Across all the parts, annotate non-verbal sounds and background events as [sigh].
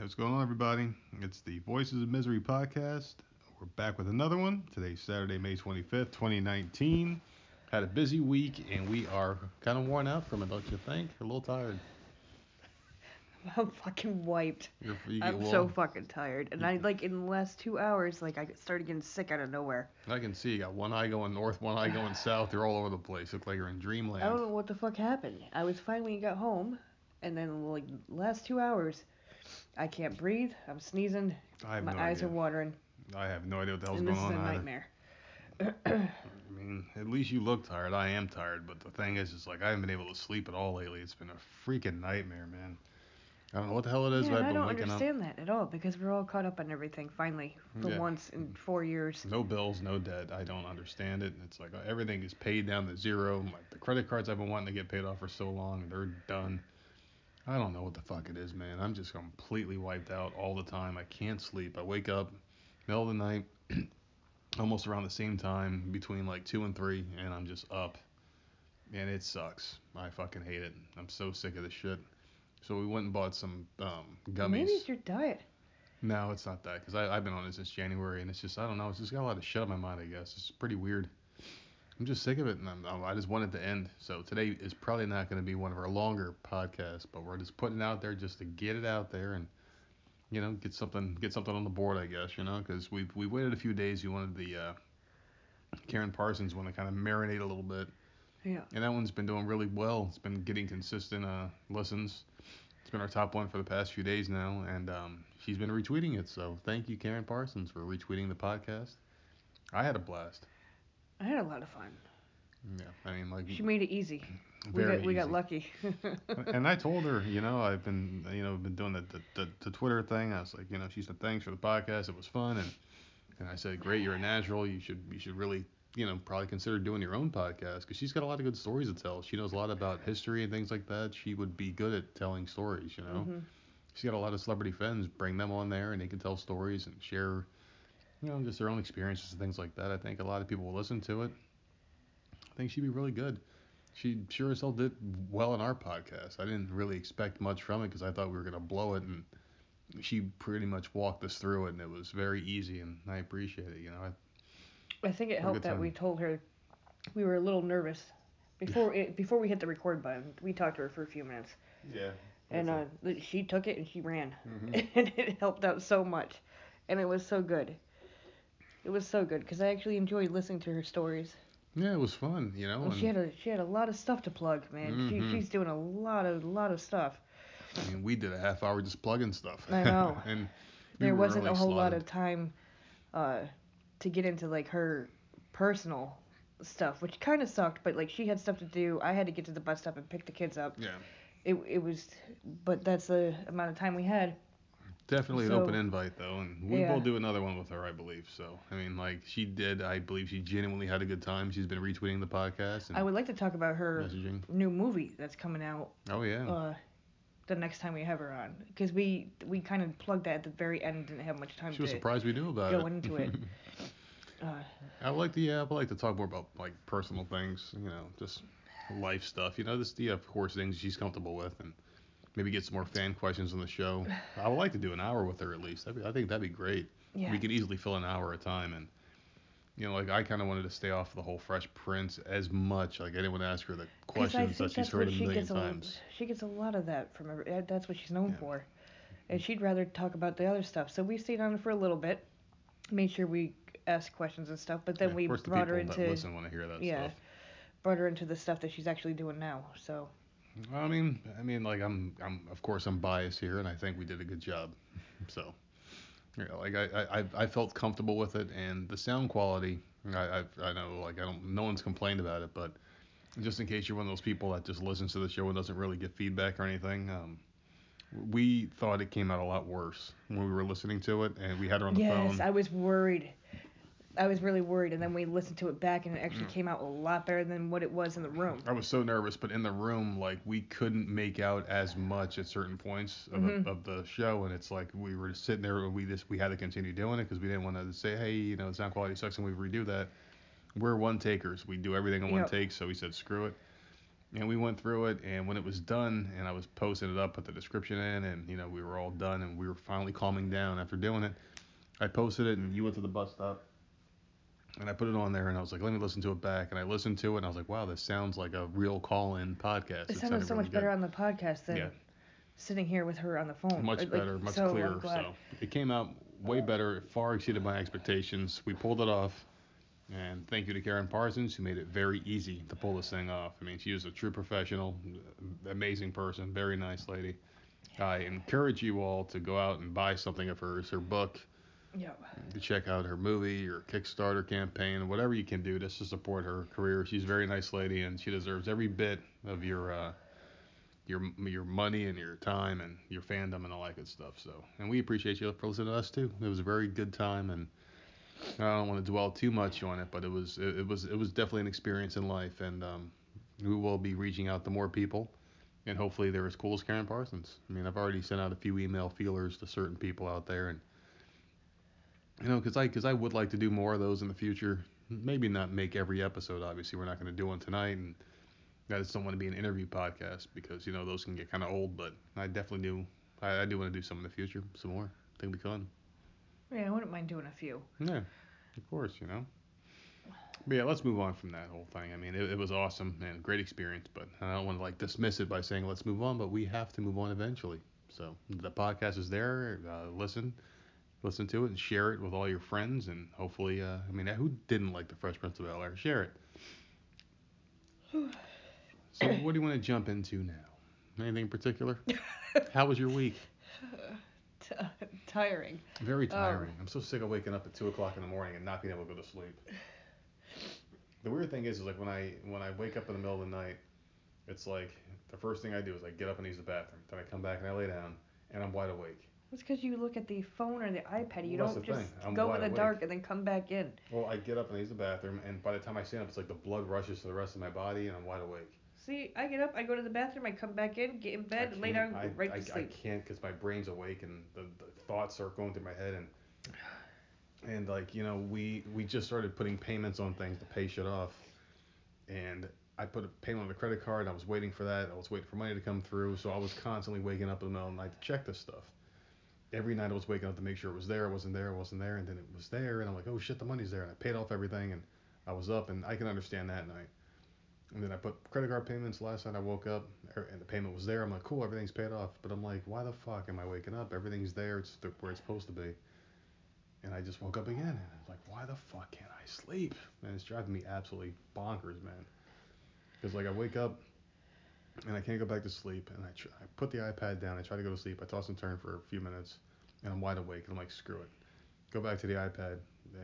What's going on, everybody? It's the Voices of Misery podcast. We're back with another one. Today's Saturday, May 25th, 2019. Had a busy week, and we are kind of worn out from it, don't you think? A little tired. [laughs] I'm fucking wiped. You're, you, I'm so fucking tired. And I like in the last two hours, like I started getting sick out of nowhere. I can see you got one eye going north, one eye going [sighs] south. You're all over the place. Look like you're in dreamland. I don't know what the fuck happened. I was fine when you got home, and then like last two hours, I can't breathe. I'm sneezing. I have My no eyes idea. are watering, I have no idea what the hell's and going this is on. a either. nightmare. I mean, at least you look tired. I am tired, but the thing is, is like I haven't been able to sleep at all lately. It's been a freaking nightmare, man. I don't know what the hell it is. yeah, but I've I don't waking up. understand that at all because we're all caught up on everything finally for Yeah. once in four years. No bills, no debt. I don't understand it. It's like everything is paid down to zero. Like the credit cards I've been wanting to get paid off for so long, they're done. I don't know what the fuck it is, man. I'm just completely wiped out all the time. I can't sleep. I wake up middle of the night, [clears throat] almost around the same time, between like two and three, and I'm just up. And it sucks. I fucking hate it. I'm so sick of this shit. So we went and bought some um, gummies. Maybe it's your diet. No, it's not that because I've been on it since January, and it's just I don't know. It's just got a lot of shit on my mind. I guess it's pretty weird. I'm just sick of it, and I'm, I just want it to end. So today is probably not going to be one of our longer podcasts, but we're just putting it out there just to get it out there and you know get something get something on the board. I guess you know because we we waited a few days. You wanted the uh, Karyn Parsons one to kind of marinate a little bit, Yeah. and that one's been doing really well. It's been getting consistent uh, listens. It's been our top one for the past few days now, and um, she's been retweeting it. So thank you, Karyn Parsons, for retweeting the podcast. I had a blast. I had a lot of fun. Yeah, I mean, like She made it easy. We got we got easy. lucky. and I told her, you know, I've been, you know, been doing the, the, the, the Twitter thing. I was like, you know, she said thanks for the podcast. It was fun, and and I said, great, you're a natural. You should you should really, you know, probably consider doing your own podcast because she's got a lot of good stories to tell. She knows a lot about history and things like that. She would be good at telling stories, you know. Mhm. She's got a lot of celebrity friends. Bring them on there, and they can tell stories and share, you know, just their own experiences and things like that. I think a lot of people will listen to it. I think she'd be really good. She sure as hell did well in our podcast. I didn't really expect much from it because I thought we were gonna blow it, and she pretty much walked us through it, and it was very easy, and I appreciate it. You know, I, I think it helped that time. we told her we were a little nervous before [laughs] it before we hit the record button. We talked to her for a few minutes, yeah. and uh, she took it and she ran, Mhm. [laughs] and it helped out so much, and it was so good. It was so good because I actually enjoyed listening to her stories. yeah, it was fun. You know, And she had a she had a lot of stuff to plug, man. Mhm. She she's doing a lot of lot of stuff. I mean, we did a half hour just plugging stuff. I know. [laughs] and we There wasn't really a whole lot of time uh, to get into like her personal stuff, which kind of sucked. But like she had stuff to do. I had to get to the bus stop and pick the kids up. Yeah. It it was, but that's the amount of time we had. Definitely an open invite though, and we Yeah. will do another one with her, I believe. So I mean, like she did, I believe she genuinely had a good time. She's been retweeting the podcast and I would like to talk about her messaging. new movie that's coming out Oh yeah. uh, the next time we have her on, because we we kind of plugged that at the very end, didn't have much time she was to. surprised we knew about it. go it. into it. [laughs] Uh, I would like to, yeah, I would like to talk more about like personal things, you know, just life stuff. You know, just the of course things she's comfortable with, and maybe get some more fan questions on the show. I would like to do an hour with her at least. Be, I think that'd be great. yeah. We could easily fill an hour at a time, and you know, like I kind of wanted to stay off the whole Fresh Prince as much. Like I didn't want to ask her the questions that think she's that's heard what a she million gets times. A, she gets a lot of that from uh, that's what she's known Yeah. for, and she'd rather talk about the other stuff. So we stayed on her for a little bit, made sure we asked questions and stuff, but then Yeah, we course, the brought her that into listen want to hear that yeah, stuff. brought her into the stuff that she's actually doing now. So I mean, I mean, like I'm, I'm, of course, I'm biased here, and I think we did a good job. [laughs] So, you know, like I, I, I- felt comfortable with it, and the sound quality, I, I, I know, like I don't, no one's complained about it, but just in case you're one of those people that just listens to the show and doesn't really get feedback or anything, um, we thought it came out a lot worse when we were listening to it, and we had her on the yes, phone. I was worried. I was really worried, and then we listened to it back, and it actually Mm. came out a lot better than what it was in the room. I was so nervous, but in the room, like we couldn't make out as much at certain points of, Mhm. of the show, and it's like we were just sitting there, and we just we had to continue doing it because we didn't want to say, hey, you know, the sound quality sucks, and we redo that. We're one takers. We do everything in one take, so we said screw it. and we went through it. And when it was done, and I was posting it up, put the description in, and you know we were all done, and we were finally calming down after doing it. I posted it, and you went to the bus stop, and I put it on there, and I was like, let me listen to it back, and I listened to it, and I was like, wow, this sounds like a real call-in podcast. It sounded so really much better on the podcast than Yeah. sitting here with her on the phone. much Like, better, much so clearer. So it came out way better. It far exceeded my expectations. We pulled it off, and thank you to Karyn Parsons who made it very easy to pull this thing off. I mean, she was a true professional, amazing person, very nice lady. I encourage you all to go out and buy something of hers, her book, Yeah. to check out her movie or Kickstarter campaign, whatever you can do just to support her career. She's a very nice lady, and she deserves every bit of your uh, your your money and your time and your fandom and all that good stuff. So, and we appreciate you for listening to us too. It was a very good time, and I don't want to dwell too much on it, but it was it, it was it was definitely an experience in life, and um, we will be reaching out to more people. And hopefully they're as cool as Karyn Parsons. I mean, I've already sent out a few email feelers to certain people out there, and you know, because I because I would like to do more of those in the future. Maybe not make every episode. Obviously, we're not going to do one tonight, and I just don't want to be an interview podcast because you know those can get kind of old. But I definitely do. I, I do want to do some in the future, some more. I think it'd be fun. Yeah, I wouldn't mind doing a few. Yeah, of course, you know. But yeah, let's move on from that whole thing. I mean, it, it was awesome and a great experience, but I don't want to like dismiss it by saying let's move on. But we have to move on eventually. So the podcast is there. Uh, listen, listen to it and share it with all your friends, and hopefully, uh, I mean, who didn't like the Fresh Prince of Bel Air? Share it. [sighs] So what do you want to jump into now? Anything in particular? [laughs] How was your week? T- tiring. Very Um, tiring. I'm so sick of waking up at two o'clock in the morning and not being able to go to sleep. The weird thing is, is like when I when I wake up in the middle of the night, it's like the first thing I do is I get up and use the bathroom. Then I come back and I lay down and I'm wide awake. It's because you look at the phone or the iPad. You Well, don't just go in the awake. dark and then come back in. Well, I get up and I use the bathroom, and by the time I stand up, it's like the blood rushes to the rest of my body and I'm wide awake. See, I get up, I go to the bathroom, I come back in, get in bed, lay down, I, go right I, to sleep. I can't because my brain's awake and the, the thoughts are going through my head and and like you know we we just started putting payments on things to pay shit off, and I put a payment on the credit card. I was waiting for that. I was waiting for money to come through, so I was constantly waking up in the middle of the night to check this stuff. Every night I was waking up to make sure it was there. It wasn't there. It wasn't there, and then it was there, and I'm like, oh shit, the money's there, and I paid off everything, and I was up, and I can understand that night. And then I put credit card payments. Last night I woke up er, and the payment was there. I'm like, cool, everything's paid off. But I'm like, why the fuck am I waking up? Everything's there. It's where it's supposed to be. And I just woke up again. And I was like, why the fuck can't I sleep? Man, it's driving me absolutely bonkers, man. Because like I wake up and I can't go back to sleep. And I, tr- I put the iPad down. I try to go to sleep. I toss and turn for a few minutes. And I'm wide awake. And I'm like, screw it. Go back to the iPad.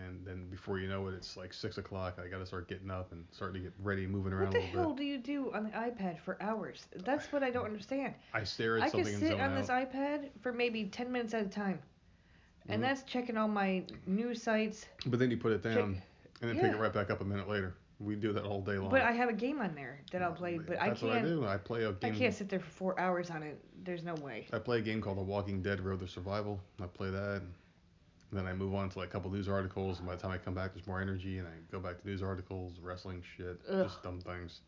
And then before you know it, it's like six o'clock. I got to start getting up and starting to get ready, moving around What a the little hell bit. do you do on the iPad for hours? That's what I don't understand. I stare at I can something and sit zone on out. this iPad for maybe 10 minutes at a time. And Mhm. that's checking all my news sites. But then you put it Check- down and then pick it right back up a minute later. We do that all day long. But I have a game on there that I'll oh, play. But I That's what I can't. do. I play a I game. I can't sit there for four hours on it. There's no way. I play a game called The Walking Dead: Road to Survival. I play that. And then I move on to like a couple news articles, and by the time I come back, there's more energy, and I go back to news articles, wrestling shit, just dumb things.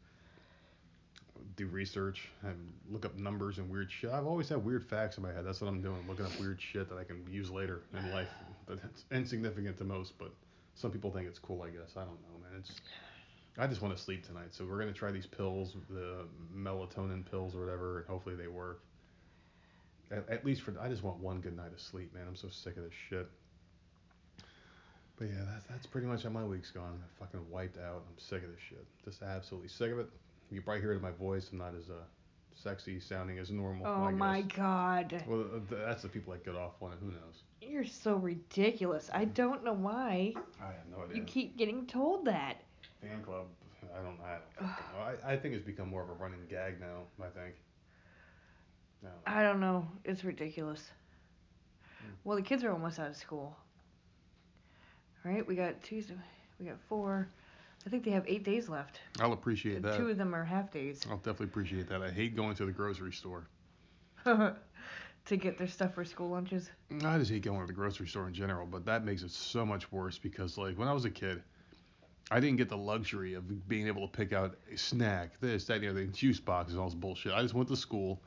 Do research and look up numbers and weird shit. I've always had weird facts in my head. That's what I'm doing. looking up weird shit that I can use later in life. That's insignificant to most, but some people think it's cool. I guess I don't know, man. It's I just want to sleep tonight, so we're gonna try these pills, the melatonin pills or whatever, and hopefully they work. At, at least for I just want one good night of sleep, man. I'm so sick of this shit. But yeah, that's that's pretty much how my week's gone. I'm fucking wiped out. I'm sick of this shit. Just absolutely sick of it. You probably hear it in my voice. I'm not as uh, sexy sounding as normal. Oh my god. Well, that's the people that get off on it. Who knows? You're so ridiculous. I don't know why I have no idea. you keep getting told that. Fan club. I don't. I don't. fucking know. I, I think it's become more of a running gag now. I think. I don't know. I don't know. It's ridiculous. Hmm. Well, the kids are almost out of school. Right? We got Tuesday. We got four. I think they have eight days left. I'll appreciate that. Two of them are half days I'll definitely appreciate that. I hate going to the grocery store. [laughs] to get their stuff for school lunches. I just hate going to the grocery store in general, but that makes it so much worse because like when I was a kid, I didn't get the luxury of being able to pick out a snack, this, that, and the other thing, juice boxes, all this bullshit. I just went to school,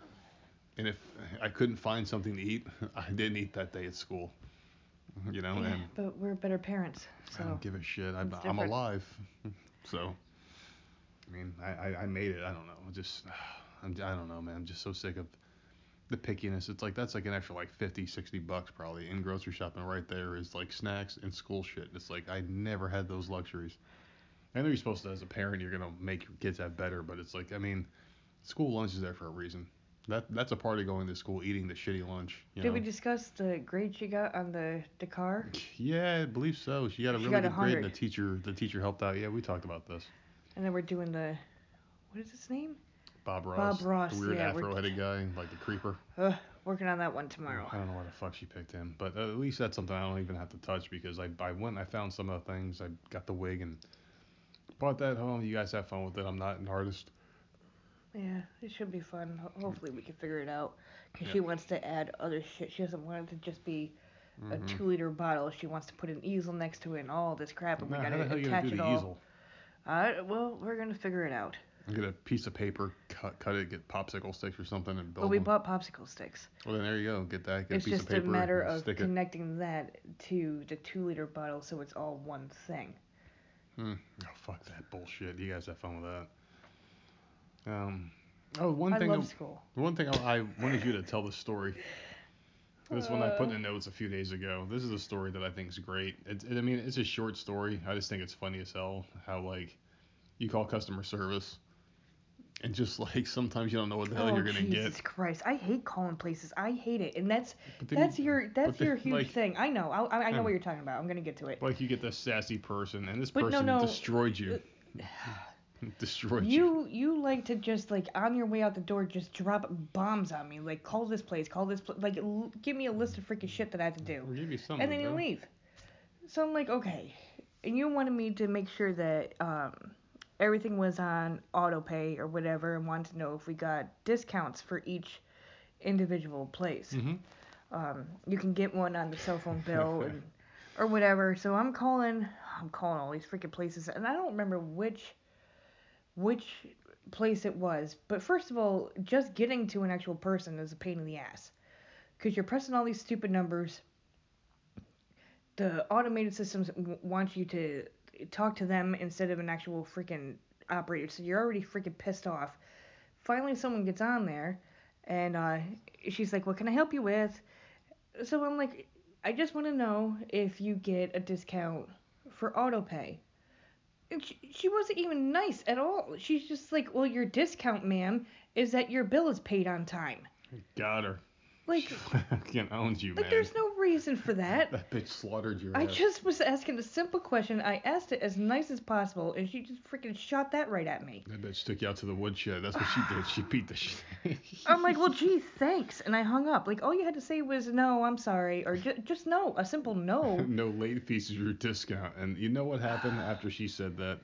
and if I couldn't find something to eat, [laughs] I didn't eat that day at school. You know, Yeah, and but we're better parents, I don't give a shit. I'm, I'm alive, [laughs] so. I mean, I, I, I made it. I don't know. Just, [sighs] I'm, I don't know, man. I'm just so sick of the pickiness. It's like that's like an extra like 50, 60 bucks probably in grocery shopping right there is like snacks and school shit. It's like I never had those luxuries. I know you're supposed to, as a parent, you're gonna make your kids have better, but it's like I mean, school lunch is there for a reason. That that's a part of going to school, eating the shitty lunch. You did know? we discuss the grade she got on the the car? [laughs] Yeah, I believe so. She got a She really got good grade, and the teacher the teacher helped out. Yeah, we talked about this. And then we're doing the what is his name? Bob Ross, Bob Ross, the weird yeah, afro-headed guy, like the creeper. Ugh, working on that one tomorrow. I don't know why the fuck she picked him, but at least that's something I don't even have to touch because I I went and I found some of the things. I got the wig and brought that home. You guys have fun with it. I'm not an artist. Yeah, it should be fun. Hopefully we can figure it out. Cause Yeah. she wants to add other shit. She doesn't want it to just be a Mhm. two liter bottle. She wants to put an easel next to it and all this crap, and we gotta the hell you attach it all. easel? Uh, well, we're gonna figure it out. Get a piece of paper, cut cut it, get popsicle sticks or something, and build But we one. bought popsicle sticks. Well, then there you go. Get that. Get it's a piece just of paper. a matter of stick it. connecting that to the two liter bottle, so it's all one thing. Hmm. Oh fuck that bullshit. You guys have fun with that. Um. Oh, one I thing. love I- school. One thing I, I wanted you to tell the story. [sighs] This one I put in Uh. the notes a few days ago. This is a story that I think is great. It's, it, I mean, it's a short story. I just think it's funny as hell how like you call customer service and just like sometimes you don't know what the hell oh you're gonna Jesus get. Jesus Christ! I hate calling places. I hate it, and that's then that's your that's then, your huge like- thing. I know. I, I I know what you're talking about. I'm gonna get to it. Like you get this sassy person and this But person no, destroyed you. [sighs] destroyed you. You you like to just like on your way out the door just drop bombs on me like call this place call this pla- like l- give me a list of freaking shit that I have to do We'll give you something. and then you leave. So I'm like okay, and you wanted me to make sure that um everything was on auto pay or whatever and wanted to know if we got discounts for each individual place. Mhm. Um, you can get one on the cell phone [laughs] bill and or whatever. So I'm calling I'm calling all these freaking places and I don't remember which which place it was. But first of all, just getting to an actual person is a pain in the ass. Cuz you're pressing all these stupid numbers. The automated systems w- want you to talk to them instead of an actual freaking operator. So you're already freaking pissed off. Finally someone gets on there and uh, she's like, "What can I help you with?" So I'm like, "I just want to know if you get a discount for auto pay." And she, she wasn't even nice at all. She's just like, "Well, your discount, ma'am, is that your bill is paid on time." Got her. Like, She [laughs] fucking owns you, like man. there's no reason for that. [laughs] That bitch slaughtered your I ass. just was asking a simple question. I asked it as nice as possible, and she just freaking shot that right at me. That bitch took you out to the woodshed. That's what she did. She beat the shit. I'm like, well, [laughs] gee, thanks, and I hung up. Like, all you had to say was no, I'm sorry, or ju- just no, a simple no. no late fees is your discount. And you know what happened after she said that?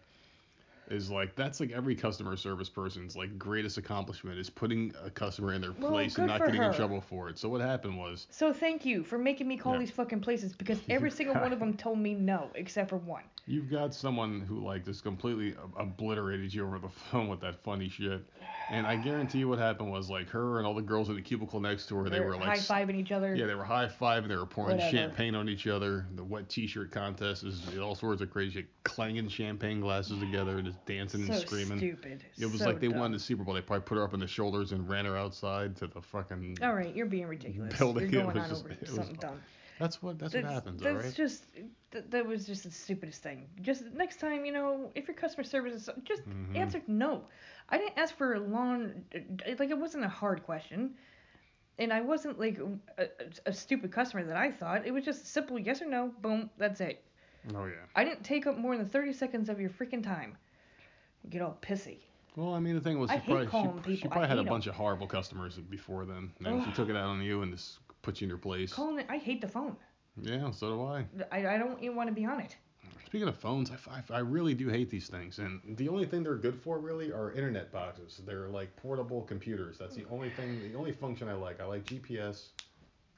Is like that's like every customer service person's like greatest accomplishment is putting a customer in their Well, place and not getting in trouble for it. So what happened was So thank you for making me call Yeah. these fucking places because [laughs] every single one of [laughs] them told me no, except for one. You've got someone who like just completely obliterated you over the [laughs] phone with that funny shit. And I guarantee you what happened was like her and all the girls in the cubicle next to her, they They're were like high fiving each other. Yeah, they were high fiving. They were pouring Whatever. champagne on each other. The wet T-shirt contest is all sorts of crazy shit. Clanging champagne glasses together and just dancing so and screaming. stupid. It was so like they dumb. won the Super Bowl. They probably put her up on the shoulders and ran her outside to the fucking. All right, you're being ridiculous. Building, [laughs] it you're going was on just- over it something fu- dumb. That's what that's, what happens, that's all right? just th- that was just the stupidest thing. Just next time, you know, if your customer service is just Mhm. answer no. I didn't ask for a long, like it wasn't a hard question, and I wasn't like a, a, stupid customer that I thought. It was just a simple yes or no. Boom, that's it. Oh yeah. I didn't take up more than 30 seconds of your freaking time. Get all pissy. Well, I mean, the thing was, I she hate probably she, she. I probably had a bunch of horrible customers before then, and she took it out on you and just put you in your place. Calling it, I hate the phone. Yeah, so do I. I, I don't even want to be on it. Speaking of phones, I really do hate these things, and the only thing they're good for really are internet boxes. They're like portable computers. That's the only thing, the only function I like. I like GPS.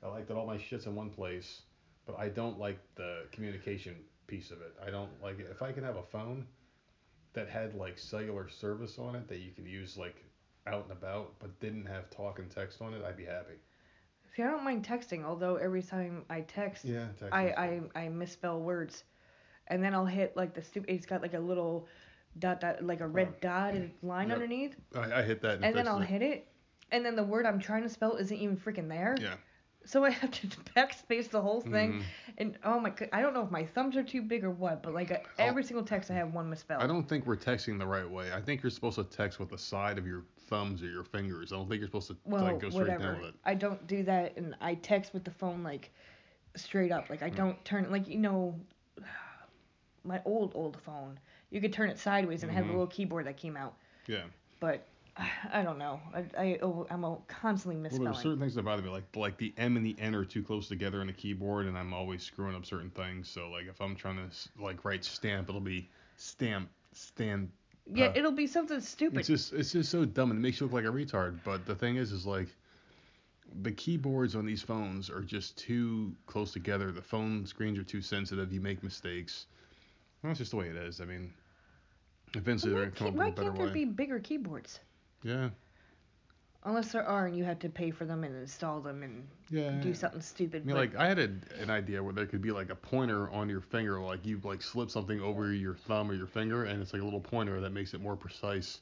I like that all my shit's in one place. but I don't like the communication piece of it. I don't like it. If I can have a phone that had like cellular service on it that you could use like out and about, but didn't have talk and text on it, I'd be happy. See, I don't mind texting, although every time I text, Yeah, text. I, I I misspell words, and then I'll hit like the stupid. It's got like a little dot dot like a red Oh. dotted line Yep. underneath, I, I hit that and, and then I'll it. hit it, and then the word I'm trying to spell isn't even freaking there. Yeah. So I have to [laughs] backspace the whole thing, Mhm. and oh my god, I don't know if my thumbs are too big or what, but like every single text I have one misspelled. I don't think we're texting the right way. I think you're supposed to text with the side of your thumbs or your fingers. I don't think you're supposed to well, like go straight whatever. down with it. I don't do that, and I text with the phone like straight up. Like I don't turn it like you know, my old old phone. You could turn it sideways and it had a Mhm. little keyboard that came out. Yeah. But [sighs] I don't know. I, I oh, I'm a constantly Well, misspelling. there's certain things that bother me, like like the M and the N are too close together on the keyboard, and I'm always screwing up certain things. So like if I'm trying to like write stamp, it'll be stamp stand. Yeah, uh, it'll be something stupid. It's just it's just so dumb and it makes you look like a retard. But the thing is, is like the keyboards on these phones are just too close together. The phone screens are too sensitive. You make mistakes. Well, that's just the way it is. I mean, eventually why they're gonna come up with a better way. Why can't there way. be bigger keyboards? Yeah, Unless there are, and you have to pay for them and install them and yeah. do something stupid. I mean, but like I had a, an idea where there could be like a pointer on your finger, like you like slip something over your thumb or your finger, and it's like a little pointer that makes it more precise.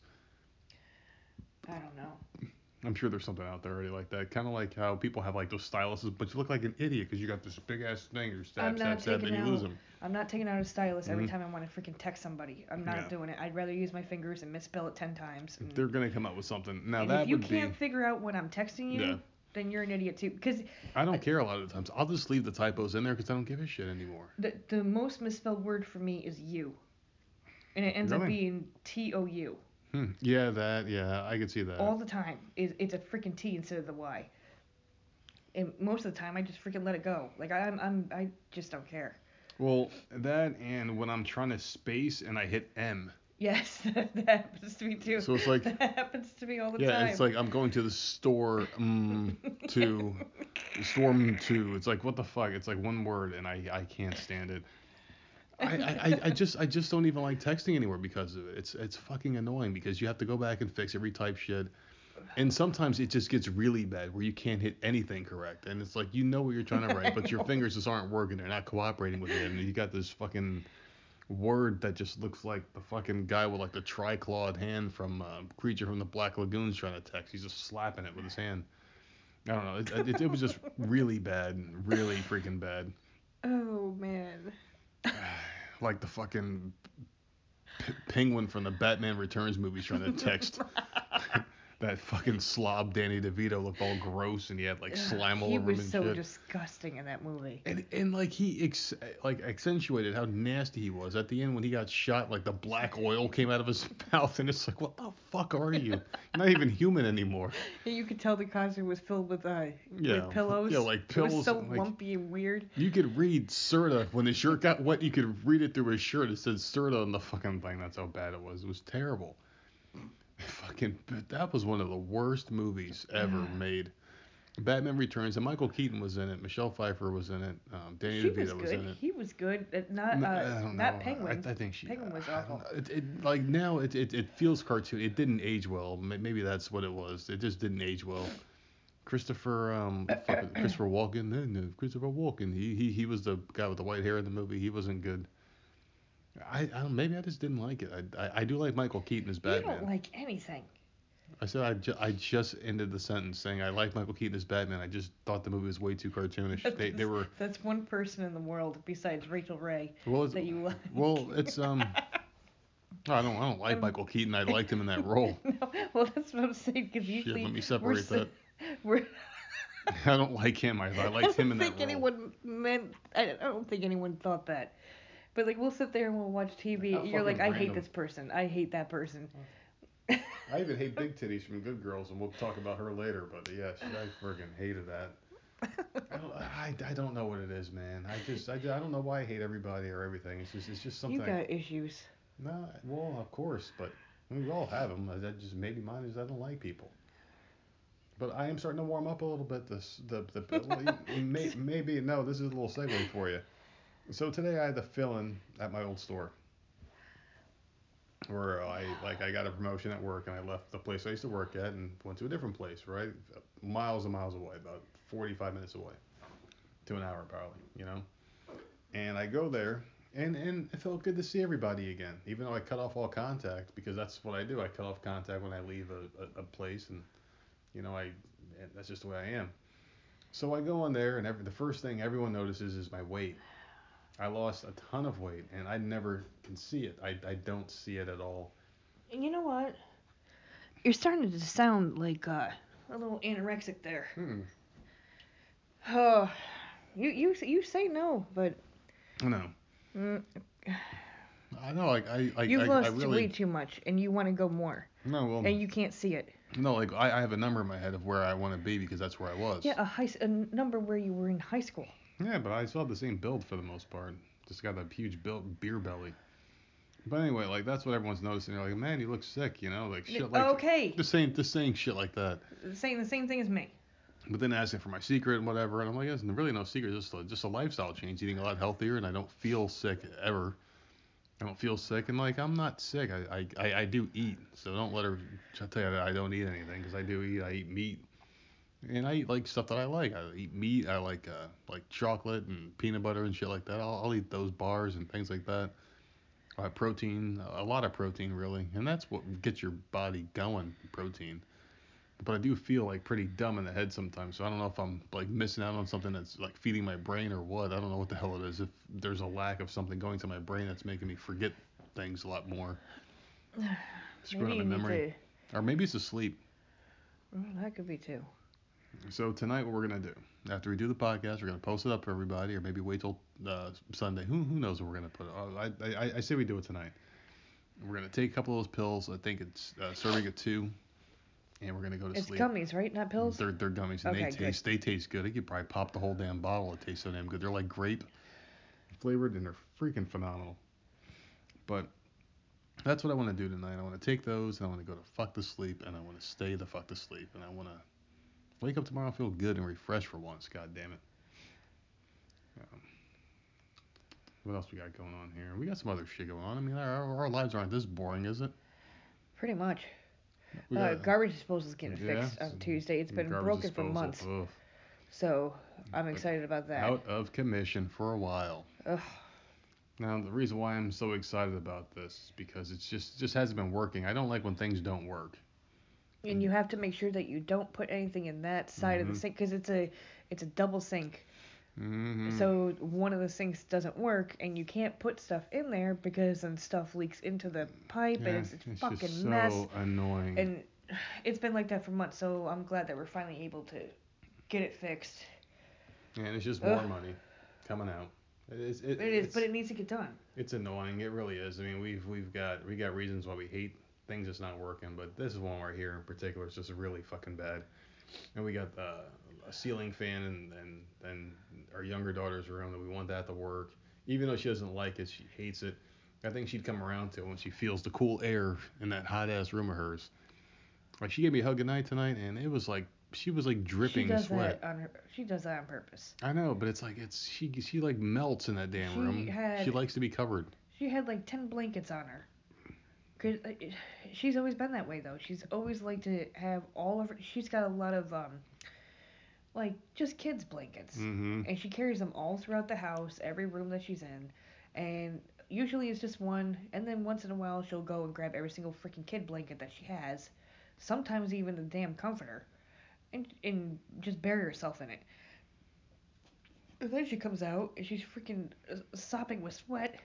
I don't know. I'm sure there's something out there already like that. Kind of like how people have like those styluses, but you look like an idiot because you got this big ass thing. You I'm stab, stab, stab, and you lose them. I'm not taking out a stylus every Mhm. time I want to freaking text somebody. I'm not Yeah. doing it. I'd rather use my fingers and misspell it ten times. And, They're gonna come up with something. Now and that if you can't be. figure out what I'm texting you, Yeah. then you're an idiot too. Because I don't care a lot of the times. I'll just leave the typos in there because I don't give a shit anymore. the the most misspelled word for me is you, and it ends up being T O U Hmm. Yeah, that. Yeah, I could see that. all the time. Is it's a freaking T instead of the Y. And most of the time, I just freaking let it go. Like I'm I'm I just don't care. Well, that and when I'm trying to space and I hit M. Yes, [laughs] that happens to me too. So it's like- [laughs] that happens to me all the Yeah, time. Yeah, it's like I'm going to the store [laughs] um, to storm to. It's like what the fuck? It's like one word and I I can't stand it. I, I, I- just I just don't even like texting anymore because of it. It's it's fucking annoying because you have to go back and fix every type shit. And sometimes it just gets really bad where you can't hit anything correct. And it's like you know what you're trying to write, but your [laughs] fingers just aren't working. They're not cooperating with it. And you got this fucking word that just looks like the fucking guy with like the triclawed hand from uh, Creature from the Black Lagoon's trying to text. He's just slapping it with his hand. I don't know. It, it, it was just really bad, really freaking bad. oh man. [sighs] Like the fucking p- penguin from the Batman Returns movies trying to text. [laughs] that fucking slob Danny DeVito looked all gross and he had like slime all he over him was so shit. disgusting in that movie. And, and like he ex- like accentuated how nasty he was at the end when he got shot. Like the black oil came out of his [laughs] mouth, and it's like, what the fuck are you? You're not even human anymore. And you could tell the costume was filled with uh Yeah, with pillows. yeah, like pillows. It was so like- lumpy and weird. You could read Serta when his shirt got wet. You could read it through his shirt. It said Serta on the fucking thing. That's how bad it was. It was terrible. Fucking, but that was one of the worst movies ever made. Batman Returns, and Michael Keaton was in it. Michelle Pfeiffer was in it. Um, Danny She DeVito was was, good. in it. He was good. Not uh, I don't. Penguin. I, I think she. Penguin was awful. It, it, like now, it, it it feels cartoon. It didn't age well. Maybe that's what it was. It just didn't age well. Christopher um Christopher Walken. No, no, Christopher Walken. He he he was the guy with the white hair in the movie. He wasn't good. I, I don't, maybe I just didn't like it. I, I I do like Michael Keaton as Batman. you don't like anything. I said I, ju- I just ended the sentence saying I like Michael Keaton as Batman. I just thought the movie was way too cartoonish. They they were That's one person in the world besides Rachael Ray well that you like. well it's um [laughs] I don't I don't like Um, Michael Keaton. I liked him in that [laughs] role. no, well, that's what I'm saying. Because Shit, usually let me we're, separate so- that. [laughs] we're I don't like him. I, I liked him in that role. I don't think anyone meant. I I don't think anyone thought that. But like we'll sit there and we'll watch TV. How You're like, I hate this person. I hate that person. [laughs] I even hate Big Titties from Good Girls, and we'll talk about her later. But yeah, she, I friggin' hated that. [laughs] I don't, I, I don't know what it is, man. I just I, I don't know why I hate everybody or everything. It's just it's just something. You got issues. No, well, of course, but I mean, we all have them. That just maybe mine is I don't like people. But I am starting to warm up a little bit. This the the, [laughs] the may, maybe no. This is a little segue for you. So today I had the fill-in at my old store, where I like I got a promotion at work and I left the place I used to work at and went to a different place, right, miles and miles away, about 45 minutes away, to an hour probably, you know. And I go there and and it felt good to see everybody again, even though I cut off all contact because that's what I do. I cut off contact when I leave a, a, a place and you know, I that's just the way I am. So I go in there, and every, the first thing everyone notices is my weight. I lost a ton of weight, and I never can see it. I, I don't see it at all. And you know what? You're starting to sound like uh, a little anorexic there. Hmm. Oh, you you you say no, but No. mm, I know, like I, I, you've I, lost I really way too much, and you want to go more, no, well, and you can't see it. no, like I, I have a number in my head of where I want to be because that's where I was. Yeah, a high s- a number where you were in high school. Yeah, but I still have the same build for the most part. Just got that huge build beer belly. But anyway, like that's what everyone's noticing. They're like, man, you look sick, you know, like shit like okay, just saying, just saying shit like that. saying the same thing as me. But then asking for my secret and whatever, and I'm like, it's really no secret, just a, just a lifestyle change, eating a lot healthier, and I don't feel sick ever. I don't feel sick, and like I'm not sick. I I, I, I do eat, so don't let her tell you that I don't eat anything, because I do eat. I eat meat, and I eat like stuff that I like. I eat meat. I like uh like chocolate and peanut butter and shit like that. I'll, I'll eat those bars and things like that. I have protein, a lot of protein really, and that's what gets your body going. Protein but I do feel like pretty dumb in the head sometimes. So I don't know if I'm like missing out on something that's like feeding my brain or what. I don't know what the hell it is. If there's a lack of something going to my brain that's making me forget things a lot more, [sighs] screwing up my memory, or maybe it's asleep. to. Well, that could be too. So tonight, what we're gonna do after we do the podcast, we're gonna post it up for everybody, or maybe wait till uh, Sunday. Who who knows what we're gonna put? Uh, I, I I say we do it tonight. We're gonna take a couple of those pills. I think it's uh, serving of two, and we're gonna go to It's sleep. gummies, right? Not pills. They're they're gummies and Okay, they good. taste they taste good. I could probably pop the whole damn bottle. It tastes so damn good. They're like grape flavored and they're freaking phenomenal. But that's what I want to do tonight. I want to take those and I want to go to fuck to sleep and I want to stay the fuck to sleep and I want to wake up tomorrow and feel good and refreshed for once. God damn it. Um, what else we got going on here? We got some other shit going on. I mean, our, our lives aren't this boring, is it? Pretty much. We Uh, got- garbage disposal is getting Yeah, fixed on Tuesday. It's been broken for months, Ugh. so I'm excited about that. Out of commission for a while. Ugh. Now the reason why I'm so excited about this is because it's just just hasn't been working. I don't like when things don't work. And you have to make sure that you don't put anything in that side of the Mhm. sink because it's a it's a double sink. hmm So one of the sinks doesn't work, and you can't put stuff in there because then stuff leaks into the pipe, yeah, and it's a it's fucking so mess. annoying. And it's been like that for months. So I'm glad that we're finally able to get it fixed. and it's just more Ugh. money coming out. It is. It, It is, it's, but it needs to get done. it's annoying. It really is. I mean, we've we've got we got reasons why we hate things that's not working, but this is one right here in particular. It's just really fucking bad. And we got uh, a ceiling fan and and and our younger daughter's room that we want that to work. Even though she doesn't like it, she hates it. I think she'd come around to it when she feels the cool air in that hot ass room of hers. Like she gave me a hug goodnight tonight, and it was like she was like dripping she does sweat. that on her. She does that on purpose. I know, but it's like it's she she like melts in that damn She room. had- She likes to be covered. She had like ten blankets on her. Cause uh, she's always been that way though. She's always liked to have all of her. She's got a lot of um, like just kids blankets, Mm-hmm. and she carries them all throughout the house, every room that she's in, and usually it's just one. And then once in a while she'll go and grab every single freaking kid blanket that she has, sometimes even the damn comforter, and and just bury herself in it. And then she comes out and she's freaking uh, sopping with sweat,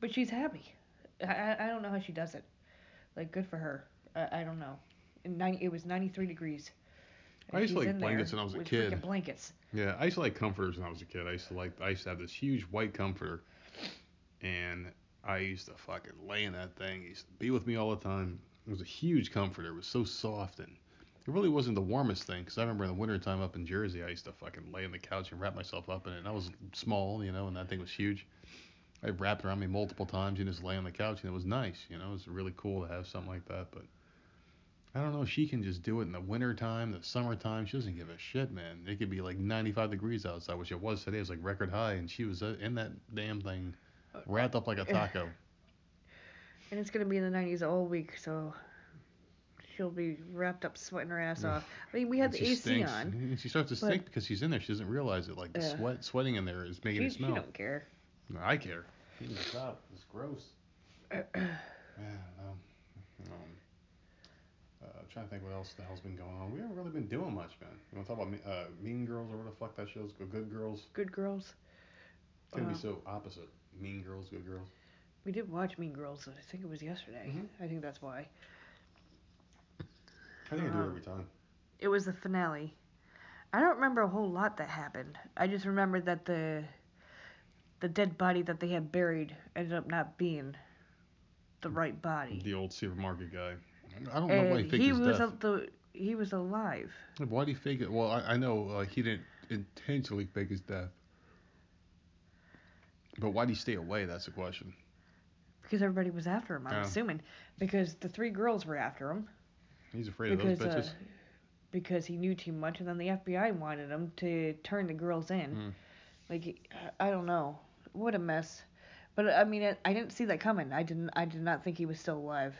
but she's happy. I, I don't know how she does it. Like good for her. I, I don't know. And 90, it was 93 degrees. I used to like blankets when I was a kid. blankets. Yeah, I used to like comforters when I was a kid. I used to like I used to have this huge white comforter, and I used to fucking lay in that thing. It used to be with me all the time. It was a huge comforter. It was so soft and it really wasn't the warmest thing because I remember in the wintertime up in Jersey, I used to fucking lay on the couch and wrap myself up in it. And I was small, you know, and that thing was huge. I wrapped around me multiple times and just lay on the couch, and it was nice. You know, it was really cool to have something like that. But I don't know. She can just do it in the wintertime, the summertime. She doesn't give a shit, man. It could be like 95 degrees outside, which it was today. It was like record high, and she was uh, in that damn thing, wrapped up like a taco. [laughs] And it's gonna be in the 90s all week, so she'll be wrapped up sweating her ass off. [sighs] I mean, we had And the AC stinks. on. And she starts to stink because she's in there. She doesn't realize it. Like the Yeah. sweat, sweating in there is making She, it she don't care. No, I care. She can stop. It's gross. [clears throat] yeah, no. Um, uh, trying to think what else the hell's been going on. We haven't really been doing much, man. You want to talk about uh, Mean Girls or what the fuck that show's? Good Good Girls. Good girls. It's gonna Uh, be so opposite. Mean Girls, Good Girls. We did watch Mean Girls. I think it was yesterday. Mhm. I think that's why. I think I do it Um, every time. It was the finale. I don't remember a whole lot that happened. I just remember that the the dead body that they had buried ended up not being the right body. The old supermarket guy. I don't know why he faked he his was death. the he was alive. Why did he fake it? Well, I, I know uh, he didn't intentionally fake his death. But why did he stay away? That's the question. Because everybody was after him, I'm Yeah. assuming. Because the three girls were after him. He's afraid Because of uh, those bitches. because he knew too much, and then the FBI wanted him to turn the girls in. Mm. Like I don't know, what a mess. But I mean, I, I didn't see that coming. I didn't. I did not think he was still alive.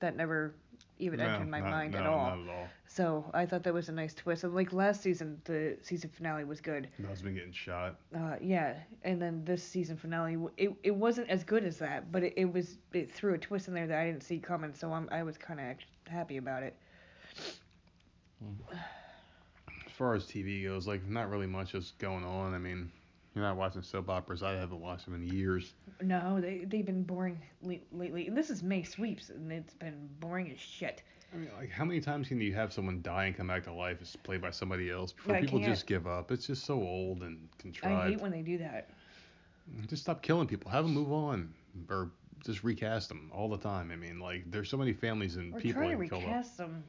That never even No, entered my not- mind at all. At all. So I thought that was a nice twist. And like last season, the season finale was good. No, he's been getting shot. Uh, yeah, and then this season finale, it it wasn't as good as that, but it, it was it threw a twist in there that I didn't see coming. So I'm I was kind of happy about it. As far as TV goes, like not really much is going on. I mean, you're not watching soap operas. I haven't watched them in years. No, they they've been boring le- lately. This is May sweeps, and it's been boring as shit. I mean, like how many times can you have someone die and come back to life as played by somebody else before I people can't. just give up? It's just so old and contrived. I hate when they do that. Just stop killing people. Have them move on, or just recast them all the time. I mean, like there's so many families and Or people try to that killed off. recast them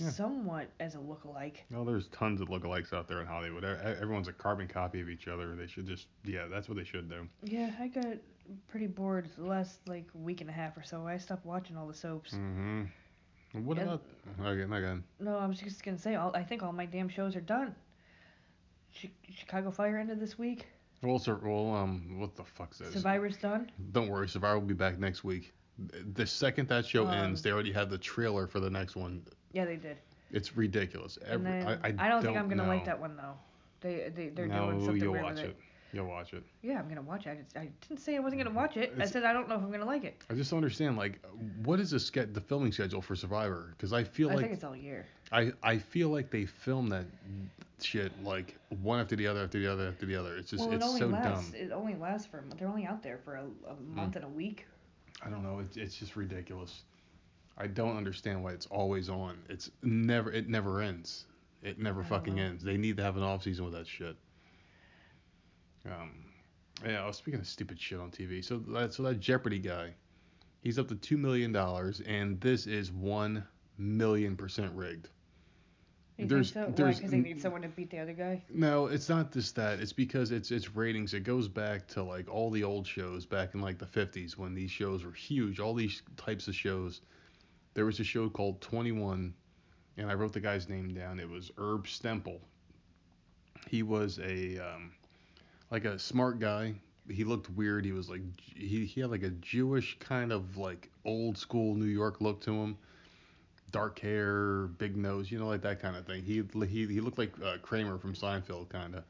Yeah. somewhat as a lookalike. Well, there's tons of lookalikes out there in Hollywood. Everyone's a carbon copy of each other. They should just, yeah, that's what they should do. Yeah, I got pretty bored the last like week and a half or so. I stopped watching all the soaps. Mm-hmm. What And- about? Okay, not again. No, I was just gonna say, all, I think all my damn shows are done. Chi- Chicago Fire ended this week. Well, sir, well, um, what the fuck's this? Survivor's done. Don't worry, Survivor will be back next week. The second that show Um, ends, they already have the trailer for the next one. Yeah, they did. It's ridiculous. Every, then, I, I, don't, think I'm gonna know. like that one though. They they they're no, doing something you'll weird watch with it. it. You'll watch it. Yeah, I'm gonna watch it. I, just, I didn't say I wasn't gonna mm-hmm. watch it. I said I don't know if I'm gonna like it. I just don't understand, like, what is the ske- the filming schedule for Survivor? Because I feel I like think it's all year. I, I feel like they film that shit like one after the other after the other after the other. It's just well, it it's only so lasts. dumb. It only lasts for. They're only out there for a, a month hmm. and a week. I don't know. It's it's just ridiculous. I don't understand why it's always on. It's never it never ends. It never fucking know. ends. They need to have an off season with that shit. Um, yeah. I was speaking of stupid shit on TV. So that so that Jeopardy guy, he's up to two million dollars, and this is one million percent rigged. You There's- so? Why? there's Because they need someone to beat the other guy. No, it's not just that. It's because it's it's ratings. It goes back to like all the old shows back in like the 50s when these shows were huge. All these types of shows. There was a show called 21, and I wrote the guy's name down. It was Herb Stempel. He was a um, like a smart guy. He looked weird. He was like he he had like a Jewish kind of like old school New York look to him. Dark hair, big nose, you know, like that kind of thing. He he he looked like uh, Kramer from Seinfeld, kind of.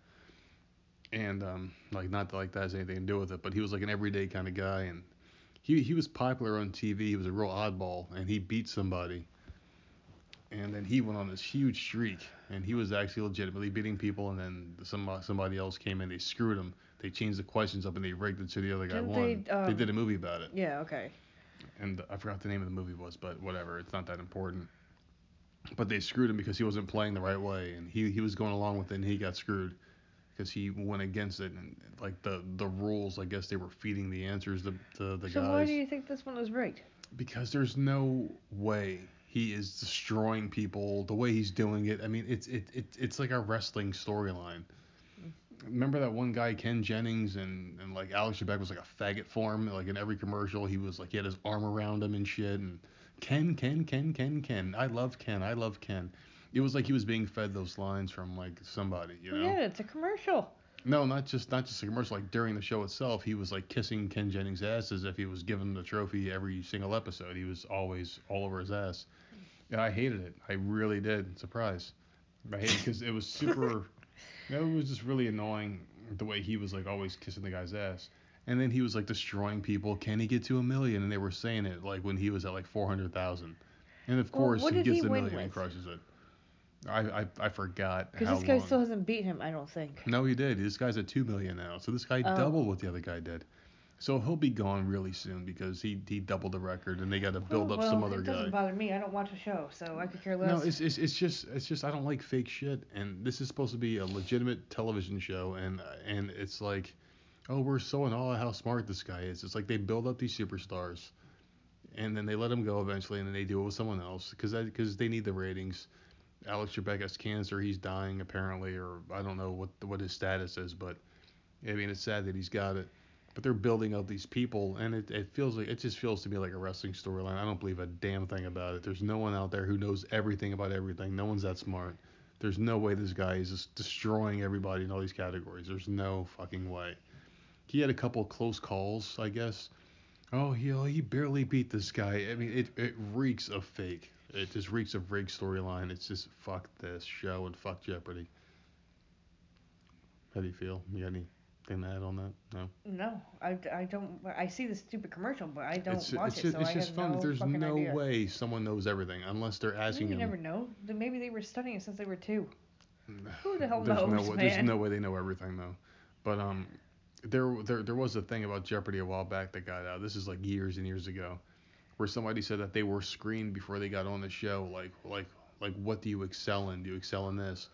And um, like not like that has anything to do with it, but he was like an everyday kind of guy, and he he was popular on TV. He was a real oddball, and he beat somebody. And then he went on this huge streak, and he was actually legitimately beating people. And then some somebody else came in, they screwed him. They changed the questions up, and they rigged it so the other guy Didn't won. they, they um, did a movie about it Yeah. Okay. and I forgot the name of the movie was, but whatever, it's not that important. But they screwed him because he wasn't playing the right way, and he he was going along with it, and he got screwed because he went against it, and like the the rules, I guess they were feeding the answers to, to the so guys So why do you think this one was rigged? because there's no way he is destroying people the way he's doing it. I mean, it's it, it it's like a wrestling storyline. Mm-hmm. Remember that one guy Ken Jennings and and like Alex Trebek was like a faggot for him. Like in every commercial, he was like he had his arm around him and shit, and Ken, Ken, Ken, Ken, Ken. I love Ken. I love Ken. It was like he was being fed those lines from like somebody, you know. Yeah, it's a commercial. No, not just not just a commercial. Like during the show itself, he was like kissing Ken Jennings' ass as if he was him the trophy every single episode. He was always all over his ass, and I hated it. I really did. Surprise. I hated because it was super. [laughs] you know, it was just really annoying the way he was like always kissing the guy's ass. And then he was like destroying people. Can he get to a million? And they were saying it like when he was at like four hundred thousand. And of Well, course he gets he win million and with? crushes it. I I, I forgot Because this guy long. still hasn't beat him, I don't think. No, he did. This guy's at two million now. So this guy Oh. doubled what the other guy did. So he'll be gone really soon because he he doubled the record and they got to oh, build Oh, up well, some other it guy. doesn't bother me. I don't watch the show, so I could care less. No, it's, it's it's just it's just I don't like fake shit, and this is supposed to be a legitimate television show, and and it's like, oh, we're so in awe of how smart this guy is. It's like they build up these superstars, and then they let him go eventually, and then they do it with someone else because because they need the ratings. Alex Trebek has cancer, he's dying apparently, or I don't know what what his status is, but I mean it's sad that he's got it. But they're building up these people, and it, it feels like it just feels to me like a wrestling storyline. I don't believe a damn thing about it. There's no one out there who knows everything about everything. No one's that smart. There's no way this guy is just destroying everybody in all these categories. There's no fucking way. He had a couple close calls, I guess. Oh, he he barely beat this guy. I mean, it it reeks of fake. It just reeks of rigged storyline. It's just fuck this show and fuck Jeopardy. How do you feel? You got anything to add on that? No. No, I, I don't. I see the stupid commercial, but I don't it's, watch it's it, just, so it's I just have fun. no There's no idea. way someone knows everything unless they're asking you him. never know. Maybe they were studying it since they were two. [sighs] Who the hell there's knows, no way, There's no way they know everything though. But um, there there there was a thing about Jeopardy a while back that got out. This is like years and years ago, where somebody said that they were screened before they got on the show. Like like like what do you excel in? Do you excel in this?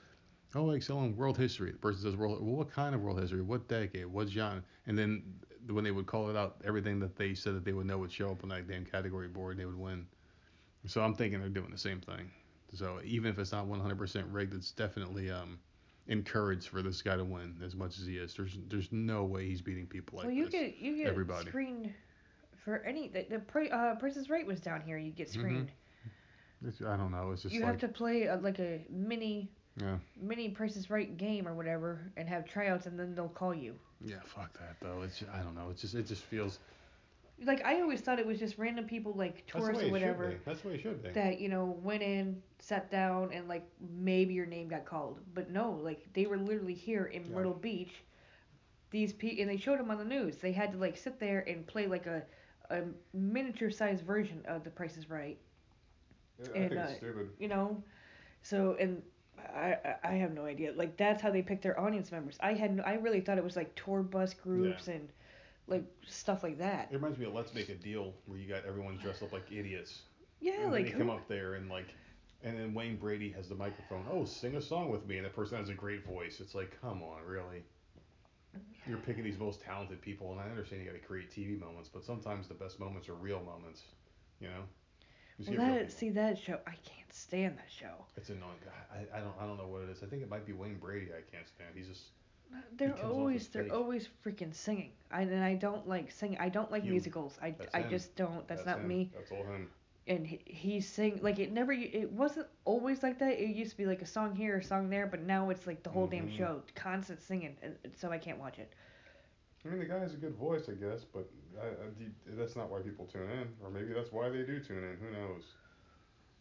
Oh, I excel in world history. The person says world. Well, what kind of world history? What decade? What genre? And then when they would call it out, everything that they said that they would know would show up on that damn category board, and they would win. So I'm thinking they're doing the same thing. So even if it's not 100% rigged, it's definitely um, encouraged for this guy to win as much as he is. There's there's no way he's beating people like well, you this. get you get Everybody. screened for any the, the pri- uh, Price's Right was down here. You get Mhm. screened. It's- I don't know. It's just You like have to play a, like a mini yeah mini Price's Right game or whatever, and have tryouts, and then they'll call you. yeah fuck that though. It's I don't know. It's just it just feels Like I always thought it was just random people like tourists or whatever That's the way it should be. that you know went in, sat down, and like maybe your name got called. But no, like they were literally here in Yeah. Myrtle Beach. These pe and they showed them on the news. They had to like sit there and play like a a miniature sized version of The Price is Right. I and, think it's uh, stupid. You know, so and. I, I- I have no idea. Like that's how they pick their audience members. I had no, I really thought it was like tour bus groups and like stuff like that. It reminds me of Let's Make a Deal where you got everyone dressed up like idiots. Yeah, and like they who, come up there and like, and then Wayne Brady has the microphone. Oh, sing a song with me, and the person has a great voice. It's like, come on, really? You're picking these most talented people, and I understand you got to create TV moments, but sometimes the best moments are real moments. You know. Well, that see that show. I can't stand that show. It's annoying. I, I don't I don't know what it is. I think it might be Wayne Brady. I can't stand. He's just They're off always they're always freaking singing. I and I don't like singing. I don't like You. musicals. I, That's I him. just don't. That's, not him. me. That's all him. And he, he sing like it never. It wasn't always like that. It used to be like a song here, a song there, but now it's like the whole damn Mhm. show, constant singing, and and so I can't watch it. I mean, the guy has a good voice, I guess, but I, I, that's not why people tune in, or maybe that's why they do tune in. Who knows?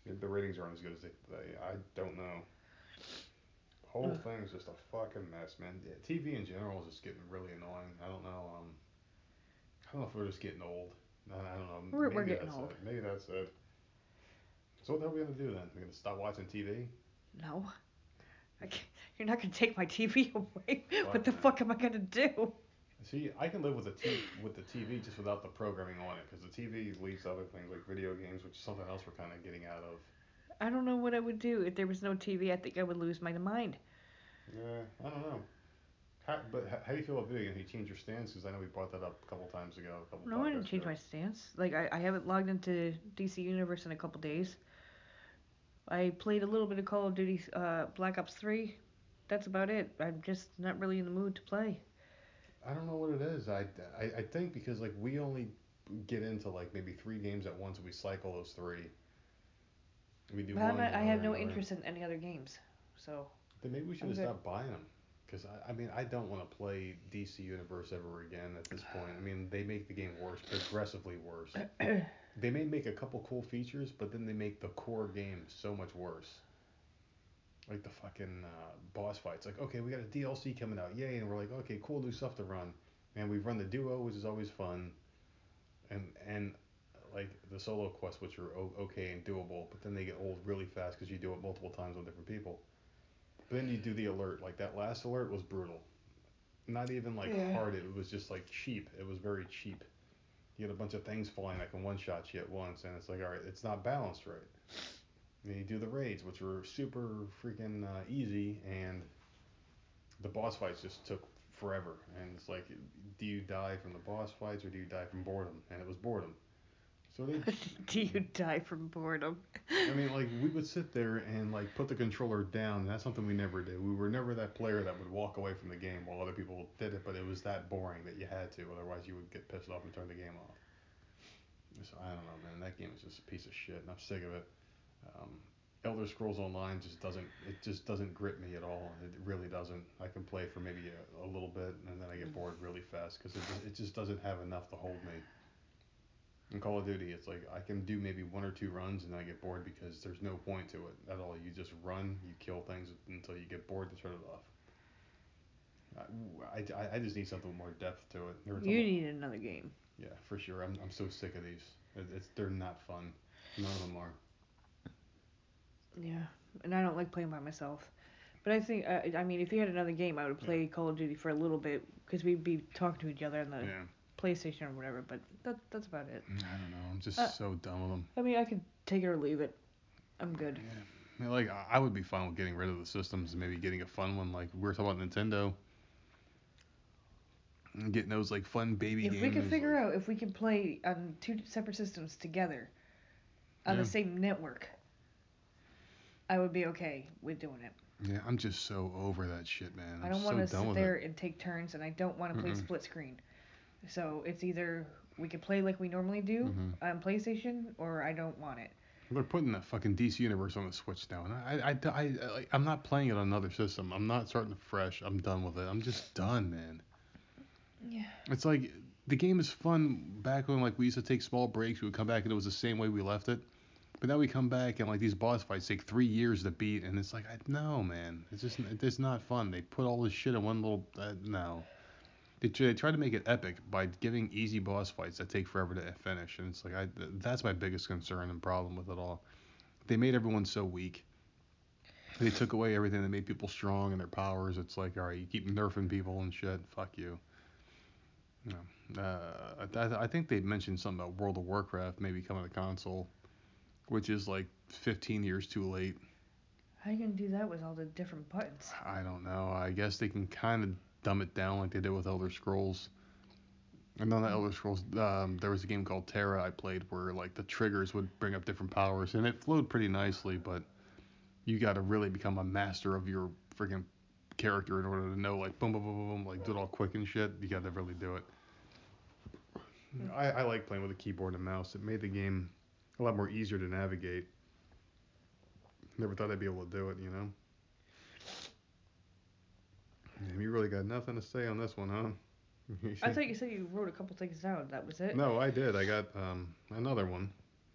Maybe the ratings aren't as good as they. they I don't know. The whole Ugh. thing's just a fucking mess, man. Yeah, TV in general is just getting really annoying. I don't know. Um, I don't know if we're just getting old. I, don't know. We're- we're Maybe getting that's old. It. Maybe that's it. So what the hell are we gonna do then? We're gonna stop watching TV? No, you're not gonna take my TV [laughs] away. what the Fuck, man. fuck am I gonna do? See, I can live with the t- with the TV just without the programming on it, because the TV leaves other things like video games, which is something else we're kind of getting out of. I don't know what I would do if there was no TV. I think I would lose my mind. Yeah, I don't know. How, but how, how do you feel about video games? You change your stance? Because I know we brought that up a couple times ago. A couple No, I didn't change ago. my stance. Like I, I haven't logged into DC Universe in a couple days. I played a little bit of Call of Duty uh, Black Ops 3. That's about it. I'm just not really in the mood to play. I don't know what it is. I, I, I think because like we only get into like maybe three games at once. We cycle those three. We do But. I have no interest in any other games. So Then maybe we should I'm have good. stopped buying them. Because I, I mean, I don't want to play DC Universe ever again at this point. I mean, they make the game worse, progressively worse. [clears throat] they may make a couple cool features, but then they make the core game so much worse. Like the fucking uh, boss fights. Like, okay, we got a DLC coming out, yay! And we're like, okay, cool new stuff to run. And we've run the duo, which is always fun. And and like the solo quests, which are o- okay and doable, but then they get old really fast because you do it multiple times with different people. But then you do the alert. Like that last alert was brutal. Not even like Yeah. hard. It was just like cheap. It was very cheap. You get a bunch of things flying that can one shot you at once, and it's like, all right, it's not balanced right. And then you do the raids, which were super freaking uh, easy, and the boss fights just took forever. And it's like, do you die from the boss fights or do you die from boredom? And it was boredom. So they [laughs] do you die from boredom? I mean, like we would sit there and like put the controller down. And that's something we never did. We were never that player that would walk away from the game while other people did it. But it was that boring that you had to. Otherwise, you would get pissed off and turn the game off. So I don't know, man. That game is just a piece of shit, and I'm sick of it. Um, Elder Scrolls Online just doesn't. It just doesn't grip me at all. It really doesn't. I can play for maybe a, a little bit, and then I get bored really fast because it just, it just doesn't have enough to hold me. In Call of Duty, it's like I can do maybe one or two runs and then I get bored because there's no point to it at all. You just run, you kill things until you get bored to turn it off. I, I, I just need something with more depth to it. You need another game. yeah, for sure. I'm, I'm so sick of these. It, it's they're not fun. None of them are. Yeah, and I don't like playing by myself. But I think, uh, I mean, if you had another game, I would play Call of Duty for a little bit because we'd be talking to each other on the Yeah. PlayStation or whatever. But that that's about it. I don't know. I'm just Uh, so done with them. I mean, I could take it or leave it. I'm good. Yeah. I mean, like I- would be fine with getting rid of the systems and maybe getting a fun one. Like we were talking about Nintendo. And getting those like fun baby If games. If we can figure like, out if we can play on two separate systems together on Yeah. the same network, I would be okay with doing it. Yeah, I'm just so over that shit, man. I'm I don't so want to sit there it. and take turns, and I don't want to play Mm-mm. split screen. So it's either we can play like we normally do Mhm. on PlayStation, or I don't want it. They're putting that fucking DC universe on the Switch now, and I, I, I, I, I'm not playing it on another system. I'm not starting fresh. I'm done with it. I'm just done, man. Yeah. It's like the game is fun back when like we used to take small breaks. We would come back and it was the same way we left it. But now we come back and like these boss fights take three years to beat, and it's like I no man, it's just it's not fun. They put all this shit in one little uh, no. They try, they try to make it epic by giving easy boss fights that take forever to finish, and it's like I that's my biggest concern and problem with it all. They made everyone so weak. They took away everything that made people strong and their powers. It's like all right, you keep nerfing people and shit. Fuck you. No. Uh, I, I think they mentioned something about World of Warcraft maybe coming to console, which is like 15 years too late. How you gonna do that with all the different buttons? I don't know. I guess they can kind of dumb it down like they did with Elder Scrolls. And on the Elder Scrolls, um, there was a game called TERA I played where like the triggers would bring up different powers, and it flowed pretty nicely. But you got to really become a master of your freaking character in order to know like boom, boom, boom, boom, boom, like do it all quick and shit. You got to really do it. I, I like playing with a keyboard and mouse. It made the game a lot more easier to navigate. Never thought I'd be able to do it, you know. Damn, you really got nothing to say on this one, huh? [laughs] I thought you said you wrote a couple things down. That was it. No, I did. I got um another one.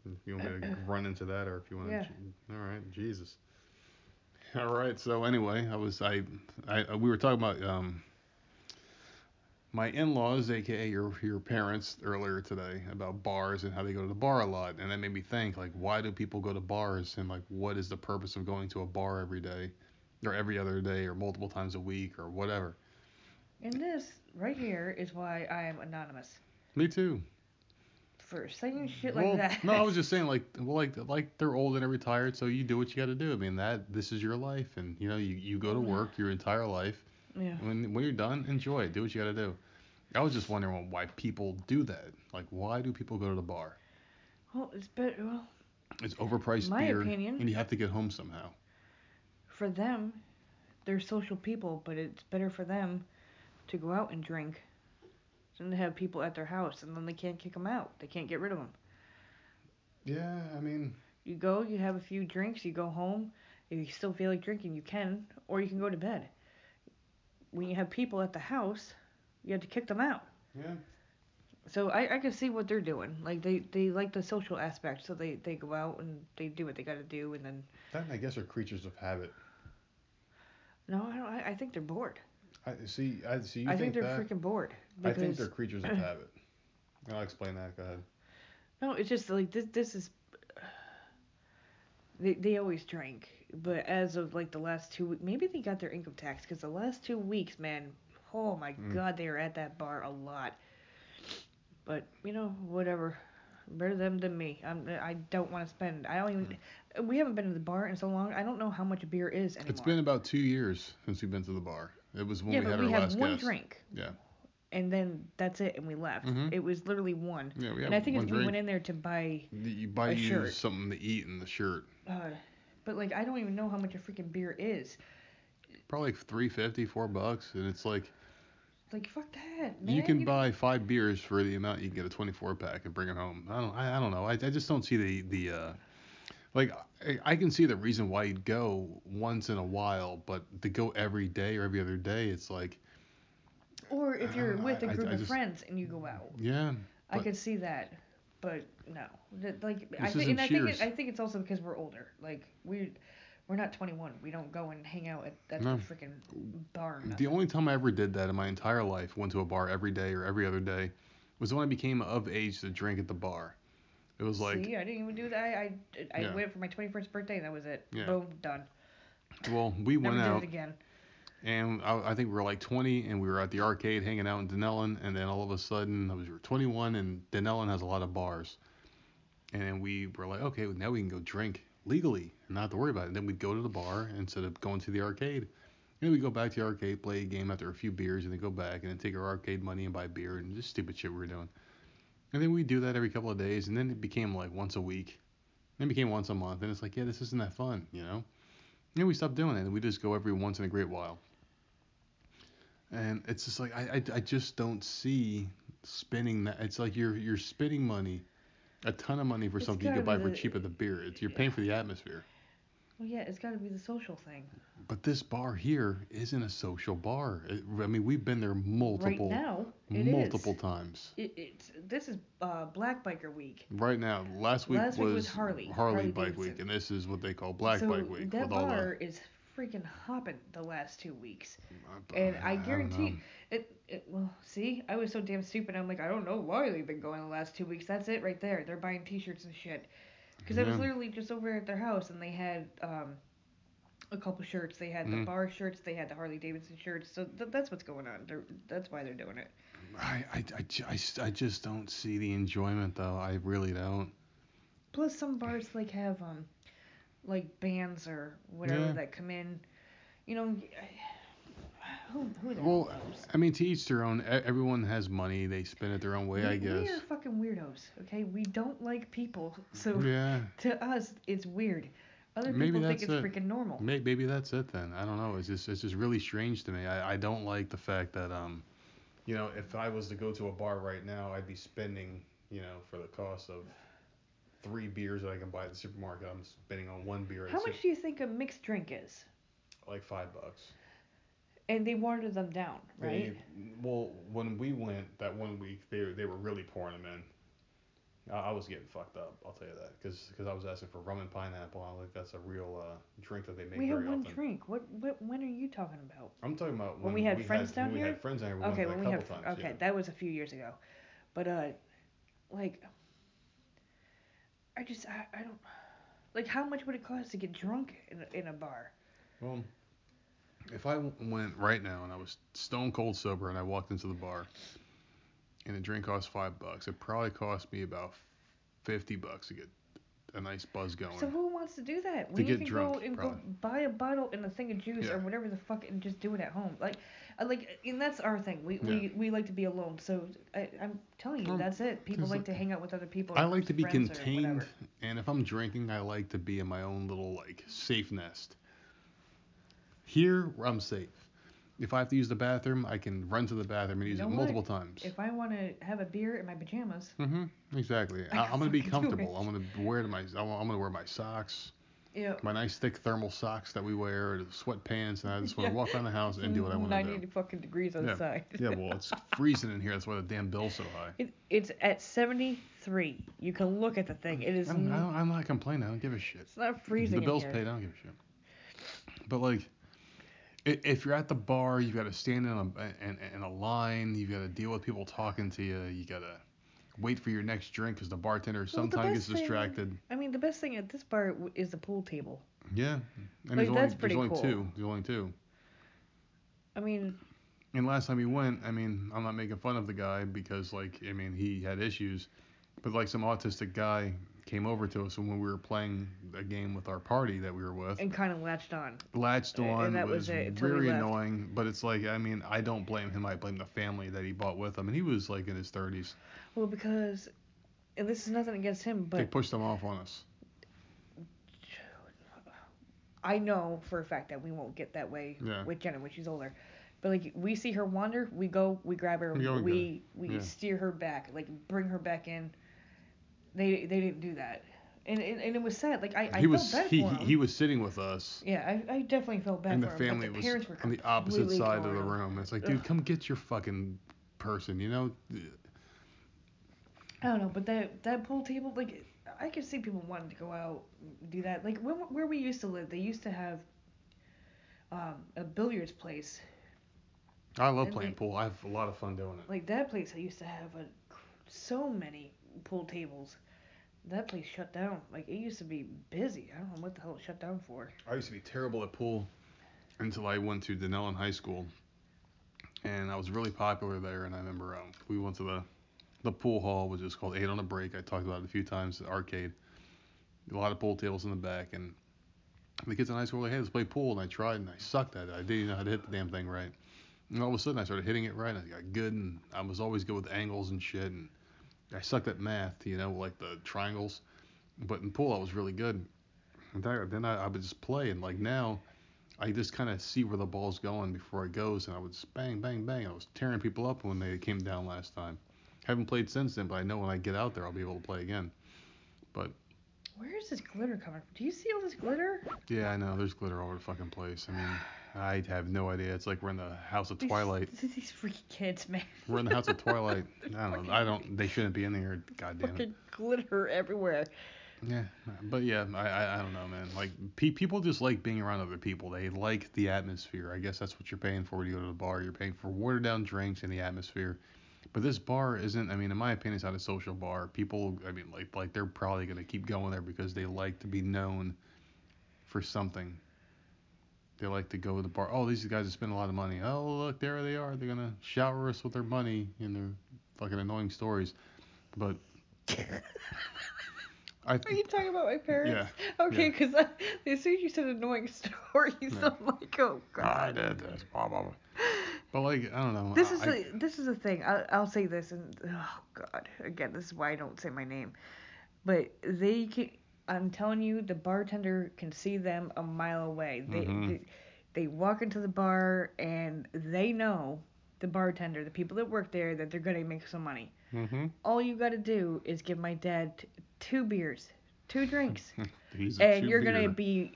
If you want me to [clears throat] run into that, or if you want Yeah. to. All right, Jesus. All right. So anyway, I was I I we were talking about um my in-laws, aka your your parents, earlier today about bars and how they go to the bar a lot, and that made me think like, why do people go to bars, and like, what is the purpose of going to a bar every day, or every other day, or multiple times a week, or whatever. And this right here is why I am anonymous Me too. for saying shit like well, that. no, I was [laughs] just saying like well like like they're old and retired, so you do what you got to do. I mean that this is your life, and you know you, you go to work your entire life. yeah. When when you're done, enjoy it. Do what you got to do. I was just wondering why people do that. Like why do people go to the bar? Well, it's better. Well, It's overpriced My beer, opinion- and you have to get home somehow. For them, they're social people, but it's better for them to go out and drink than to have people at their house, and then they can't kick them out. They can't get rid of them. Yeah, I mean, You go, you have a few drinks, you go home. If you still feel like drinking, you can, or you can go to bed. When you have people at the house, you have to kick them out. yeah. So I, I can see what they're doing. Like they, they like the social aspect, so they, they go out and they do what they got to do, and then That I guess are creatures of habit. No, I don't. I, I think they're bored. I see. I see. You I think, they're that? freaking bored. I think they're creatures of habit. I'll explain that. Go ahead. No, it's just like this. This is. They they always drink, but as of like the last two weeks, maybe they got their income tax because the last two weeks, man, oh my Mm. god, they are at that bar a lot. But you know, whatever. Better them than me. I'm. I don't want to spend. I don't even. We haven't been to the bar in so long. I don't know how much beer is anymore. It's been about two years since we've been to the bar. It was when yeah, we had we our had last one guest. drink. Yeah. And then that's it, and we left. Mhm. It was literally one. Yeah, we had And I think one it's we went in there to buy You buy a you something to eat in the shirt. Uh, but like I don't even know how much a freaking beer is. Probably like three fifty, four bucks, and it's like Like fuck that, man. you can know? buy five beers for the amount you can get a 24 pack and bring it home. I don't, I, I don't know. I, I just don't see the the uh, like I, I can see the reason why you'd go once in a while, but to go every day or every other day, it's like Or if you're with a group I of just- friends and you go out, yeah. I could see that. But no, like I This think, isn't and I think, it, I think it's also because we're older. Like we, we're not 21. We don't go and hang out at, at No. the freaking bar. or The only time I ever did that in my entire life, went to a bar every day or every other day, was when I became of age to drink at the bar. It was like, See, I didn't even do that. I I, I Yeah. went for my 21st birthday. and That was it. Yeah. Boom, done. well, we Never went did out it again. and I, I think we were like 20 and we were at the arcade hanging out in Dunellen and then all of a sudden I was 21 and Dunellen has a lot of bars. And we were like, okay, well, now we can go drink legally and not have to worry about it. And then we'd go to the bar instead of going to the arcade. And then we go back to the arcade, play a game after a few beers, and then go back and then take our arcade money and buy beer and just stupid shit we were doing. And then we'd do that every couple of days, and then it became like once a week. Then it became once a month, and it's like, yeah, this isn't that fun, you know? And we stopped doing it, and we just go every once in a great while. And it's just like I, I, I just don't see spending that. It's like you're you're spending money, a ton of money for It's something you could buy be for the- cheap at the beer. It's you're paying for the atmosphere. Well, yeah, it's got to be the social thing. But this bar here isn't a social bar. It, I mean, we've been there multiple right now, multiple is. times. It, it's this is uh, Black Biker Week. Right now, last week Last week was was Harley, Harley Harley Bike Davidson. Week, and this is what they call Black so Bike Week that with all bar is freaking hopping the last two weeks, the. and I, don't guarantee. It, it. Well, see, I was so damn stupid. I'm like, I don't know why they've been going the last two weeks. That's it right there. They're buying T-shirts and shit. Because I was literally just over at their house, and they had um, a couple shirts. They had the Mhm. bar shirts. They had the Harley Davidson shirts. So th- that's what's going on. They're, that's why they're doing it. I, I, I, I, I just don't see the enjoyment though. I really don't. Plus, some bars like have um, like bands or whatever Yeah. that come in. You know, who who the hell Well, knows? I mean, to each their own. Everyone has money. They spend it their own way, we, I guess. We are fucking weirdos, okay? We don't like people, [laughs] so Yeah. to us it's weird. Other Maybe people think it's it. freaking normal. May- Maybe that's it then. I don't know. It's just it's just really strange to me. I, I don't like the fact that um, you know, if I was to go to a bar right now, I'd be spending, you know, for the cost of three beers that I can buy at the supermarket. I'm spending on one beer. at How much do you think a mixed drink is? like five bucks. And they watered them down, right? They, well, when we went that one week, they they were really pouring them in. I, I was getting fucked up. I'll tell you that, because I was asking for rum and pineapple. I like, that's a real uh, drink that they make we very had one often. drink. What what when are you talking about? I'm talking about When we had friends down when here? We had friends down here. We Okay, when a we had times. okay, yeah. that was a few years ago. But uh like I just I, I don't like how much would it cost to get drunk in a, in a bar? Well, if I went right now and I was stone cold sober and I walked into the bar and a drink cost five bucks, it probably cost me about fifty bucks to get a nice buzz going. So who wants to do that? To When you get can drunk, go and probably. go buy a bottle and a thing of juice Yeah. or whatever the fuck and just do it at home. Like, like, and that's our thing. We we, we like to be alone. So I, I'm telling you, Um, that's it. People like the- to hang out with other people. I like to be contained, and if I'm drinking, I like to be in my own little like safe nest. Here, where I'm safe. if I have to use the bathroom, I can run to the bathroom and use know it what? multiple times. If I want to have a beer in my pajamas, Mm-hmm. Exactly. I I'm gonna be [laughs] comfortable. I'm gonna wear my. I'm gonna wear my socks, yeah. my nice thick thermal socks that we wear, the sweatpants, and I just want to [laughs] walk around the house and do what I want to do. 90 fucking degrees outside. Yeah, yeah, well, it's [laughs] freezing in here. That's why the damn bill's so high. It, it's at 73. You can look at the thing. It is. I'm, I I'm not complaining. I don't give a shit. It's not freezing the bill's paid. I don't give a shit. But like, if you're at the bar, you've got to stand in a in, in a line. you've got to deal with people talking to you. You got to wait for your next drink because the bartender Well, the sometimes gets best thing- distracted. I mean, the best thing at this bar is the pool table. Yeah, and Like, there's only, pretty there's only two. There's only two. I mean, And last time he went, I mean, I'm not making fun of the guy because like, I mean, he had issues, but like some autistic guy came over to us when we were playing a game with our party that we were with. and kind of latched on. latched uh, on. And that was, was it very annoying but it's like i mean i don't blame him i blame the family that he bought with him and he was like in his 30s Well, because, and this is nothing against him, but. they pushed him off on us I know for a fact that we won't get that way Yeah. with Jenna when she's older. But like we see her wander, we go, we grab her, We we we Yeah. steer her back, like bring her back in. They they didn't do that, and and, and it was sad. Like I, I he felt was bad he, he was sitting with us yeah, I, I definitely felt bad and the him. family the was parents were on the opposite side of the room it's like dude Ugh. come get your fucking person you know I don't know, but that that pool table, like I could see people wanting to go out and do that. Like where where we used to live, they used to have um, a billiards place. i love And playing they- pool i have a lot of fun doing it Like that place, I used to have a, so many pool tables. That place shut down. Like it used to be busy. I don't know what the hell it shut down for. I used to be terrible at pool until I went to Dunellen High School, and I was really popular there. And I remember um, we went to the the pool hall, which is called Eight on a Break. I talked about it a few times. The arcade, a lot of pool tables in the back, and the kids in high school were like, "Hey, let's play pool." And I tried, and I sucked at it. I didn't know how to hit the damn thing right. And all of a sudden, I started hitting it right. And I got good, and I was always good with angles and shit. And I sucked at math, you know, like the triangles. But in pool, I was really good. And then I, I would just play, and like now, I just kind of see where the ball's going before it goes, and I would just bang, bang, bang. I was tearing people up when they came down last time. Haven't played since then, but I know when I get out there, I'll be able to play again. But Where is this glitter coming from? Do you see all this glitter? yeah, I know there's glitter all over the fucking place. I mean, I have no idea. It's like we're in the House of These- Twilight. [laughs] These freaking kids, man. We're in the House of Twilight. [laughs] I don't know. I don't. They shouldn't be in here. God damn it. Glitter everywhere. Yeah, but yeah, I, I I don't know, man. Like pe- people just like being around other people. They like the atmosphere. I guess that's what you're paying for when you go to the bar. You're paying for watered down drinks and the atmosphere. But this bar isn't. I mean, in my opinion, it's not a social bar. People, I mean, like like they're probably gonna keep going there because they like to be known for something. They like to go to the bar. Oh, these guys are spending a lot of money. Oh, look, there they are. They're gonna shower us with their money and their fucking annoying stories. But [laughs] I Are you talking about my parents? Yeah, [laughs] Okay, yeah. because as soon as you said annoying [laughs] stories, Yeah. I'm like, oh god. I did this, blah blah blah. But like, I don't know. This is I- the this is the thing. I, I'll say this, and oh god, again, this is why I don't say my name. But they can. I'm telling you, the bartender can see them a mile away. They Mhm. they, they walk into the bar and they know the bartender, the people that work there, that they're gonna make some money. Mhm. All you gotta do is give my dad t- two beers, two [laughs] drinks, and cheap you're gonna be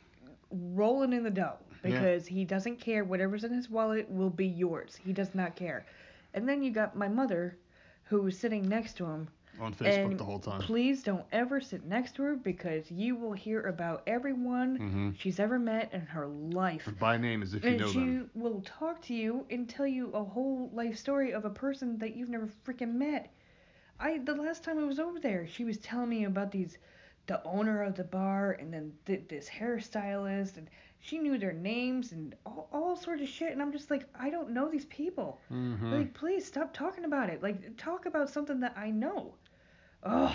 rolling in the dough Yeah. because he doesn't care. Whatever's in his wallet will be yours. He does not care. And then you got my mother, who was sitting next to him. On Facebook and the whole time. Please don't ever sit next to her because you will hear about everyone Mhm. she's ever met in her life. By name as if you And know she them. will talk to you and tell you a whole life story of a person that you've never freaking met. I the last time I was over there, she was telling me about these, the owner of the bar and then th- this hairstylist and she knew their names and all, all sorts of shit and I'm just like I don't know these people. Mhm. Like please stop talking about it. Like talk about something that I know. Ugh.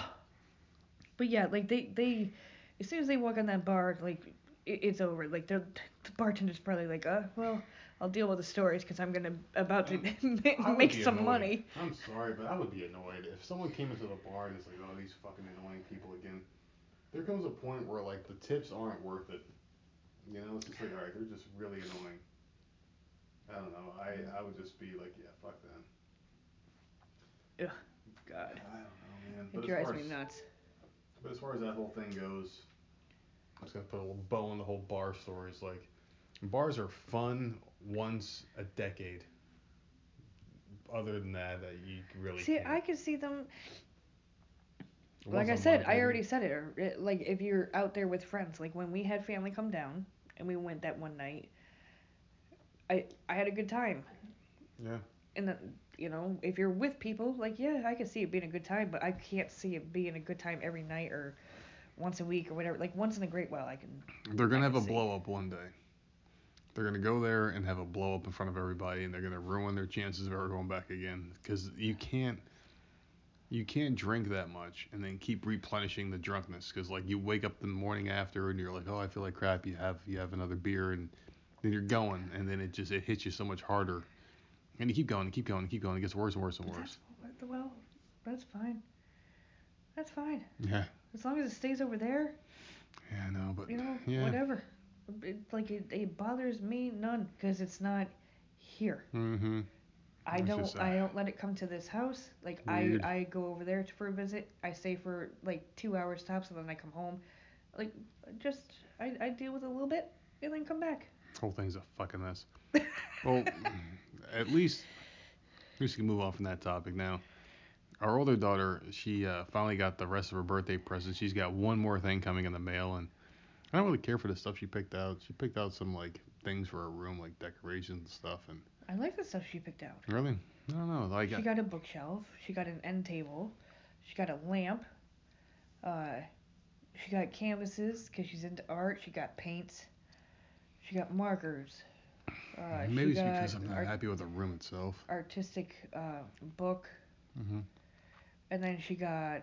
But yeah, like they they as soon as they walk in that bar, like it, it's over. Like they're the bartender's probably like, uh, well, I'll deal with the stories because I'm gonna about to [laughs] would make some annoyed. money. I'm sorry, but I would be annoyed if someone came into the bar and it's like, oh, these fucking annoying people again. There comes a point where like the tips aren't worth it. You know, it's just like, all right, they're just really annoying. I don't know. I I would just be like, yeah, fuck them. Ugh, God, I don't know, man. it But as drives far me as, nuts. but as far as that whole thing goes, I was gonna put a little bow on the whole bar story. It's like bars are fun once a decade. Other than that, that you really See, can't. I could see them. Once Like I said, month, I maybe. already said it. it- Like if you're out there with friends, like when we had family come down and we went that one night, I I had a good time. Yeah. And then you know, if you're with people, like yeah, I can see it being a good time, but I can't see it being a good time every night or once a week or whatever. Like once in a great while, I can. They're gonna have a blow up one day. They're gonna go there and have a blow up in front of everybody, and they're gonna ruin their chances of ever going back again. Because you can't, you can't drink that much and then keep replenishing the drunkenness. Because like you wake up the morning after and you're like, oh, I feel like crap. You have you have another beer and then you're going, and then it just it hits you so much harder. And you keep going, and keep going, and keep going. It gets worse and worse and worse. That's, well, that's fine. That's fine. Yeah. As long as it stays over there, Yeah, I know, but you know, yeah. whatever. It, like it, it bothers me none because it's not here. Mm-hmm. I It's don't just, uh, I don't let it come to this house. Like Weird. I I go over there for a visit. I stay for like two hours tops, and then I come home. Like just I I deal with it a little bit and then come back. whole thing's a fucking mess. Well, [laughs] at least we can move on from that topic now. Our older daughter, she uh, finally got the rest of her birthday presents. She's got one more thing coming in the mail, and I don't really care for the stuff she picked out. She picked out some like things for her room, like decorations and stuff. And I like the stuff she picked out. really, I don't know. Like, She got a bookshelf. She got an end table. She got a lamp. Uh, she got canvases because she's into art. She got paints. She got markers. Uh, maybe it's because I'm not art- happy with the room itself. artistic uh, book. hmm and then she got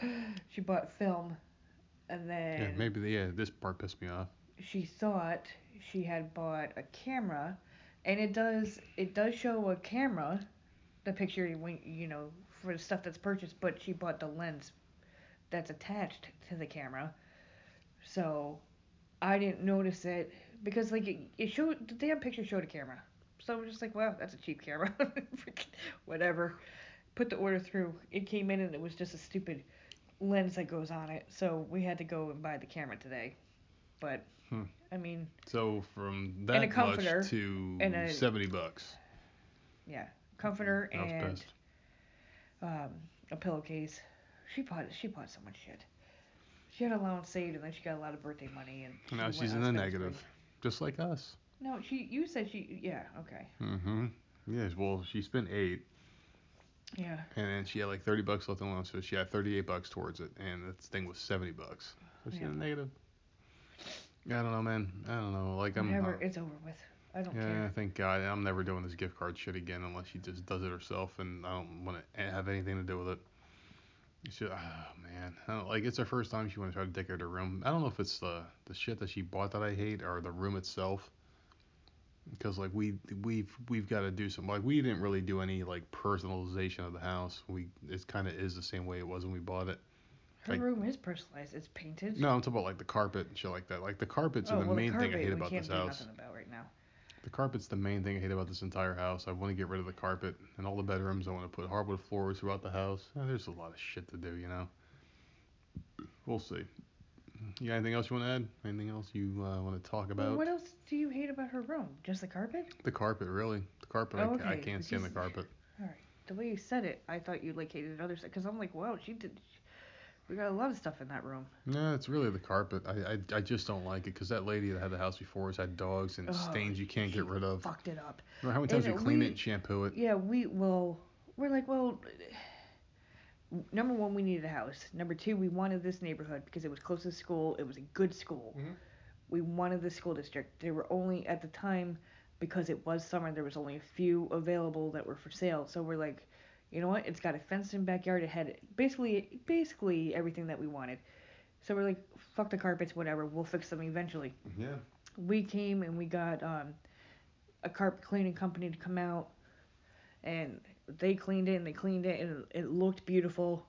[sighs] she bought film and then Yeah, maybe the, yeah. This part pissed me off. she thought she had bought a camera and it does it does show a camera the picture when you know for the stuff that's purchased but she bought the lens that's attached to the camera so i didn't notice it because like it, it showed the damn picture showed a camera so i'm just like wow that's a cheap camera [laughs] whatever put the order through it came in and it was just a stupid lens that goes on it so we had to go and buy the camera today but Hmm. i mean So from And that a comforter, much to and a- seventy bucks. yeah comforter and um, a pillowcase. She bought she bought so much shit. She had allowance saved, and then she got a lot of birthday money, and Now she's in the negative. Just like us. No, she you said she yeah okay Mm-hmm. Yes. Well, she spent eight, yeah and then she had like thirty bucks left in loan, so she had thirty-eight bucks towards it, and the thing was seventy bucks. So she's Yeah. in the negative. I don't know, man. I don't know. Like I'm. whatever uh, it's over with. I don't yeah, care. thank God. I'm never doing this gift card shit again unless she just does it herself, and I don't want to have anything to do with it. She, oh ah, man, I don't, like it's her first time she want to try to decorate her room. I don't know if it's the the shit that she bought that I hate or the room itself. Because like we we've we've got to do some like we didn't really do any like personalization of the house. We it kind of is the same way it was when we bought it. Her like- room is personalized. It's painted. No, I'm talking about like the carpet and shit like that. Like the carpets oh, are the well, main the thing I hate about this house. about. The carpet's the main thing I hate about this entire house. I want to get rid of the carpet and all the bedrooms. I want to put hardwood floors throughout the house. Eh, there's a lot of shit to do, you know. We'll see. You got anything else you want to add? Anything else you uh, want to talk Well, about? what else do you hate about her room? Just the carpet? The carpet, really. The carpet, I, Oh, ca- I okay. can't stand the carpet. All right. The way you said it, I thought you like hated other stuff. Because I'm like, wow, she did. We got a lot of stuff in that room. No, it's really the carpet. I, I, I just don't like it because that lady that had the house before us had dogs and Oh, stains you can't get rid of. Fucked it up. How many times And we clean we- it and shampoo it? Yeah, we well, we're like, well, number one, we needed a house. Number two, we wanted this neighborhood because it was close to school. It was a good school. Mhm. We wanted the school district. There were only at the time, because it was summer, there was only a few available that were for sale. So we're like, you know what? It's got a fenced-in backyard. It had basically basically everything that we wanted. So we're like, fuck the carpets, whatever. We'll fix them eventually Yeah. we came and we got um, a carpet cleaning company to come out and they cleaned it and they cleaned it and it looked beautiful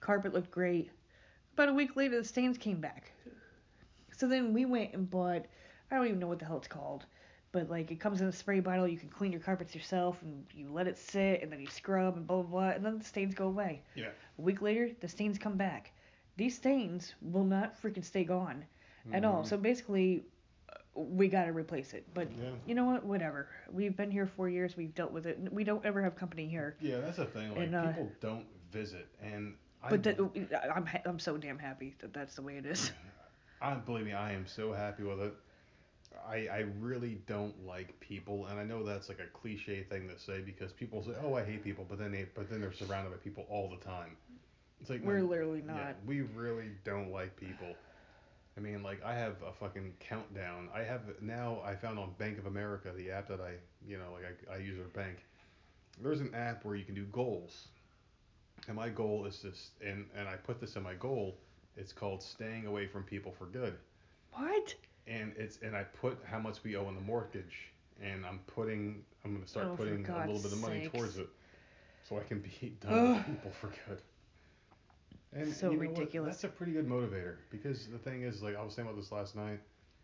carpet looked great about a week later the stains came back so then we went and bought i don't even know what the hell it's called but like it comes in a spray bottle. You can clean your carpets yourself, and you let it sit, and then you scrub and blah blah blah, and then the stains go away. Yeah. A week later, the stains come back. These stains will not freaking stay gone at all. Mhm. So basically, uh, we gotta replace it. But Yeah. you know what? Whatever. We've been here four years. We've dealt with it. We don't ever have company here. Yeah, that's the thing. Like And, uh, people don't visit, and I, But that, I'm I'm so damn happy that that's the way it is. I believe me, I am so happy with it. I I really don't like people, and I know that's like a cliche thing to say because people say, "Oh, I hate people," but then they but then they're surrounded by people all the time. It's like We're no, literally yeah, not. we really don't like people. I mean, like I have a fucking countdown. I have now. I found on Bank of America the app that I you know like I, I use their bank. There's an app where you can do goals, and my goal is this, and and I put this in my goal. It's called staying away from people for good What? And it's and I put how much we owe on the mortgage, and I'm putting I'm gonna start Oh, putting a little bit of money sakes. towards it, so I can be [laughs] done with people for good. And So you know what? ridiculous. That's a pretty good motivator because the thing is, like I was saying about this last night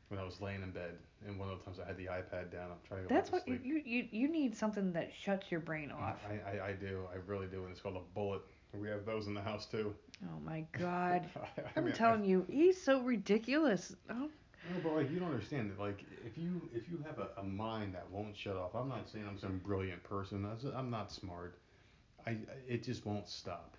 when I was laying in bed, and one of the times I had the iPad down, I'm trying to go That's what sleep. you, you you need something that shuts your brain off. I, I, I do, I really do, and it's called a bullet. We have those in the house too. Oh my god. [laughs] I I- telling you, he's so ridiculous. Oh, No, but like you don't understand it. Like if you if you have a, a mind that won't shut off, I'm not saying I'm some brilliant person. I I'm not smart. I it just won't stop.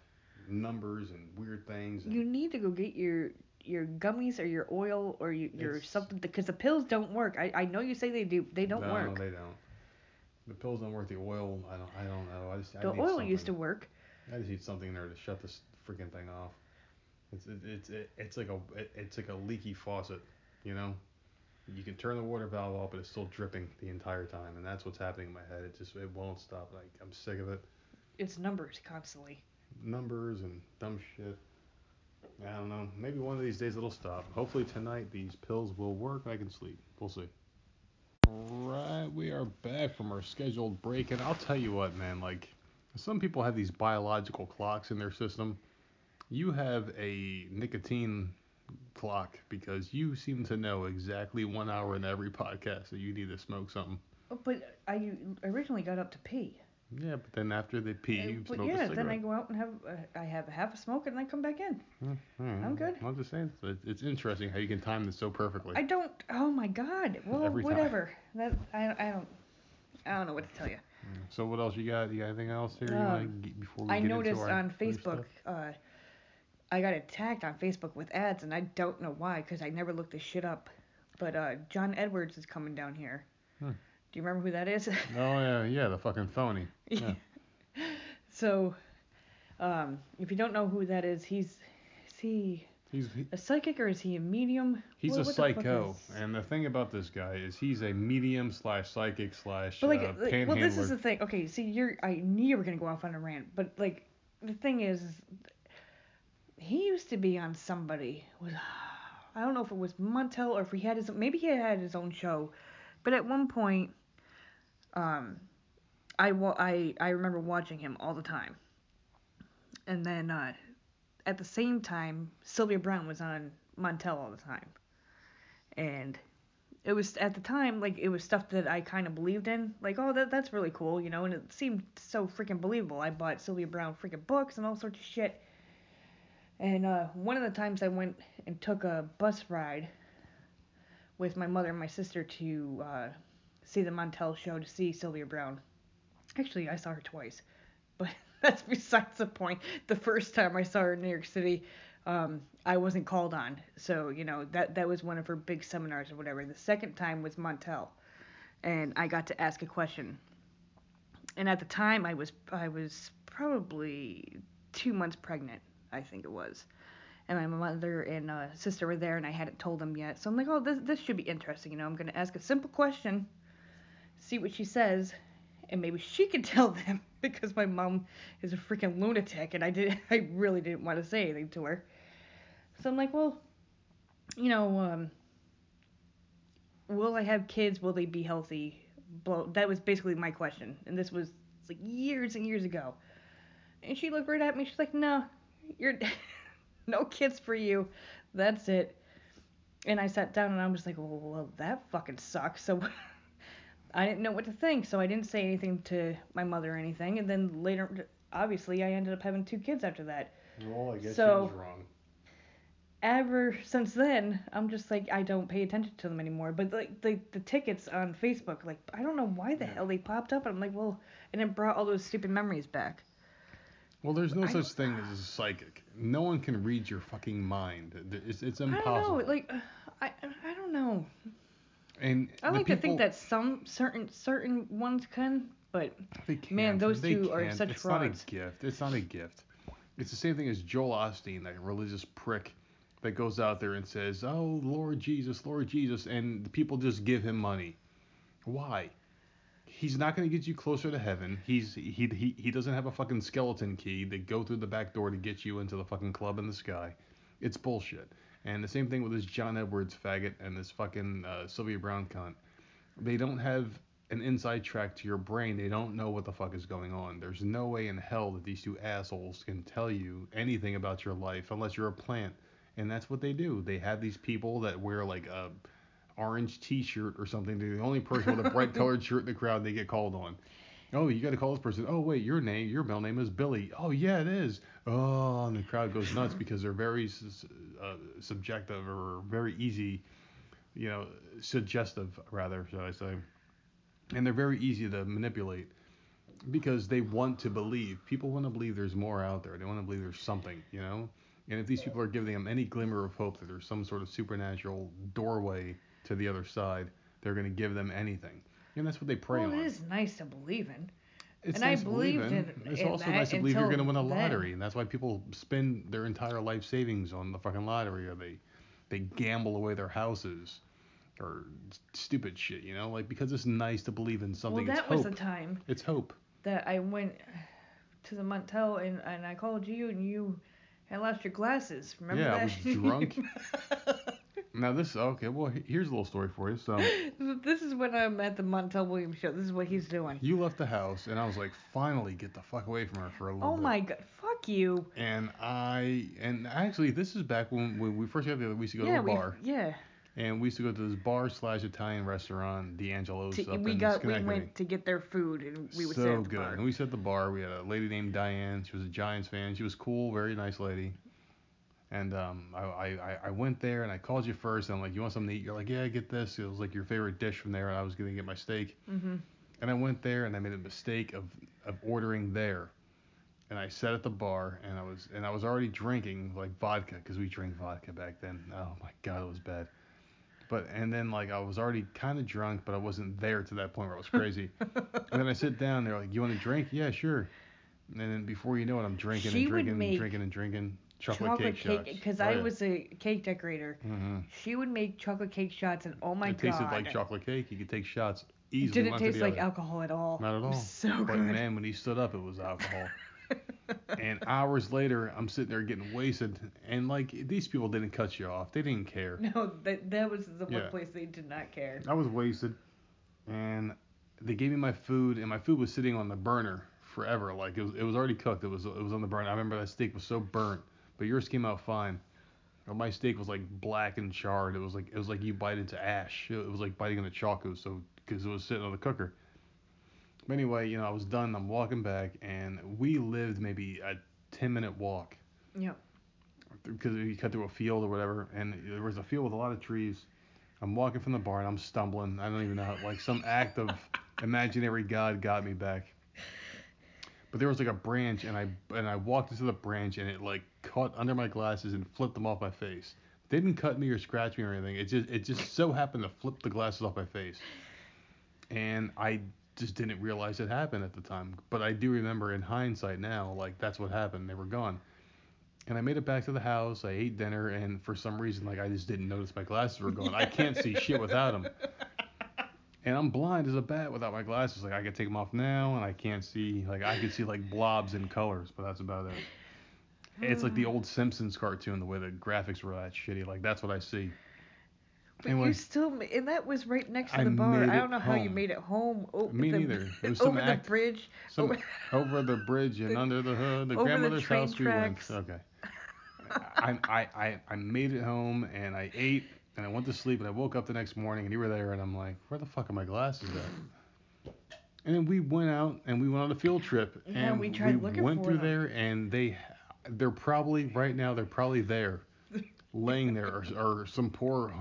Numbers and weird things. And you need to go get your your gummies or your oil or you, your something because the pills don't work. I, I know you say they do. They don't no, work. No, they don't. The pills don't work. The oil, I don't. I don't know. I just. I the need oil used to work. I just need something there to shut this freaking thing off. It's it, it's it, it's like a it, it's like a leaky faucet, you know. You can turn the water valve off, but it's still dripping the entire time, and that's what's happening in my head. It just it won't stop. Like I'm sick of it. It's numbers constantly. Numbers and dumb shit. I don't know. Maybe one of these days it'll stop. Hopefully tonight these pills will work. I can sleep. We'll see. Alright, we are back from our scheduled break, and I'll tell you what, man. Like, some people have these biological clocks in their system. You have a nicotine clock because you seem to know exactly one hour in every podcast that you need to smoke something. Oh, But I originally got up to pee. Yeah, but then after they pee, Uh, you but smoke yeah, a cigarette. then I go out and have uh, I have a half a smoke and then I come back in. Alright. I'm good. I'm just saying, it's, it's interesting how you can time this so perfectly. I don't. Oh my god. [laughs] Well, Every time. whatever. That I I don't. I don't know what to tell you. So what else you got? You got anything else here Um, get before we I noticed on Facebook, uh, I got attacked on Facebook with ads, and I don't know why, because I never looked this shit up. But uh, John Edwards is coming down here. Hmm. Do you remember who that is? [laughs] Oh yeah, yeah, the fucking phony. Yeah. so, um, if you don't know who that is, he's is he He's he, a psychic or is he a medium? he's What- a what psycho, is- and the thing about this guy is he's a medium slash psychic slash But like, uh, like well, this is the thing. Okay, see, you're. I knew you were gonna go off on a rant, but like, the thing is, he used to be on somebody. Was [sighs] I don't know if it was Montel or if he had his. Maybe he had his own show, but at one point, um, I wa- I I remember watching him all the time, and then uh, at the same time, Sylvia Browne was on Montel all the time, and it was at the time like it was stuff that I kind of believed in. Like, oh, that that's really cool, you know, and it seemed so freaking believable. I bought Sylvia Browne freaking books and all sorts of shit. And uh, one of the times I went and took a bus ride with my mother and my sister to uh, see the Montel show to see Sylvia Browne. Actually, I saw her twice, but [laughs] that's besides the point. The first time I saw her in New York City, um, I wasn't called on, so you know that that was one of her big seminars or whatever. The second time was Montel, and I got to ask a question. And at the time, I was I was probably two months pregnant, I think it was, and my mother and uh, sister were there, and I hadn't told them yet. So I'm like, oh, this this should be interesting, you know. I'm gonna ask a simple question, see what she says, and maybe she can [laughs] tell them [laughs] because my mom is a freaking lunatic, and I did [laughs] I really didn't want to say anything to her. So I'm like, well, you know, um, will I have kids? Will they be healthy? Blow. That was basically my question, and this was like years and years ago. And she looked right at me. She's like, no, you're [laughs] no kids for you. That's it. And I sat down and I was like, well, well that fucking sucks. So [laughs] I didn't know what to think, so I didn't say anything to my mother or anything. And then later, obviously, I ended up having two kids after that. Well, I guess So- was wrong. Ever since then, I'm just like I don't pay attention to them anymore. But like the the tickets on Facebook, like I don't know why the Yeah. hell they popped up. And I'm like, well, and it brought all those stupid memories back. Well, there's no I such thing as a psychic. No one can read your fucking mind. It's, it's I impossible. don't know, like I I don't know. and I like to think that some certain certain ones can, but man, those they two are can't. such it's frauds. not a gift. It's not a gift. It's the same thing as Joel Osteen, that religious prick that goes out there and says, "Oh Lord Jesus, Lord Jesus," and the people just give him money. Why? He's not going to get you closer to heaven. He's he, he he doesn't have a fucking skeleton key that go through the back door to get you into the fucking club in the sky. It's bullshit. And the same thing with this John Edwards faggot and this fucking uh, Sylvia Browne cunt. They don't have an inside track to your brain. They don't know what the fuck is going on. There's no way in hell that these two assholes can tell you anything about your life unless you're a plant. And that's what they do. They have these people that wear like a orange T-shirt or something. They're the only person with a bright [laughs] colored shirt in the crowd. They get called on. Oh, you got to call this person. Oh, wait, your name, your middle name is Billy. Oh, yeah, it is. Oh, and the crowd goes nuts because they're very uh, subjective or very easy, you know, suggestive rather, should I say? And they're very easy to manipulate because they want to believe. People want to believe there's more out there. They want to believe there's something, you know. And if these people are giving them any glimmer of hope that there's some sort of supernatural doorway to the other side, they're going to give them anything. And that's what they pray well, on. it is nice to believe in. It's And I nice believe believed in. in- It's in also nice to believe you're going to win a then. lottery, and that's why people spend their entire life savings on the fucking lottery, or they they gamble away their houses, or stupid shit, you know, like because it's nice to believe in something. well, it's that was hope. the time It's hope. that I went to the Montel and, and I called you and you had lost your glasses. Remember Yeah, I that? was [laughs] drunk. [laughs] Now this okay. Well, here's a little story for you. So [laughs] this is when I'm at the Montel Williams show. This is what he's doing. you left the house, and I was like, finally get the fuck away from her for a little Oh bit. my god, fuck you. And I and actually this is back when when we first got together. We used to go yeah, to a we bar. yeah. And we used to go to this bar slash Italian restaurant, D'Angelo's To- up we in got we went to get their food and we would so sit at the good. bar. And we sat at the bar. We had a lady named Diane. She was a Giants fan. She was cool, very nice lady. And um, I, I, I- went there and I called you first. And I'm like, you want something to eat? You're like, yeah, I get this. It was like your favorite dish from there. And I was gonna get my steak. hmm And I went there and I made a mistake of, of ordering there. And I sat at the bar and I was and I was already drinking like vodka because we drank vodka back then. Oh my god, it was bad. But and then like I was already kind of drunk, but I wasn't there to that point where I was crazy. [laughs] and then I sit down. They're like, "You want a drink?" Yeah, sure. And then before you know it, I'm drinking She and drinking and drinking and drinking chocolate, chocolate cake, cake shots. because Oh, I was a cake decorator. hmm She would make chocolate cake shots and oh my it god. tasted like chocolate cake. You could take shots It easily. didn't taste like other. alcohol at all. Not at It all. was [laughs] so But good. man, when he stood up, it was alcohol. [laughs] and hours later, I'm sitting there getting wasted, and like these people didn't cut you off. They didn't care. No, that that was the one Yeah. place they did not care. I was wasted, and they gave me my food, and my food was sitting on the burner forever. Like it was, it was already cooked. It was, it was on the burner. I remember that steak was so burnt, but yours came out fine. My steak was like black and charred. It was like, it was like you bite into ash. It was like biting into chocolate. So, because it was sitting on the cooker. But anyway, you know, I was done. I'm walking back, and we lived maybe a 10 minute walk Yep. because you cut through a field or whatever, and there was a field with a lot of trees. I'm walking from the barn. I'm stumbling. I don't even know how, like some act of [laughs] imaginary God got me back. But there was like a branch, and I and I walked into the branch, and it like caught under my glasses and flipped them off my face. They didn't cut me or scratch me or anything. It just it just so happened to flip the glasses off my face, and I just didn't realize it happened at the time. But I do remember in hindsight now, like that's what happened. They were gone. And I made it back to the house. I ate dinner, and for some reason, like I just didn't notice my glasses were gone. I can't see shit without them. And I'm blind as a bat without my glasses. Like I could take them off now, and I can't see. Like I could see like blobs and colors, but that's about it. It's like the ah. old Simpsons cartoon, the way the graphics were that shitty. Like that's what I see. But Anyway. you still, ma- and that was right next to I the bar. made I it don't know how you home. made it home. Oh, Me the, neither. It was [laughs] some over act- the bridge. Some, over- [laughs] over the bridge and [laughs] The- under the hood, the over the grandmother's train house we went. Okay. I, I, I, I made it home and I ate and I went to sleep and I woke up the next morning and you were there and I'm like, where the fuck are my glasses at? And then we went out and we went on a field trip Yeah, and we tried looking went for through them. there and they they're probably right now they're probably there [laughs] laying there or, or some poor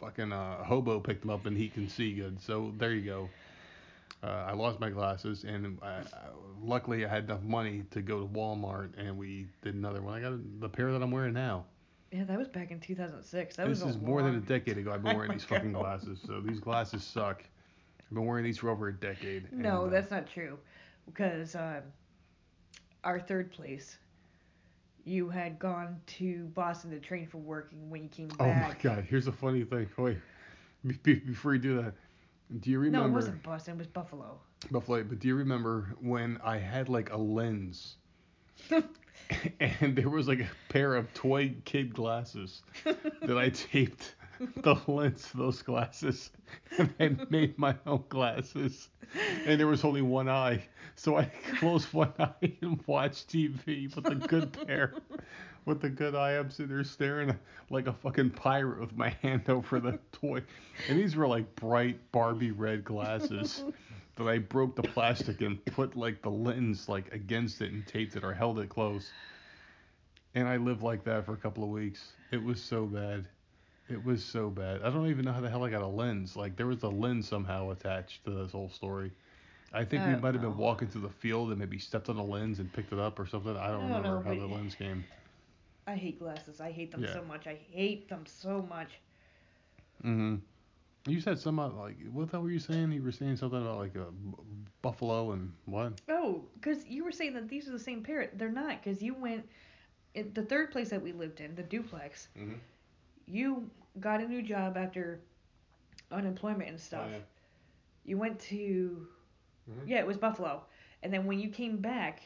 fucking uh, hobo picked them up and he can see good. So there you go. Uh, I lost my glasses and I, I, luckily I had enough money to go to Walmart and we did another one. I got the pair that I'm wearing now. Yeah, that was back in 2006. That this was is more than a decade ago. I've been wearing these fucking glasses. So these glasses suck. I've been wearing these for over a decade. No, and, uh, that's not true. Because um, our third place, you had gone to Boston to train for working when you came Oh my god, here's a funny thing. Wait, be- be- before you do that, do you remember? No, it wasn't Boston. It was Buffalo. Buffalo? But do you remember when I had like a lens, [laughs] [laughs] and there was like a pair of toy kid glasses that I taped the lens to those glasses, and I made my own glasses, and there was only one eye, so I closed one eye and watched TV with a good pair. With the good eye, I'm sitting there staring like a fucking pirate with my hand over the toy. And these were like bright Barbie red glasses that I broke the plastic and put like the lens like against it and taped it or held it close. And I lived like that for a couple of weeks. It was so bad. It was so bad. I don't even know how the hell I got a lens. Like there was a lens somehow attached to this whole story. I think we I don't might have been walking through the field and maybe stepped on a lens and picked it up or something. I don't, I don't remember know, how the lens came. I hate glasses. I hate them Yeah. so much. I hate them so much. Mm-hmm. You said something like what the hell were you saying? You were saying something about like a b- buffalo and what? Oh, because you were saying that these are the same pair. They're not, because you went. It, the third place that we lived in, the duplex, Mm-hmm. you got a new job after unemployment and Oh, stuff. You went to. Mhm. Yeah, it was Buffalo. And then when you came back,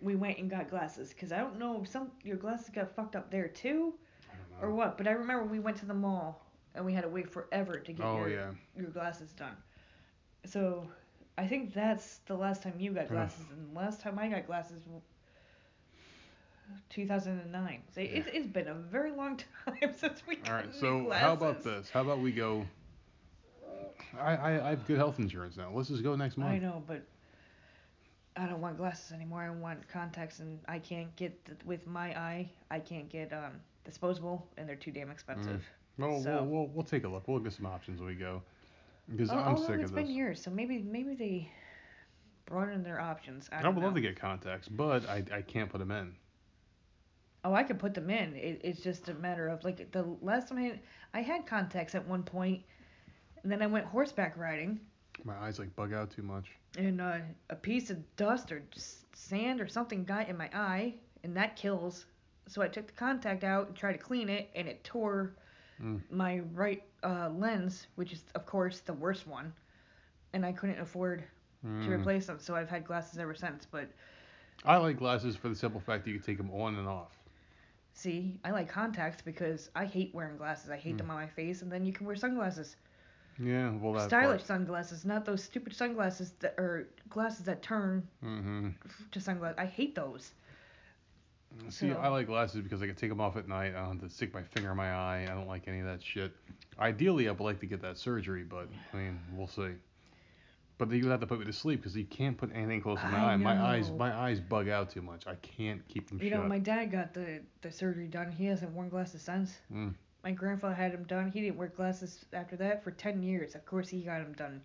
we went and got glasses. Because I don't know if some your glasses got fucked up there too, I don't know. or what. But I remember we went to the mall and we had to wait forever to get Oh your, yeah. your glasses done. So I think that's the last time you got glasses, and the last time I got glasses, w- 2009. So it's it's been a very long [laughs] time since we got All right. So glasses. how about this? How about we go? I, I I have good health insurance now. Let's just go next month. I know, but I don't want glasses anymore. I want contacts, and I can't get the, with my eye. I can't get um disposable, and they're too damn expensive. Well, So- we'll, we'll we'll take a look. We'll get some options when we go. Because Al- I'm Although sick it's of been this. years, so maybe maybe they broaden their options. I, I don't would love know. to get contacts, but I I can't put them in. Oh, I could put them in. It, it's just a matter of like the last time I had, I had contacts at one point, and then I went horseback riding, My eyes like bug out too much. and uh, a piece of dust or sand or something got in my eye, and that kills. So I took the contact out and tried to clean it, and it tore Mm. my right uh, lens, which is of course the worst one, and I couldn't afford to Mm. replace them. So I've had glasses ever since. But I like glasses for the simple fact that you can take them on and off. see, I like contacts because I hate wearing glasses. I hate Mm. them on my face, and then you can wear sunglasses. Yeah, well that stylish sunglasses, not those stupid sunglasses that are glasses that turn Mm-hmm. to sunglasses. I hate those. See, So- I like glasses because I can take them off at night. I don't have to stick my finger in my eye. I don't like any of that shit. Ideally, I would like to get that surgery, but I mean, we'll see. But then you would have to put me to sleep because you can't put anything close to my I eye. My eyes, my eyes bug out too much. I can't keep them You shut. know, my dad got the the surgery done. He hasn't worn glasses since. Mm. My grandfather had him done. He didn't wear glasses after that for ten years. Of course, he got him done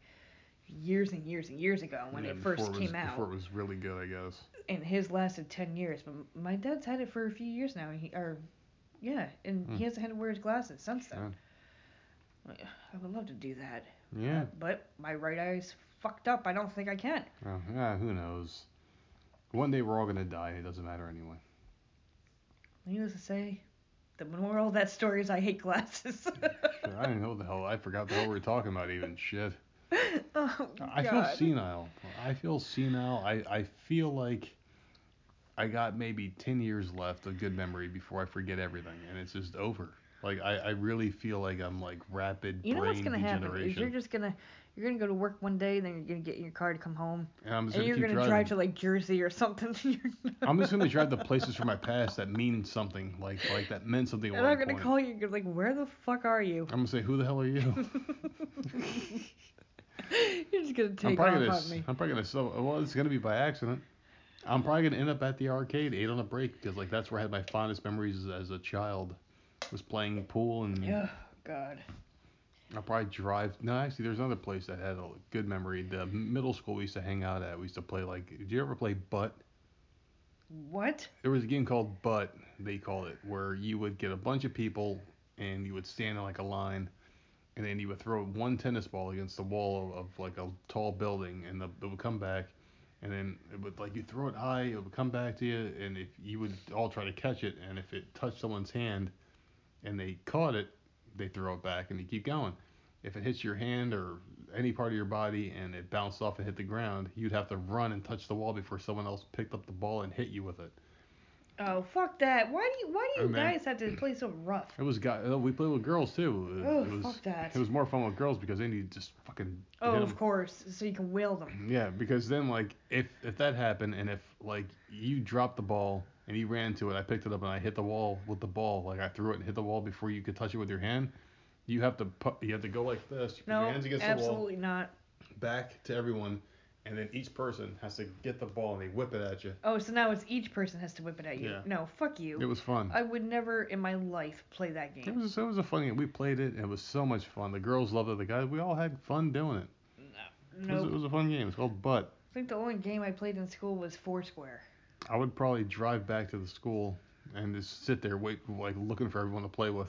years and years and years ago when Yeah, it first was, came out. Before it was really good, I guess. And his lasted 10 years but my dad's had it for a few years now and he or yeah and Hmm. he hasn't had to wear his glasses since then i would love to do that Yeah. but my right eye's fucked up i don't think i can Oh, yeah. Who knows? One day we're all gonna die. It doesn't matter anyway. needless to say the moral of that story is i hate glasses [laughs] Shit, I don't know the hell. I forgot the hell we were talking about. Even [laughs] shit. [laughs] oh, I feel senile. I feel senile. I, I feel like I got maybe 10 years left of good memory before I forget everything, and it's just over. Like, I, I really feel like I'm like rapid you know brain what's gonna happen is you're just gonna you're gonna go to work one day and then you're gonna get in your car to come home and I'm just and gonna you're gonna driving. drive to like jersey or something [laughs] I'm just gonna drive to places from my past that mean something, like like that meant something and i'm gonna point. call you like where the fuck are you I'm gonna say, who the hell are you? [laughs] [laughs] You're just gonna I'm take probably off gonna, on me. I'm probably gonna, so, well, it's gonna be by accident. I'm probably gonna end up at the arcade, eight on a break, because like that's where I had my fondest memories as, as a child, was playing pool and Oh God. I'll probably drive. No, actually, there's another place that had a good memory. The middle school we used to hang out at. We used to play like. Did you ever play butt? What? There was a game called butt. They called it, where you would get a bunch of people and you would stand in like a line, and then you would throw one tennis ball against the wall of, of like a tall building, and the, it would come back, and then it would like you throw it high, it would come back to you, and if you would all try to catch it, and if it touched someone's hand, and they caught it, they throw it back, and you keep going. If it hits your hand or any part of your body and it bounced off and hit the ground, you'd have to run and touch the wall before someone else picked up the ball and hit you with it. Oh fuck that. Why do you Why do you And then- guys have to play so rough? It was guy. uh, We played with girls too. It, Oh it was. fuck that. It was more fun with girls because then you just fucking. Oh, of course. So you can wheel them. Yeah, because then like if if that happened and if like you dropped the ball and you ran to it, I picked it up and I hit the wall with the ball. Like I threw it and hit the wall before you could touch it with your hand. You have to put. You have to go like this. You put your No, hands against the wall, absolutely not. back to everyone, and then each person has to get the ball and they whip it at you. Oh, so now it's each person has to whip it at you. Yeah. No, fuck you. It was fun. I would never in my life play that game. It was it was a fun game. We played it and it was so much fun. The girls loved it. The guys we all had fun doing it. It was, No. it was a fun game. It's called Butt. I think the only game I played in school was Foursquare. I would probably drive back to the school and just sit there, wait, like looking for everyone to play with.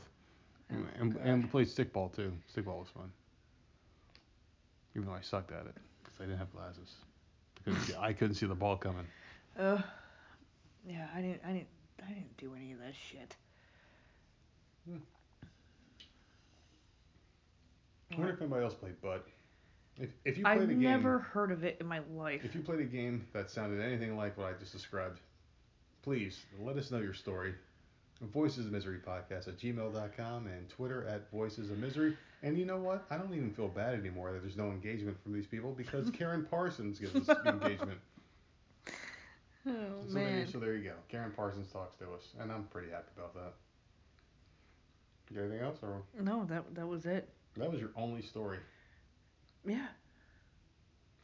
And, Oh, and, God. and we played stickball too. Stickball was fun. Even though I sucked at it I didn't have glasses. because I couldn't see the ball coming. [laughs] Uh, yeah, I didn't, I didn't, I didn't do any of that shit. I wonder if anybody else played Butt. If, if you played a game I've a game, never heard of it in my life. if you played a game that sounded anything like what I just described, please let us know your story. Voices of Misery podcast at gmail.com and Twitter at Voices of Misery. And you know what? I don't even feel bad anymore that there's no engagement from these people because [laughs] Karyn Parsons gives us engagement. oh So there, man. so there you go. Karyn Parsons talks to us, and I'm pretty happy about that. You got anything else, or No, that that was it. that was your only story? Yeah.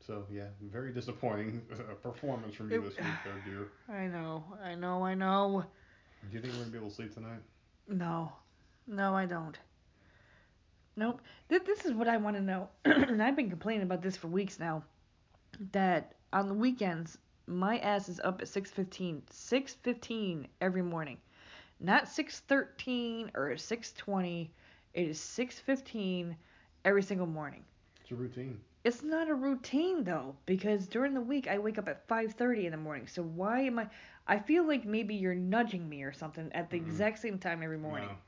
So yeah, very disappointing [laughs] performance from you It- this week, though, dear. [sighs] I know, I know, I know. Do you think we're gonna be able to sleep tonight? No, no, I don't. Nope. Th- this is what I want to know, [clears throat] and I've been complaining about this for weeks now. That on the weekends, my ass is up at 6:15, 6:15 every morning, not 6:13 or 6:20. It is 6:15 every single morning. It's a routine. It's not a routine though, because during the week I wake up at 5:30 in the morning. So why am I? I feel like maybe you're nudging me or something at the Mm-mm. exact same time every morning.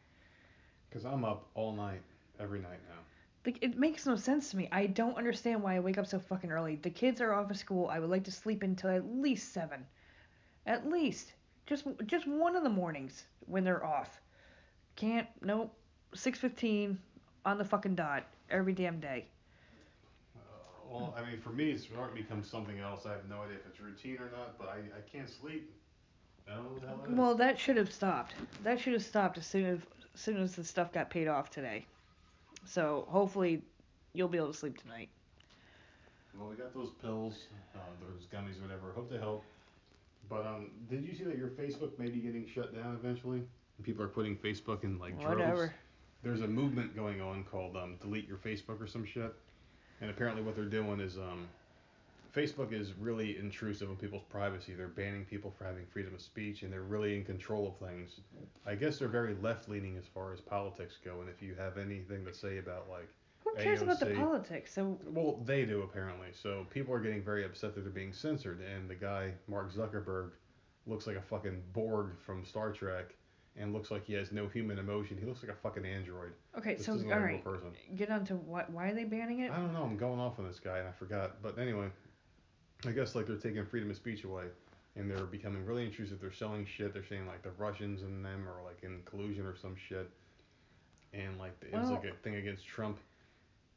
Because I'm up all night, every night now. Like it makes no sense to me. I don't understand why I wake up so fucking early. The kids are off of school. I would like to sleep until at least seven, at least just just one of the mornings when they're off. Can't. Nope. Six fifteen on the fucking dot every damn day. Well, I mean, for me, it's starting to become something else. I have no idea if it's routine or not, but I, I can't sleep. I don't know what the hell it is. Well, that should have stopped. That should have stopped as soon as, as soon as the stuff got paid off today. So hopefully you'll be able to sleep tonight. Well, we got those pills, uh, those gummies, whatever. Hope they help. But um, did you see that your Facebook may be getting shut down eventually? People are quitting Facebook in like droves. Whatever. There's a movement going on called um, delete your Facebook or some shit. And apparently, what they're doing is um, Facebook is really intrusive on people's privacy. They're banning people for having freedom of speech, and they're really in control of things. I guess they're very left leaning as far as politics go. And if you have anything to say about like Who cares about the politics? So well, they do apparently. So people are getting very upset that they're being censored, and the guy Mark Zuckerberg looks like a fucking Borg from Star Trek, and looks like he has no human emotion. He looks like a fucking android. okay, This so all like right, person. get on to what? Why are they banning it? I don't know. I'm going off on this guy, and I forgot. But anyway, I guess like they're taking freedom of speech away, and they're becoming really intrusive. They're selling shit. They're saying like the Russians and them are like in collusion or some shit, and like it was Well- like a thing against Trump.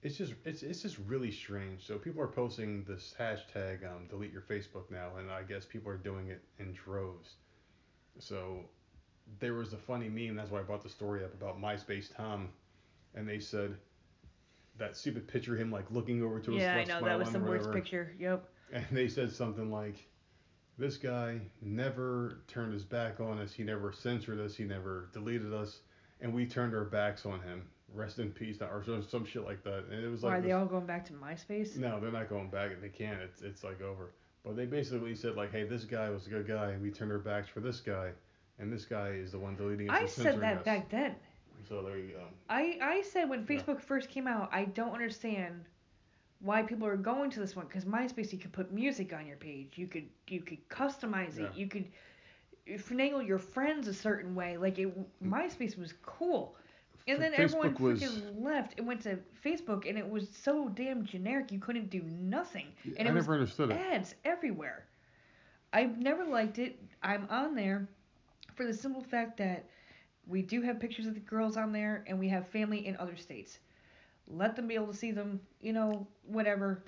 It's just it's it's just really strange. So people are posting this hashtag um, delete your Facebook now, and I guess people are doing it in droves. So there was a funny meme. That's why I brought the story up about MySpace Tom, and they said that stupid picture of him like looking over to his yeah, I left know that was the worst picture. Yep. And they said something like, "This guy never turned his back on us. He never censored us. He never deleted us, and we turned our backs on him. Rest in peace." Or some, shit like that. And it was like, are they all going back to MySpace? no, they're not going back. They can't. It's it's like over. But they basically said like, "Hey, this guy was a good guy, and we turned our backs for this guy, and this guy is the one deleting us I said that us." back then. So there you go. I, I said when Yeah. Facebook first came out, I don't understand why people are going to this one because MySpace you could put music on your page, you could you could customize it, Yeah. you could finagle your friends a certain way. Like it, mm. MySpace was cool, and then Facebook everyone was- freaking left and went to Facebook, and it was so damn generic you couldn't do nothing, and I it was never understood it. ads everywhere. I've never liked it. I'm on there for the simple fact that we do have pictures of the girls on there and we have family in other states. Let them be able to see them, you know, whatever.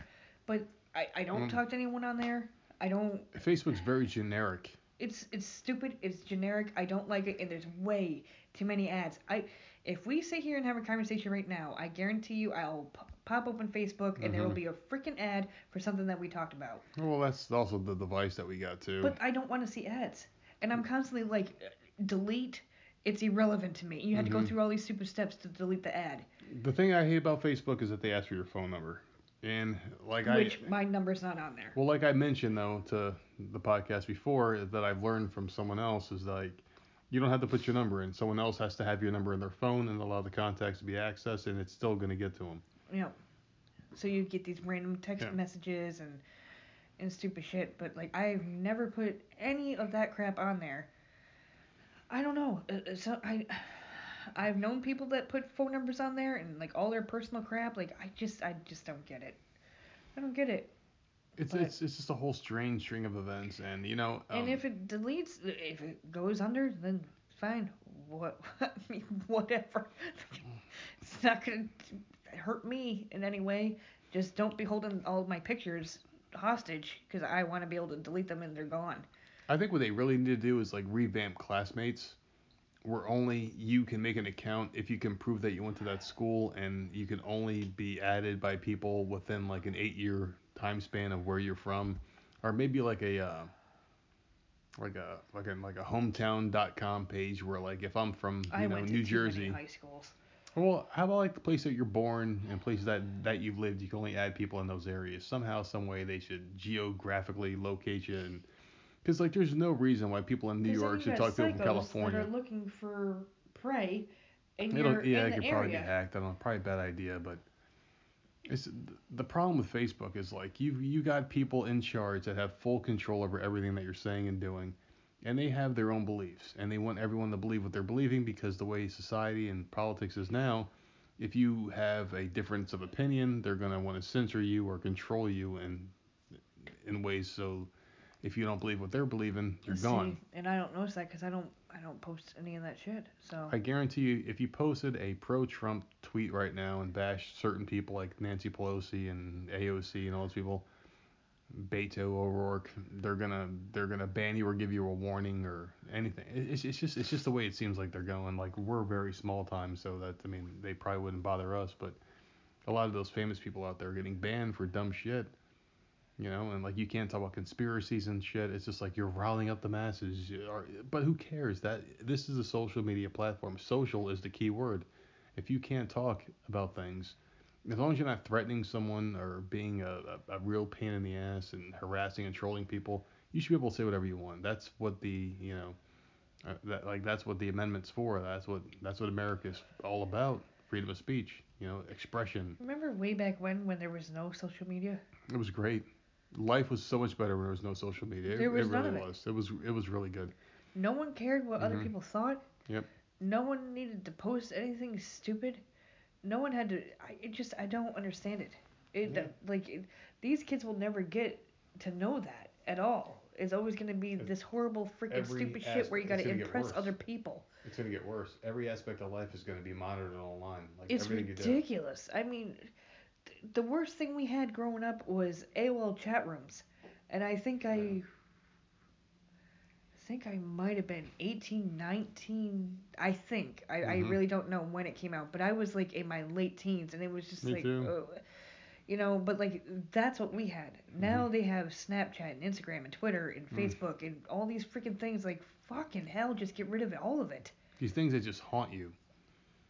But I, I don't Mm. talk to anyone on there. I don't Facebook's very generic. it's it's stupid, it's generic, I don't like it and there's way too many ads. I if we sit here and have a conversation right now, I guarantee you I'll p- pop open Facebook and there will Mhm. be a freaking ad for something that we talked about. Well, that's also the device that we got too. But I don't want to see ads. And I'm constantly like, delete. It's irrelevant to me. You had to go Mhm. through all these stupid steps to delete the ad, the thing I hate about Facebook is that they ask for your phone number, and like which I my number's not on there. Well, like I mentioned though to the podcast before, that I've learned from someone else is like you don't have to put your number in. Someone else has to have your number in their phone and allow the contacts to be accessed, and it's still going to get to them. Know, so you get these random text Yeah. messages and and stupid shit. But like, I've never put any of that crap on there. I don't know. Uh, uh, So I. [sighs] I've known people that put phone numbers on there and like all their personal crap. Like I just, I just don't get it. I don't get it. It's But- it's it's just a whole strange string of events, and you know. Um, And if it deletes, if it goes under, then fine. What? [laughs] I mean, whatever. [laughs] it's not gonna hurt me in any way. Just don't be holding all my pictures hostage because I want to be able to delete them and they're gone. I think what they really need to do is like revamp classmates, where only you can make an account if you can prove that you went to that school, and you can only be added by people within like an eight-year time span of where you're from, or maybe like a uh, like a like a like a hometown.com page where like if I'm from you I know New Jersey, high schools. Well, how about like the place that you're born and places that that you've lived? You can only add people in those areas. Somehow, some way, they should geographically locate you, and because like there's no reason why people in New York should talk to people from California. that are looking for prey, and It'll, yeah, in it could probably be hacked. I don't know, probably a bad idea, but it's the problem with Facebook is like you you got people in charge that have full control over everything that you're saying and doing, and they have their own beliefs, and they want everyone to believe what they're believing because the way society and politics is now, if you have a difference of opinion, they're gonna want to censor you or control you in in ways so if you don't believe what they're believing, you're See, gone. And I don't notice that because I don't, I don't post any of that shit. So. I guarantee you, if you posted a pro-Trump tweet right now and bashed certain people like Nancy Pelosi and AOC and all those people, Beto O'Rourke, they're gonna they're gonna ban you or give you a warning or anything. It's, it's just it's just the way it seems like they're going. Like we're very small time, so that I mean they probably wouldn't bother us, but a lot of those famous people out there are getting banned for dumb shit. You know, and like you can't talk about conspiracies and shit. It's just like you're riling up the masses. But who cares? That this is a social media platform. Social is the key word. If you can't talk about things, as long as you're not threatening someone or being a, a, a real pain in the ass and harassing and trolling people, you should be able to say whatever you want. That's what the you know, uh, that like that's what the amendment's for. That's what that's what America's all about. Freedom of speech. You know, expression. Remember way back when, when there was no social media? It was great. Life was so much better when there was no social media. It, There was it none really of it. was. It was it was really good. No one cared what other Mhm. people thought. Yep. No one needed to post anything stupid. No one had to. I it just I don't understand it. It Yeah. like it, these kids will never get to know that at all. It's always going to be this horrible freaking every stupid shit where you got to impress other people. It's gonna get worse. Every aspect of life is gonna be monitored online. Like It's everything you do. ridiculous. I mean, th- the worst thing we had growing up was AOL chat rooms, and I think I, I think I might have been 18, 19. I think. I, I Mhm. really don't know when it came out, but I was like in my late teens, and it was just Me like, ugh. you know, but like that's what we had. Now they have Snapchat and Instagram and Twitter and Mm. Facebook and all these freaking things. Like fucking hell, just get rid of it, all of it. These things that just haunt you.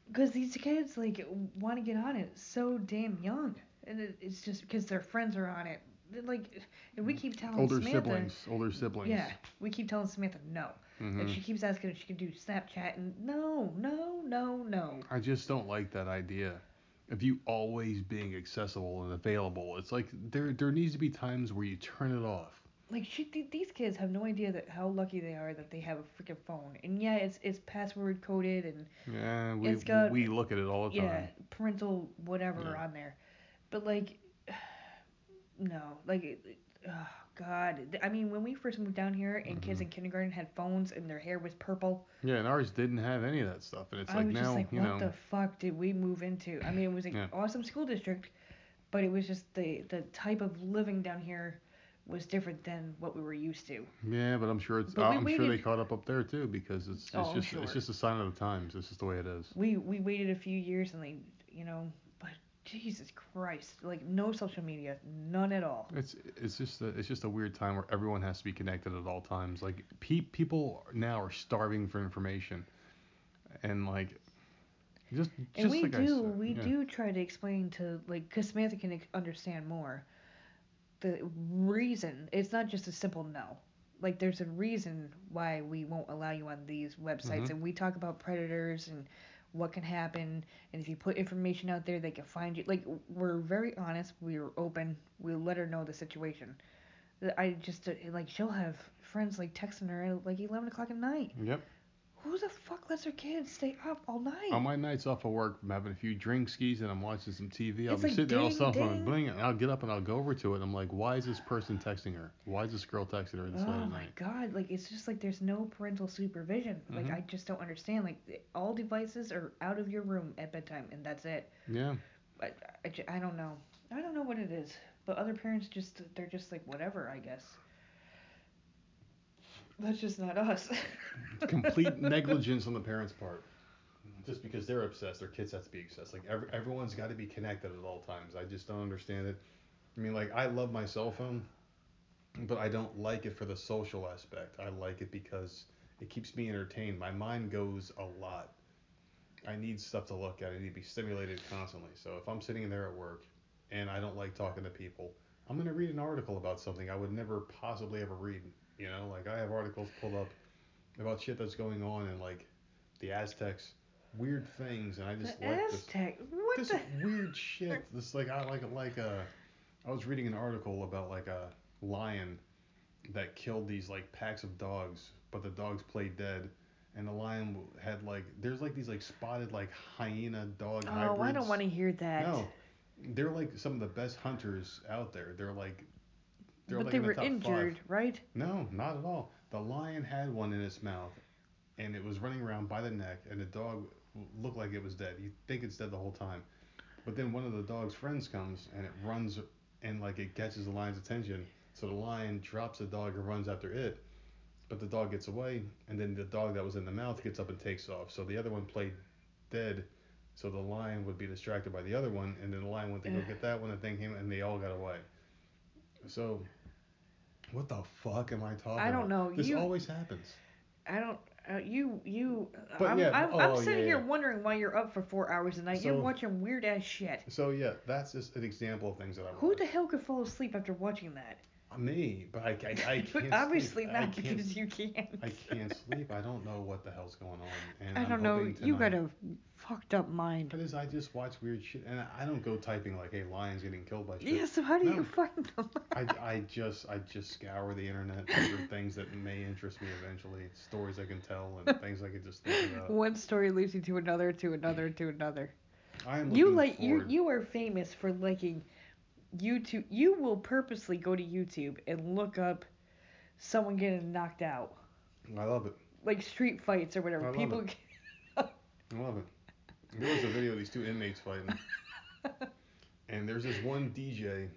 Because these kids like want to get on it so damn young, and it's just because their friends are on it. Like, and we keep telling Older Samantha, siblings. Older siblings. yeah, we keep telling Samantha no. Mhm. And she keeps asking if she can do Snapchat, and no, no, no, no. I just don't like that idea. Of you always being accessible and available. It's like there there needs to be times where you turn it off. Like she, th- these kids have no idea that how lucky they are that they have a freaking phone. And yeah, it's it's password coded and Yeah, we got- we look at it all the time. yeah, parental whatever Yeah. on there. But like, no, like, oh God. I mean, when we first moved down here and kids Mhm. in kindergarten had phones and their hair was purple, Yeah, and ours didn't have any of that stuff, and it's I like was now just like, what know. the fuck did we move into? I mean, it was an Yeah. awesome school district, but it was just the the type of living down here was different than what we were used to. Yeah, but I'm sure it's. But I'm sure they waited- caught up up there too because it's it's Oh, just sure. it's just a sign of the times. It's just the way it is. We we waited a few years and they, you know, Jesus Christ, like no social media, none at all. It's it's just a, it's just a weird time where everyone has to be connected at all times. Like pe- people now are starving for information, and like just just And we like do, said, we yeah. do try to explain to like, cause Samantha can understand more. The reason it's not just a simple no. Like there's a reason why we won't allow you on these websites, Mhm. and we talk about predators and what can happen, and if you put information out there, they can find you. Like we're very honest, we're open, we let her know the situation. I just like she'll have friends like texting her at like 11 o'clock at night. Yep. Who the fuck lets their kids stay up all night? On my nights off of work, I'm having a few drink skis and I'm watching some TV. I'll It's be like sitting there all ding, cell phone ding. bling, and I'll get up and I'll go over to it. And I'm like, why is this person texting her? Why is this girl texting her this late at night? Oh my god, like it's just like there's no parental supervision. Like Mhm. I just don't understand. Like all devices are out of your room at bedtime and that's it. Yeah. I, I, I don't know. I don't know what it is. But other parents just they're just like whatever, I guess. That's just not us. Complete [laughs] negligence on the parents' part. Just because they're obsessed, their kids have to be obsessed. Like every, everyone's got to be connected at all times. I just don't understand it. I mean, like I love my cell phone, but I don't like it for the social aspect. I like it because it keeps me entertained. My mind goes a lot. I need stuff to look at. I need to be stimulated constantly. So if I'm sitting there at work and I don't like talking to people, I'm gonna read an article about something I would never possibly ever read. You know, like I have articles pulled up about shit that's going on in like the Aztecs, weird things, and I just the like this Aztec. What this the? weird [laughs] shit. This like I like like a. I was reading an article about like a lion that killed these like packs of dogs, but the dogs played dead, and the lion had like there's like these like spotted like hyena dog Oh, hybrids. I don't want to hear that. No, they're like some of the best hunters out there. They're like. They're but like they in the were top five. injured, right? No, not at all. The lion had one in its mouth, and it was running around by the neck, and the dog looked like it was dead. You think it's dead the whole time, but then one of the dog's friends comes and it runs and like it catches the lion's attention. So the lion drops the dog and runs after it, but the dog gets away, and then the dog that was in the mouth gets up and takes off. So the other one played dead. So the lion would be distracted by the other one, and then the lion went to go get that one, and thing came, and they all got away. So, what the fuck am I talking? I don't about? know. This You- always happens. I don't. Uh, you you. But I'm, yeah, I'm, oh, I'm yeah, sitting here yeah. wondering why you're up for four hours a night. you're watching weird ass shit. So yeah, that's just an example of things that I Who the hell could fall asleep after watching that? Me, but I, I, I [laughs] But can't. obviously sleep. Not because you can't. I can't sleep. I don't know what the hell's going on. And I I'm don't know. hoping You got a fucked up mind. But is I just watch weird shit, and I don't go typing like, "Hey, lions getting killed by shit." Yeah. So how do No. you find them? I, I just I just scour the internet for [laughs] things that may interest me eventually, stories I can tell, and things I can just think about. One story leads you to another, to another, to another. I am You like you you are famous for liking YouTube. You will purposely go to YouTube and look up someone getting knocked out, I love it. like street fights or whatever. I love People. it. [laughs] I love it. There was a video of these two inmates fighting, [laughs] and there's this one DJ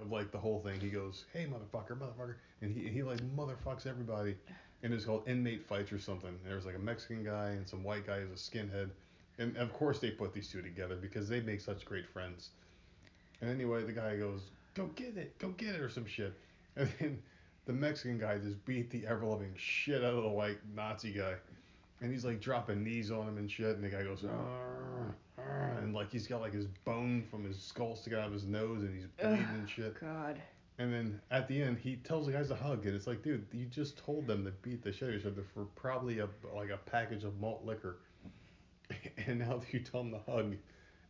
of like the whole thing. He goes, "Hey, motherfucker, motherfucker," and he he like motherfucks everybody, and it's called inmate fights or something. There's like a Mexican guy and some white guy who's a skinhead, and of course they put these two together because they make such great friends. And anyway, the guy goes, "Go get it, go get it," or some shit, and then the Mexican guy just beat the ever loving shit out of the white Nazi guy. And he's like dropping knees on him and shit, and the guy goes, "Arr, arr," and like he's got like his bone from his skull sticking out of his nose, and he's bleeding Ugh. and shit. God. And then at the end, he tells the guys to hug, and it's like, dude, you just told them to beat the shit out of each other for probably a like a package of malt liquor, [laughs] and now you tell them to hug,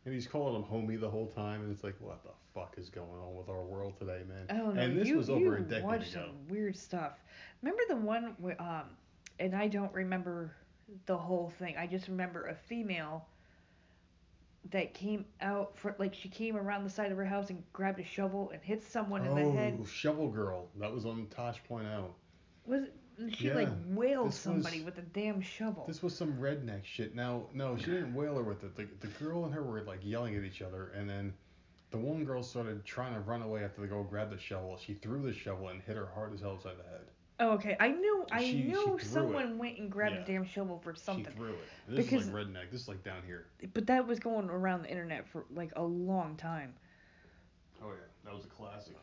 and he's calling him homie the whole time, and it's like, what the fuck is going on with our world today, man? I don't. And this you, was over you a decade watched ago. some weird stuff. Remember the one um, and I don't remember the whole thing. I just remember a female that came out for like she came around the side of her house and grabbed a shovel and hit someone in the head. Oh, Shovel Girl. That was on Tosh.0. Was it, she Yeah, like wailed this somebody was- with a damn shovel? This was some redneck shit. Now, no, she didn't whale her with it. The, the girl and her were like yelling at each other, and then the one girl started trying to run away after the girl grabbed the shovel. She threw the shovel and hit her hard as hell upside the head. oh, okay. I knew I She- she knew threw someone went and grabbed Yeah. a damn shovel for something. She threw it. This Because- is like redneck. This is like down here. But that was going around the internet for like a long time. Oh yeah, that was a classic.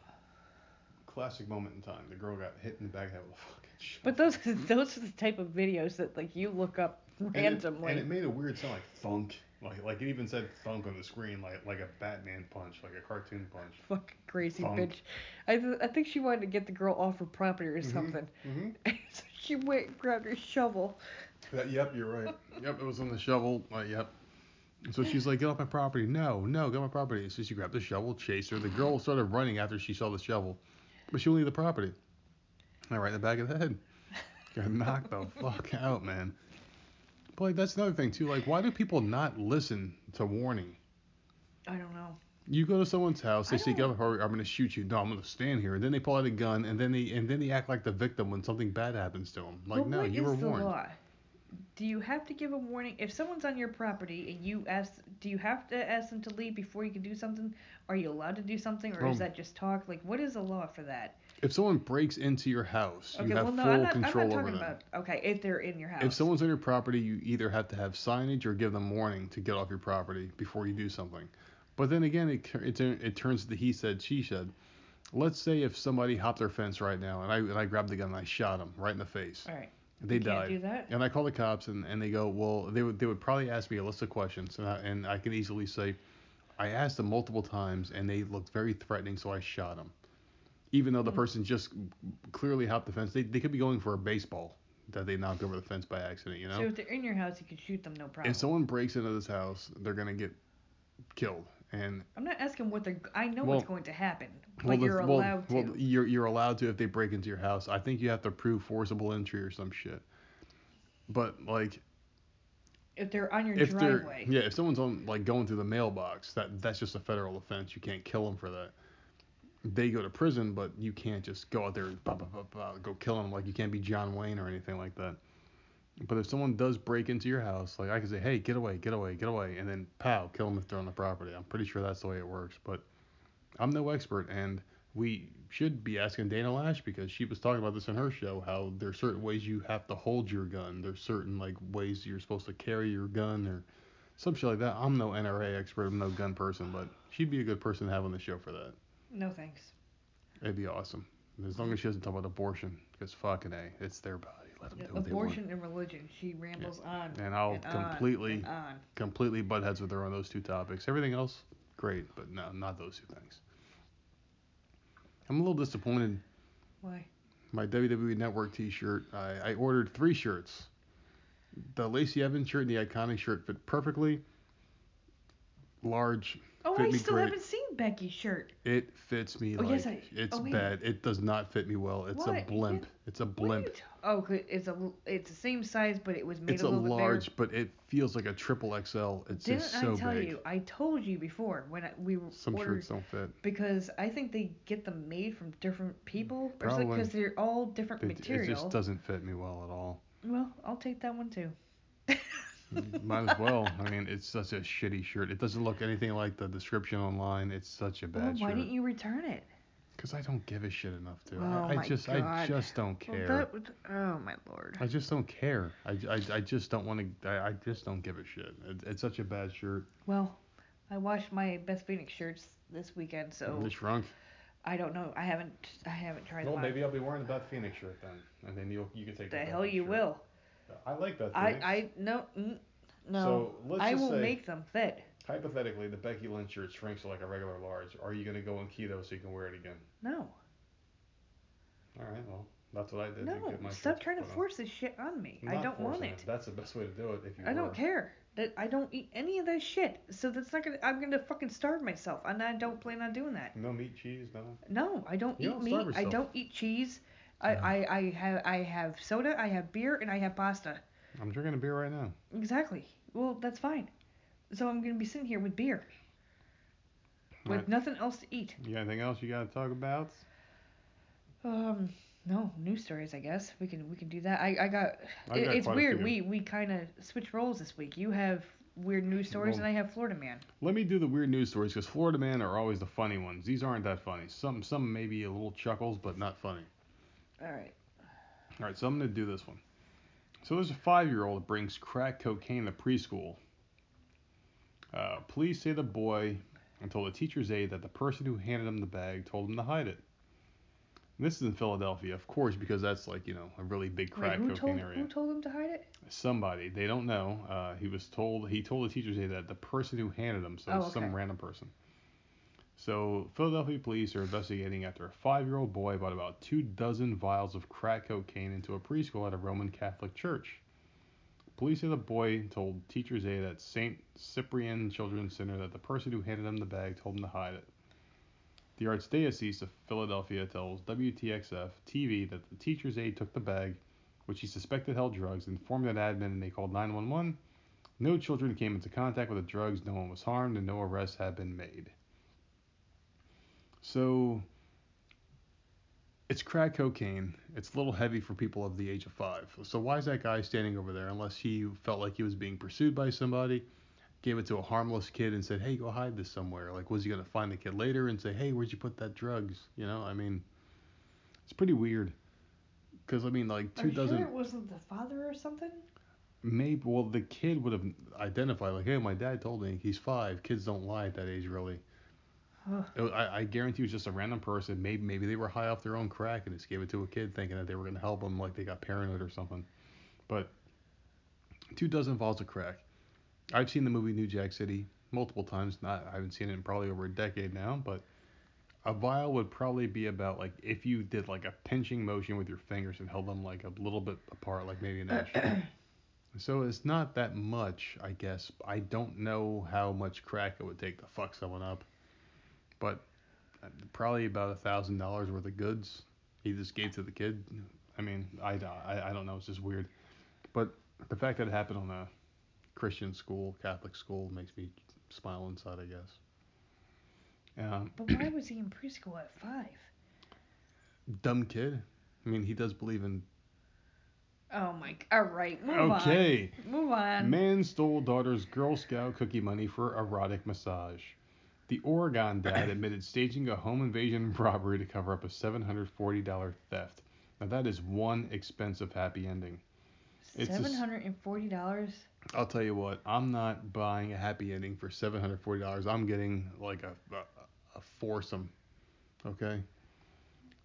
Classic moment in time. The girl got hit in the back of the head with a fucking. But those [laughs] those are the type of videos that like you look up And it- randomly. And it, made a weird sound like thunk. Like like it even said thunk on the screen like like a Batman punch, like a cartoon punch. [laughs] Fucking crazy bitch. I th- I think she wanted to get the girl off her property or Mhm. something. Mm-hmm. [laughs] so she went and grabbed her shovel. That, yep, you're right. yep, it was on the shovel. Uh, yep. So she's like, get off my property. No, no, get off my property. So she grabbed the shovel, chased her. The girl started running after she saw the shovel, but she leave the property. And right in the back of the head. Got knocked the [laughs] fuck out, man. But like that's another thing too. Like, why do people not listen to warning? I don't know. You go to someone's house, they say, "Get don't- off my property, I'm gonna shoot you." No, I'm gonna stand here. And then they pull out a gun, and then they and then they act like the victim when something bad happens to them. Like, but no, what you is were the warned. law? Do you have to give a warning if someone's on your property and you ask? Do you have to ask them to leave before you can do something? Are you allowed to do something, or is Um, that just talk? Like, what is the law for that? If someone breaks into your house, Okay, you have well, no, full I'm not. I'm control not over talking them. about. Okay, if they're in your house. If someone's on your property, you either have to have signage or give them warning to get off your property before you do something. But then again, it it, it turns to the he said she said. Let's say if somebody hopped our fence right now, and I and I grabbed the gun and I shot him right in the face, all right, they you can't died. do that. And I call the cops and, and they go, well, they would they would probably ask me a list of questions and I, and I can easily say, I asked them multiple times and they looked very threatening, so I shot them. Even though the Hmm. person just clearly hopped the fence, they, they could be going for a baseball that they knocked over the fence by accident, you know. So if they're in your house, you can shoot them, no problem. if someone breaks into this house, they're gonna get killed. And I'm not asking what they're. I know Well- what's going to happen, but well, the- you're well, allowed to. well, you're you're allowed to if they break into your house. I think you have to prove forcible entry or some shit. But like if they're on your if driveway. they're yeah, if someone's on like going through the mailbox, that that's just a federal offense. You can't kill them for that. They go to prison, but you can't just go out there and bah, bah, bah, bah, go kill them like you can't be John Wayne or anything like that. But if someone does break into your house, like I can say, hey, get away, get away, get away, and then pow, kill them if they're on the property. I'm pretty sure that's the way it works. But I'm no expert, and we should be asking Dana Loesch because she was talking about this in her show. How there's certain ways you have to hold your gun. There's certain like ways you're supposed to carry your gun or some shit like that. I'm no NRA expert. I'm no gun person, but she'd be a good person to have on the show for that. No thanks. It'd be awesome. As long as she doesn't talk about abortion, because fucking a, it's their body. Let them do what Abortion and religion. She rambles on. And I'll and on completely, and on. completely butt heads with her on those two topics. Everything else, great, but no, not those two things. I'm a little disappointed. Why? My WWE Network T-shirt. I, I ordered three shirts. The Lacey Evans shirt and the iconic shirt fit perfectly. Large. Oh, I still great. haven't seen Becky's shirt. It fits me Oh, like yes, I- it's oh, bad. It does not fit me well. It's What? a blimp. Yeah. It's a What are you blimp. t- oh, it's a it's the same size, but it was made It's a a large, bigger. but it feels like a triple XL. It's Didn't just so I tell big. you? I told you before when I, we Some ordered shirts don't fit. because I think they get them made from different people Probably. because they're all different It, it just doesn't fit me well at all. Well, I'll take that one too. [laughs] Might as well. I mean, it's such a shitty shirt. It doesn't look anything like the description online. It's such a bad well, why shirt. didn't you return it? Because I don't give a shit enough to. Oh I, I my just I just don't Well, care. that would, oh my lord. I just don't care. I, I, I just don't want to. I, I just don't give a shit. It, it's such a bad shirt. Well, I washed my Beth Phoenix shirts this weekend, so They shrunk. I don't know. I haven't I haven't tried Well, maybe I'll be wearing the Beth Phoenix shirt then, and then you you can take The Beth hell you shirt. will. I like Beth I I no mm, no. So I will say, make them fit. hypothetically, the Becky Lynch shirt shrinks to like a regular large. Are you gonna go in keto so you can wear it again? No. All right. Well, that's what I did. to No. Stop trying to force this shit on me. I don't want forcing it. That's the best way to do it. If you I were. don't care. That I don't eat any of that shit. So that's not gonna. I'm gonna fucking starve myself, and I don't plan on doing that. No meat, cheese, no. No, I don't You eat don't meat. I don't eat cheese. I. I, I have I have soda. I have beer, and I have pasta. I'm drinking a beer right now. Exactly. Well, that's fine. So I'm gonna be sitting here with beer, with Right. nothing else to eat. You got anything else you gotta talk about? Um, no news stories. I guess we can we can do that. I I got. I got it's weird. We we kind of switched roles this week. You have weird news stories, Well- and I have Florida man. Let me do the weird news stories because Florida man are always the funny ones. These aren't that funny. Some some maybe a little chuckles, but not funny. All right. All right, so I'm gonna do this one. So there's a five-year-old that brings crack cocaine to preschool. Uh, police say the boy told the teacher's aide that the person who handed him the bag told him to hide it. And this is in Philadelphia, of course, because that's like you know a really big crack who cocaine told area. who told him to hide it? Somebody they don't know. Uh, he was told he told the teacher's aide that the person who handed him, so Oh, it's some random person. So Philadelphia police are investigating after a five-year-old boy bought about two dozen vials of crack cocaine into a preschool at a Roman Catholic church. Police say the boy told teacher's aide at St. Cyprian Children's Center that the person who handed him the bag told him to hide it. The Archdiocese of Philadelphia tells WTXF TV that the teacher's aide took the bag, which he suspected held drugs, informed an admin and they called 911. No children came into contact with the drugs, no one was harmed, and no arrests have been made. So, it's crack cocaine. It's a little heavy for people of the age of five. So, why is that guy standing over there unless he felt like he was being pursued by somebody? Gave it to a harmless kid and said, "Hey, go hide this somewhere." Like, was he gonna find the kid later and say, "Hey, where'd you put that drugs?" You know, I mean, it's pretty weird. Cause I mean, like two Are you dozen, sure it wasn't the father or something? maybe. Well, the kid would have identified, like, "Hey, my dad told me he's five. Kids don't lie at that age, really." Ugh. It wa- I, I guarantee it was just a random person. Maybe maybe they were high off their own crack and just gave it to a kid thinking that they were gonna help them, like they got paranoid or something. But two dozen vials of crack. I've seen the movie New Jack City multiple times. Not I haven't seen it in probably over a decade now, but a vial would probably be about like if you did like a pinching motion with your fingers and held them like a little bit apart, like maybe an inch. [clears throat] so it's not that much, I guess. I don't know how much crack it would take to fuck someone up, but uh, probably about a thousand dollars worth of goods he just gave to the kid. I mean, I, I, I don't know. It's just weird. But the fact that it happened on a Christian school, Catholic school, makes me smile inside, I guess. Um, But why was he in preschool at five? dumb kid. I mean, he does believe in. Oh my. All right, move Okay. on. Move on. Man stole daughter's Girl Scout cookie money for erotic massage. The Oregon dad admitted staging a home invasion [laughs] robbery to cover up a $740 theft. Now, that is one expensive happy ending. it's a s- Seven hundred and forty dollars. I'll tell you what, I'm not buying a happy ending for $740. I'm getting like a, a, a foursome. Okay?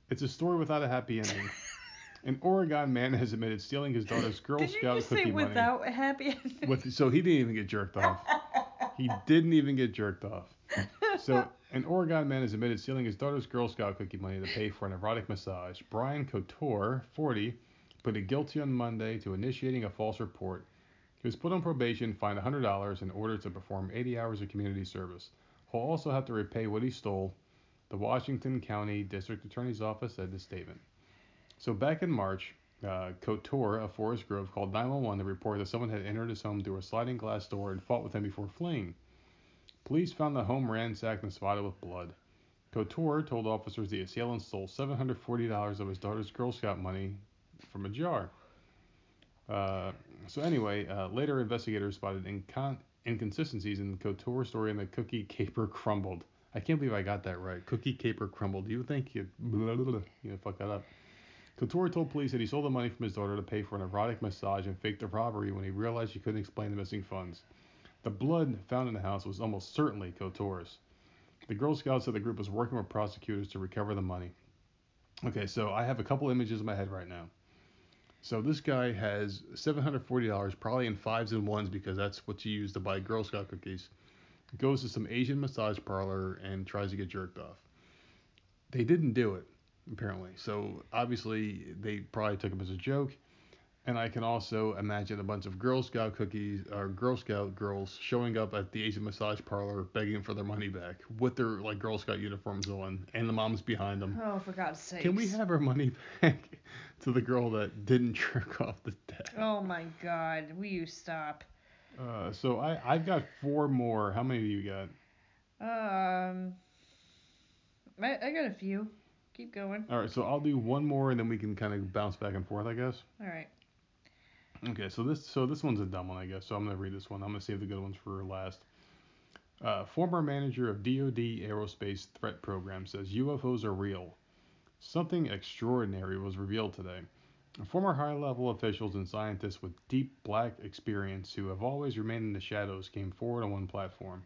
It's a story without a happy ending. [laughs] An Oregon man has admitted stealing his daughter's Girl Did you Scout just cookie say money. without a happy [laughs] ending? With, so he didn't even get jerked off. He didn't even get jerked off. So, an Oregon man is admitted stealing his daughter's Girl Scout cookie money to pay for an erotic massage. Brian Couture, 40, pleaded guilty on Monday to initiating a false report. He was put on probation, fined $100, in order to perform 80 hours of community service. He'll also have to repay what he stole. The Washington County District Attorney's Office said in a statement. So back in March, uh, Couture of Forest Grove called 911 to report that someone had entered his home through a sliding glass door and fought with him before fleeing. Police found the home ransacked and spotted with blood. Couture told officers the assailant stole $740 of his daughter's Girl Scout money from a jar. Uh, so anyway, uh, later investigators spotted incon- inconsistencies in the Couture story and the cookie caper crumbled. I can't believe I got that right. Cookie caper crumbled. You think you blah, blah, blah, you fuck that up? Couture told police that he stole the money from his daughter to pay for an erotic massage and faked the robbery when he realized he couldn't explain the missing funds. The blood found in the house was almost certainly Couture's. The Girl Scouts said the group was working with prosecutors to recover the money. Okay, so I have a couple images in my head right now. So this guy has $740, probably in fives and ones because that's what you use to buy Girl Scout cookies. Goes to some Asian massage parlor and tries to get jerked off. They didn't do it, apparently. So obviously they probably took him as a joke. And I can also imagine a bunch of Girl Scout cookies or Girl Scout girls showing up at the Asian massage parlor begging for their money back with their like Girl Scout uniforms on, and the moms behind them. Oh, for God's sake. Can we have our money back [laughs] to the girl that didn't [laughs] jerk off the dad? Oh my God. Will you stop? Uh, so I I've got four more. How many do you got? Um, I, I got a few. Keep going. All right, so I'll do one more and then we can kind of bounce back and forth, I guess. All right. Okay, so this so this one's a dumb one, I guess. So I'm gonna read this one. I'm gonna save the good ones for last. Uh, former manager of DoD Aerospace Threat Program says UFOs are real. Something extraordinary was revealed today. Former high-level officials and scientists with deep black experience who have always remained in the shadows came forward on one platform.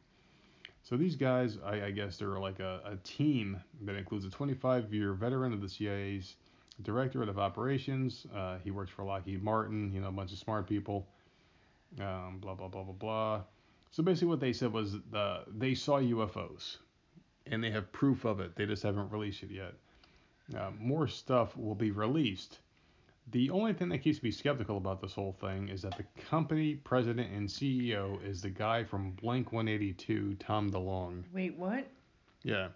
So these guys, I, I guess they're like a, a team that includes a 25-year veteran of the CIA's directorate of operations. Uh, he works for Lockheed Martin, you know, a bunch of smart people. Um, blah blah blah blah blah. So basically, what they said was the they saw UFOs, and they have proof of it. They just haven't released it yet. Uh, more stuff will be released. The only thing that keeps me skeptical about this whole thing is that the company president and CEO is the guy from Blink 182, Tom DeLonge. Wait, what? Yeah.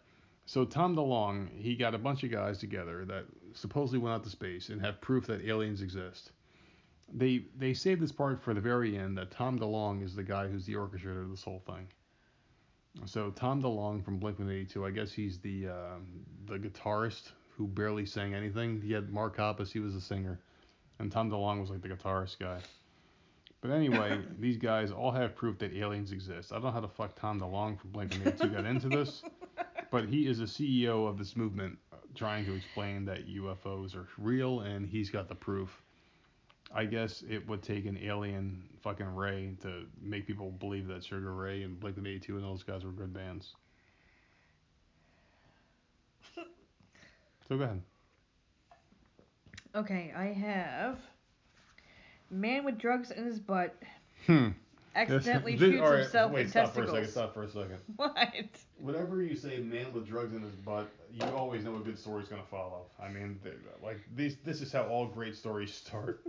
So Tom DeLonge, he got a bunch of guys together that supposedly went out to space and have proof that aliens exist. They they saved this part for the very end that Tom DeLonge is the guy who's the orchestrator of this whole thing. So Tom DeLonge from Blink-182, I guess he's the uh, the guitarist who barely sang anything. He had Mark Hoppus, he was the singer, and Tom DeLonge was like the guitarist guy. But anyway, [laughs] these guys all have proof that aliens exist. I don't know how the fuck Tom DeLonge from Blink-182 got into this, but he is the CEO of this movement trying to explain that UFOs are real and he's got the proof. I guess it would take an alien fucking Ray to make people believe that Sugar Ray and Blink 182 and those guys were good bands. So go ahead. Okay, I have man with drugs in his butt Hmm. Accidentally This- shoots all right, himself wait, in stop testicles. for a second. Stop for a second. [laughs] What? Whenever you say man with drugs in his butt, you always know a good story's gonna follow. I mean, like these, this is how all great stories start.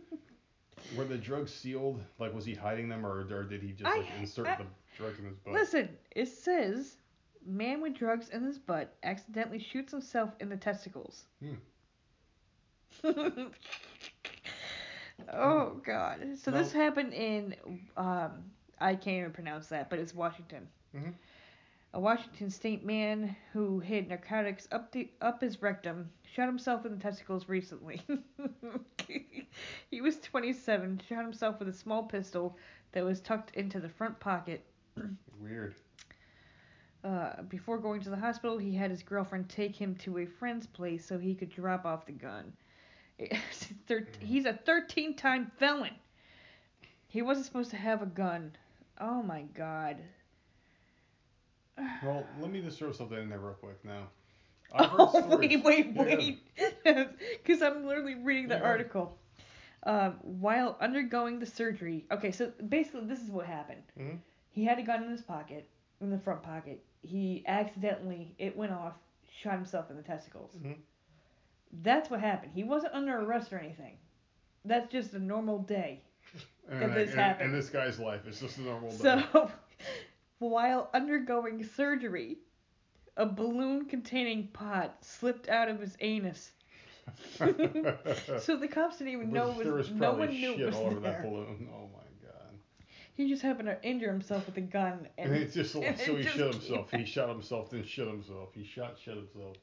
[laughs] Were the drugs sealed? Like, was he hiding them, or, or did he just I- like insert I- the drugs in his butt? Listen, it says man with drugs in his butt accidentally shoots himself in the testicles. Hmm. [laughs] oh God! So this No. happened in um I can't even pronounce that, but it's Washington. Mhm. A Washington State man who hid narcotics up the up his rectum shot himself in the testicles recently. [laughs] he was 27, shot himself with a small pistol that was tucked into the front pocket [clears throat] Weird. uh, before going to the hospital, he had his girlfriend take him to a friend's place so he could drop off the gun. [laughs] Thir- He's a 13 time felon. He wasn't supposed to have a gun. Oh my god. [sighs] Well, let me just throw something in there real quick now. I've [laughs] Oh, wait, wait, wait. Because [laughs] I'm literally reading the Yeah. article. Um, while undergoing the surgery. Okay, so basically, this is what happened. Mhm. He had a gun in his pocket, in the front pocket. He accidentally, it went off, shot himself in the testicles. Mhm. That's what happened. He wasn't under arrest or anything. That's just a normal day. [laughs] And, That this and- happened. in this guy's life, it's just a normal day. So, [laughs] while undergoing surgery, a balloon containing pot slipped out of his anus. [laughs] So the cops didn't even know there was, no probably one knew shit it was all over that there. balloon. Oh my god. He just happened to injure himself with a gun, and, And it's just so, and so he shot himself. He shot himself, then shit himself. He shot, shit himself.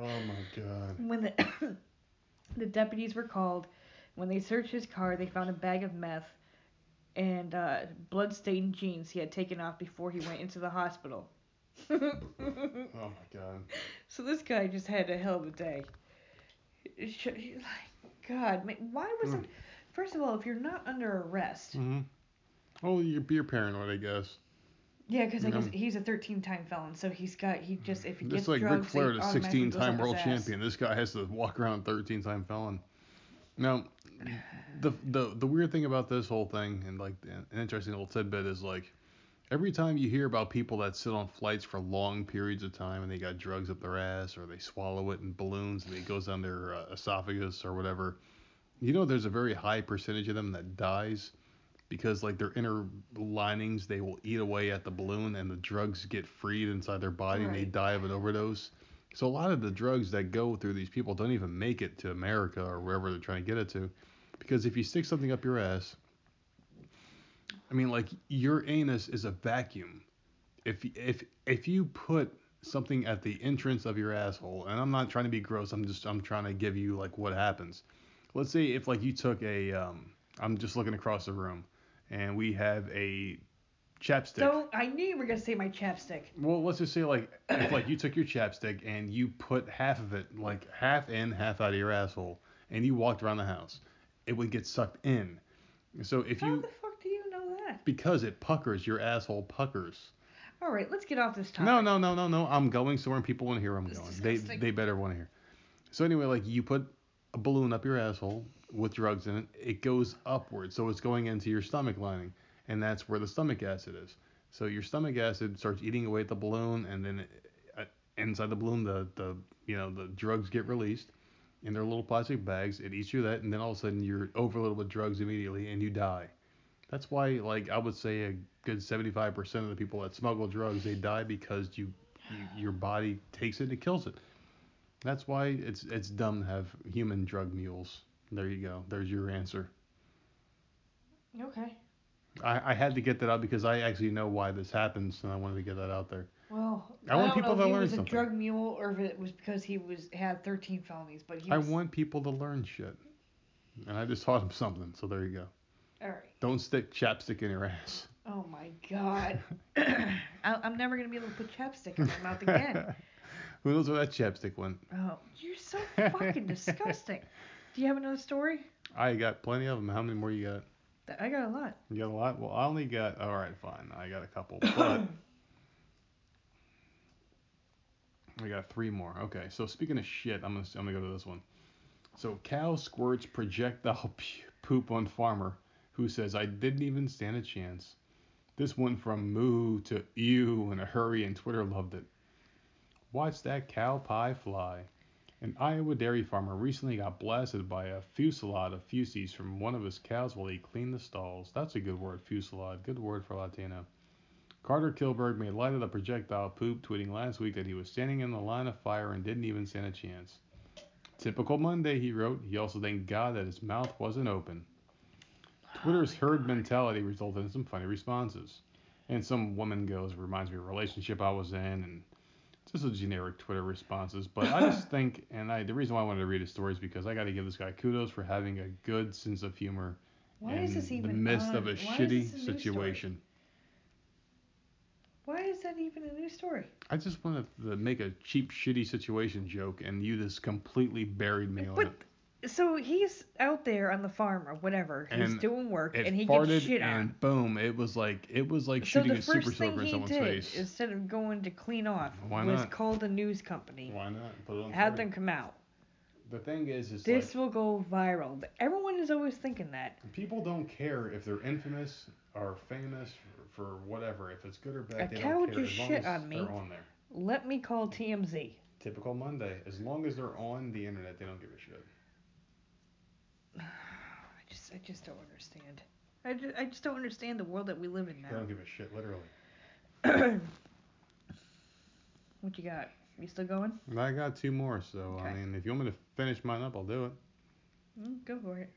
Oh my god. when the [coughs] the deputies were called, when they searched his car, they found a bag of meth, and uh, blood-stained jeans he had taken off before he went into the hospital. [laughs] Oh my god. So this guy just had a hell of a day. Should- like, God, why was Mm. it? First of all, if you're not under arrest, hmm Oh, you're, you're paranoid, I guess. Yeah, because I guess he's a 13-time felon, so he's got he just if he gets like drugs, Ric Flair, the 16-time world champion. This guy has to walk around 13 time felon. Now, the, the the weird thing about this whole thing, and like an interesting little tidbit, is like every time you hear about people that sit on flights for long periods of time and they got drugs up their ass or they swallow it in balloons and it goes down their uh, esophagus or whatever, you know, there's a very high percentage of them that dies because like their inner linings they will eat away at the balloon and the drugs get freed inside their body and they die of an overdose. So a lot of the drugs that go through these people don't even make it to America or wherever they're trying to get it to. Because if you stick something up your ass, I mean like your anus is a vacuum. If if if you put something at the entrance of your asshole, and I'm not trying to be gross, I'm just I'm trying to give you like what happens. Let's say if like you took a um I'm just looking across the room and we have a chapstick. Don't I knew you were gonna say my chapstick. Well, let's just say like if like you took your chapstick and you put half of it like half in, half out of your asshole, and you walked around the house, it would get sucked in. So if How you How the fuck do you know that? because it puckers, your asshole puckers. All right, let's get off this topic. No, no, no, no, no. I'm going somewhere and people want to hear where I'm going. They they better want to hear. So anyway, like you put a balloon up your asshole with drugs in it, it goes upward, so it's going into your stomach lining, and that's where the stomach acid is. So your stomach acid starts eating away at the balloon, and then uh, inside the balloon, the the you know the drugs get released in their little plastic bags. It eats you that, and then all of a sudden you're overloaded with drugs immediately, and you die. That's why, like I would say, a good 75% of the people that smuggle drugs they die because you, you your body takes it, and it kills it. That's why it's it's dumb to have human drug mules. There you go. There's your answer. Okay. I, I had to get that out because I actually know why this happens, and I wanted to get that out there. Well, I want don't people to if learn he was something. a drug mule or if it was because he was had 13 felonies, but he I want people to learn shit, and I just taught them something. So there you go. All right. Don't stick chapstick in your ass. Oh my god. [laughs] I, I'm never gonna be able to put chapstick in my mouth again. [laughs] Who knows where that chapstick went? Oh, you're so fucking [laughs] disgusting. Do you have another story? I got plenty of them. How many more you got? I got a lot. You got a lot? Well, I only got. All right, fine. I got a couple, but [coughs] I got three more. Okay, so speaking of shit, I'm gonna I'm gonna go to this one. So cow squirts projectile poop on farmer who says I didn't even stand a chance. This went from moo to ew in a hurry, and Twitter loved it. Watch that cow pie fly. An Iowa dairy farmer recently got blasted by a fusillade of fuses from one of his cows while he cleaned the stalls. That's a good word, fusillade. Good word for Latino. Carter Kilberg made light of the projectile poop, tweeting last week that he was standing in the line of fire and didn't even stand a chance. Typical Monday, he wrote. He also thanked God that his mouth wasn't open. Twitter's herd mentality resulted in some funny responses. And some woman goes, reminds me of a relationship I was in, and just a generic Twitter responses. But I just [laughs] think, and I the reason why I wanted to read his story is because I got to give this guy kudos for having a good sense of humor Why in is this even the midst on? of a why shitty a situation. Why is that even a new story? I just wanted to make a cheap, shitty situation joke, and you just completely buried me on it. So he's out there on the farm or whatever. He's And doing work It and he farted, gets shit and boom! It was like it was like So shooting the a super first soaker in someone's did, face. instead of going to clean off, Why was not? call the news company, Why not? Put it on had Twitter. them come out. The thing is, is This like will go viral. Everyone is always thinking that. people don't care if they're infamous or famous for, for whatever. If it's good or bad, A they cow don't would care just as long shit as on me. they're on there. Let me call TMZ. Typical Monday. As long as they're on the internet, they don't give a shit. I just, don't understand. I just, I just don't understand the world that we live in now. I don't give a shit, literally. [clears throat] what you got? You still going? I got two more, so I mean, if you want me to finish mine up, I'll do it. Mm, go for it.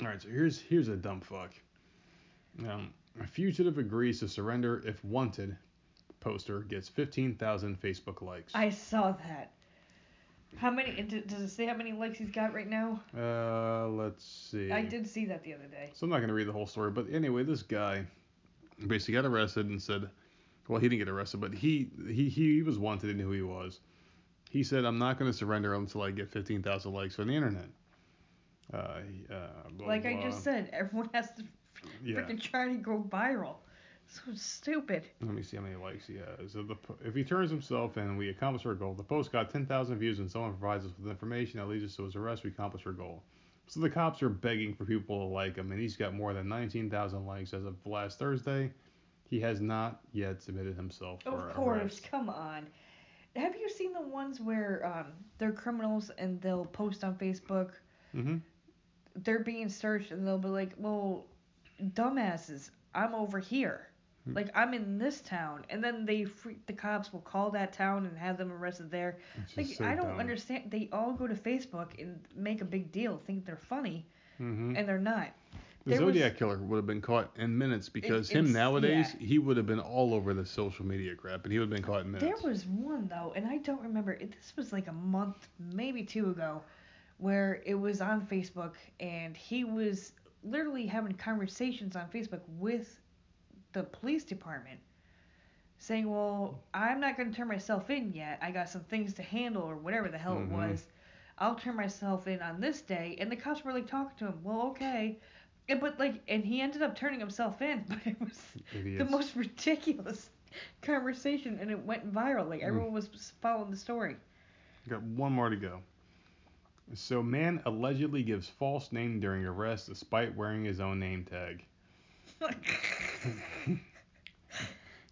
All right, so here's here's a dumb fuck. Um, a fugitive agrees to surrender if wanted. Poster gets 15,000 Facebook likes. I saw that. How many? Does it say how many likes he's got right now? Uh, let's see. I did see that the other day. So I'm not going to read the whole story, but anyway, this guy basically got arrested and said, well, he didn't get arrested, but he he he was wanted and who he was. He said, I'm not going to surrender until I get 15,000 likes on the internet. Uh, uh, blah, Like I just said, everyone has to yeah. freaking try to go viral. So stupid. Let me see how many likes he has. So the, if he turns himself in, we accomplish our goal. The post got 10,000 views, and someone provides us with information that leads us to his arrest. We accomplish our goal. So the cops are begging for people to like him, and he's got more than 19,000 likes as of last Thursday. He has not yet submitted himself for Of course, arrest. come on. Have you seen the ones where um, they're criminals and they'll post on Facebook Mm-hmm. they're being searched and they'll be like, well, dumbasses, I'm over here. Hmm. Like I'm in this town, and then they freak, the cops will call that town and have them arrested there. Like I don't understand. They all go to Facebook and make a big deal, think they're funny, Mm-hmm. and they're not. The there was- Zodiac killer would have been caught in minutes because him nowadays yeah. he would have been all over the social media crap, and he would have been caught in minutes. There was one though, and I don't remember. It, this was like a month, maybe two ago, where it was on Facebook, and he was literally having conversations on Facebook with the police department, saying, "Well, I'm not going to turn myself in yet. I got some things to handle, or whatever the hell Mhm. it was. I'll turn myself in on this day." And the cops were like talking to him. Well, okay. And, but like, and he ended up turning himself in, [laughs] but it was the most ridiculous [laughs] conversation and it went viral like Mm. everyone was following the story Got one more to go. So, man allegedly gives false name during arrest despite wearing his own name tag. [laughs] [laughs]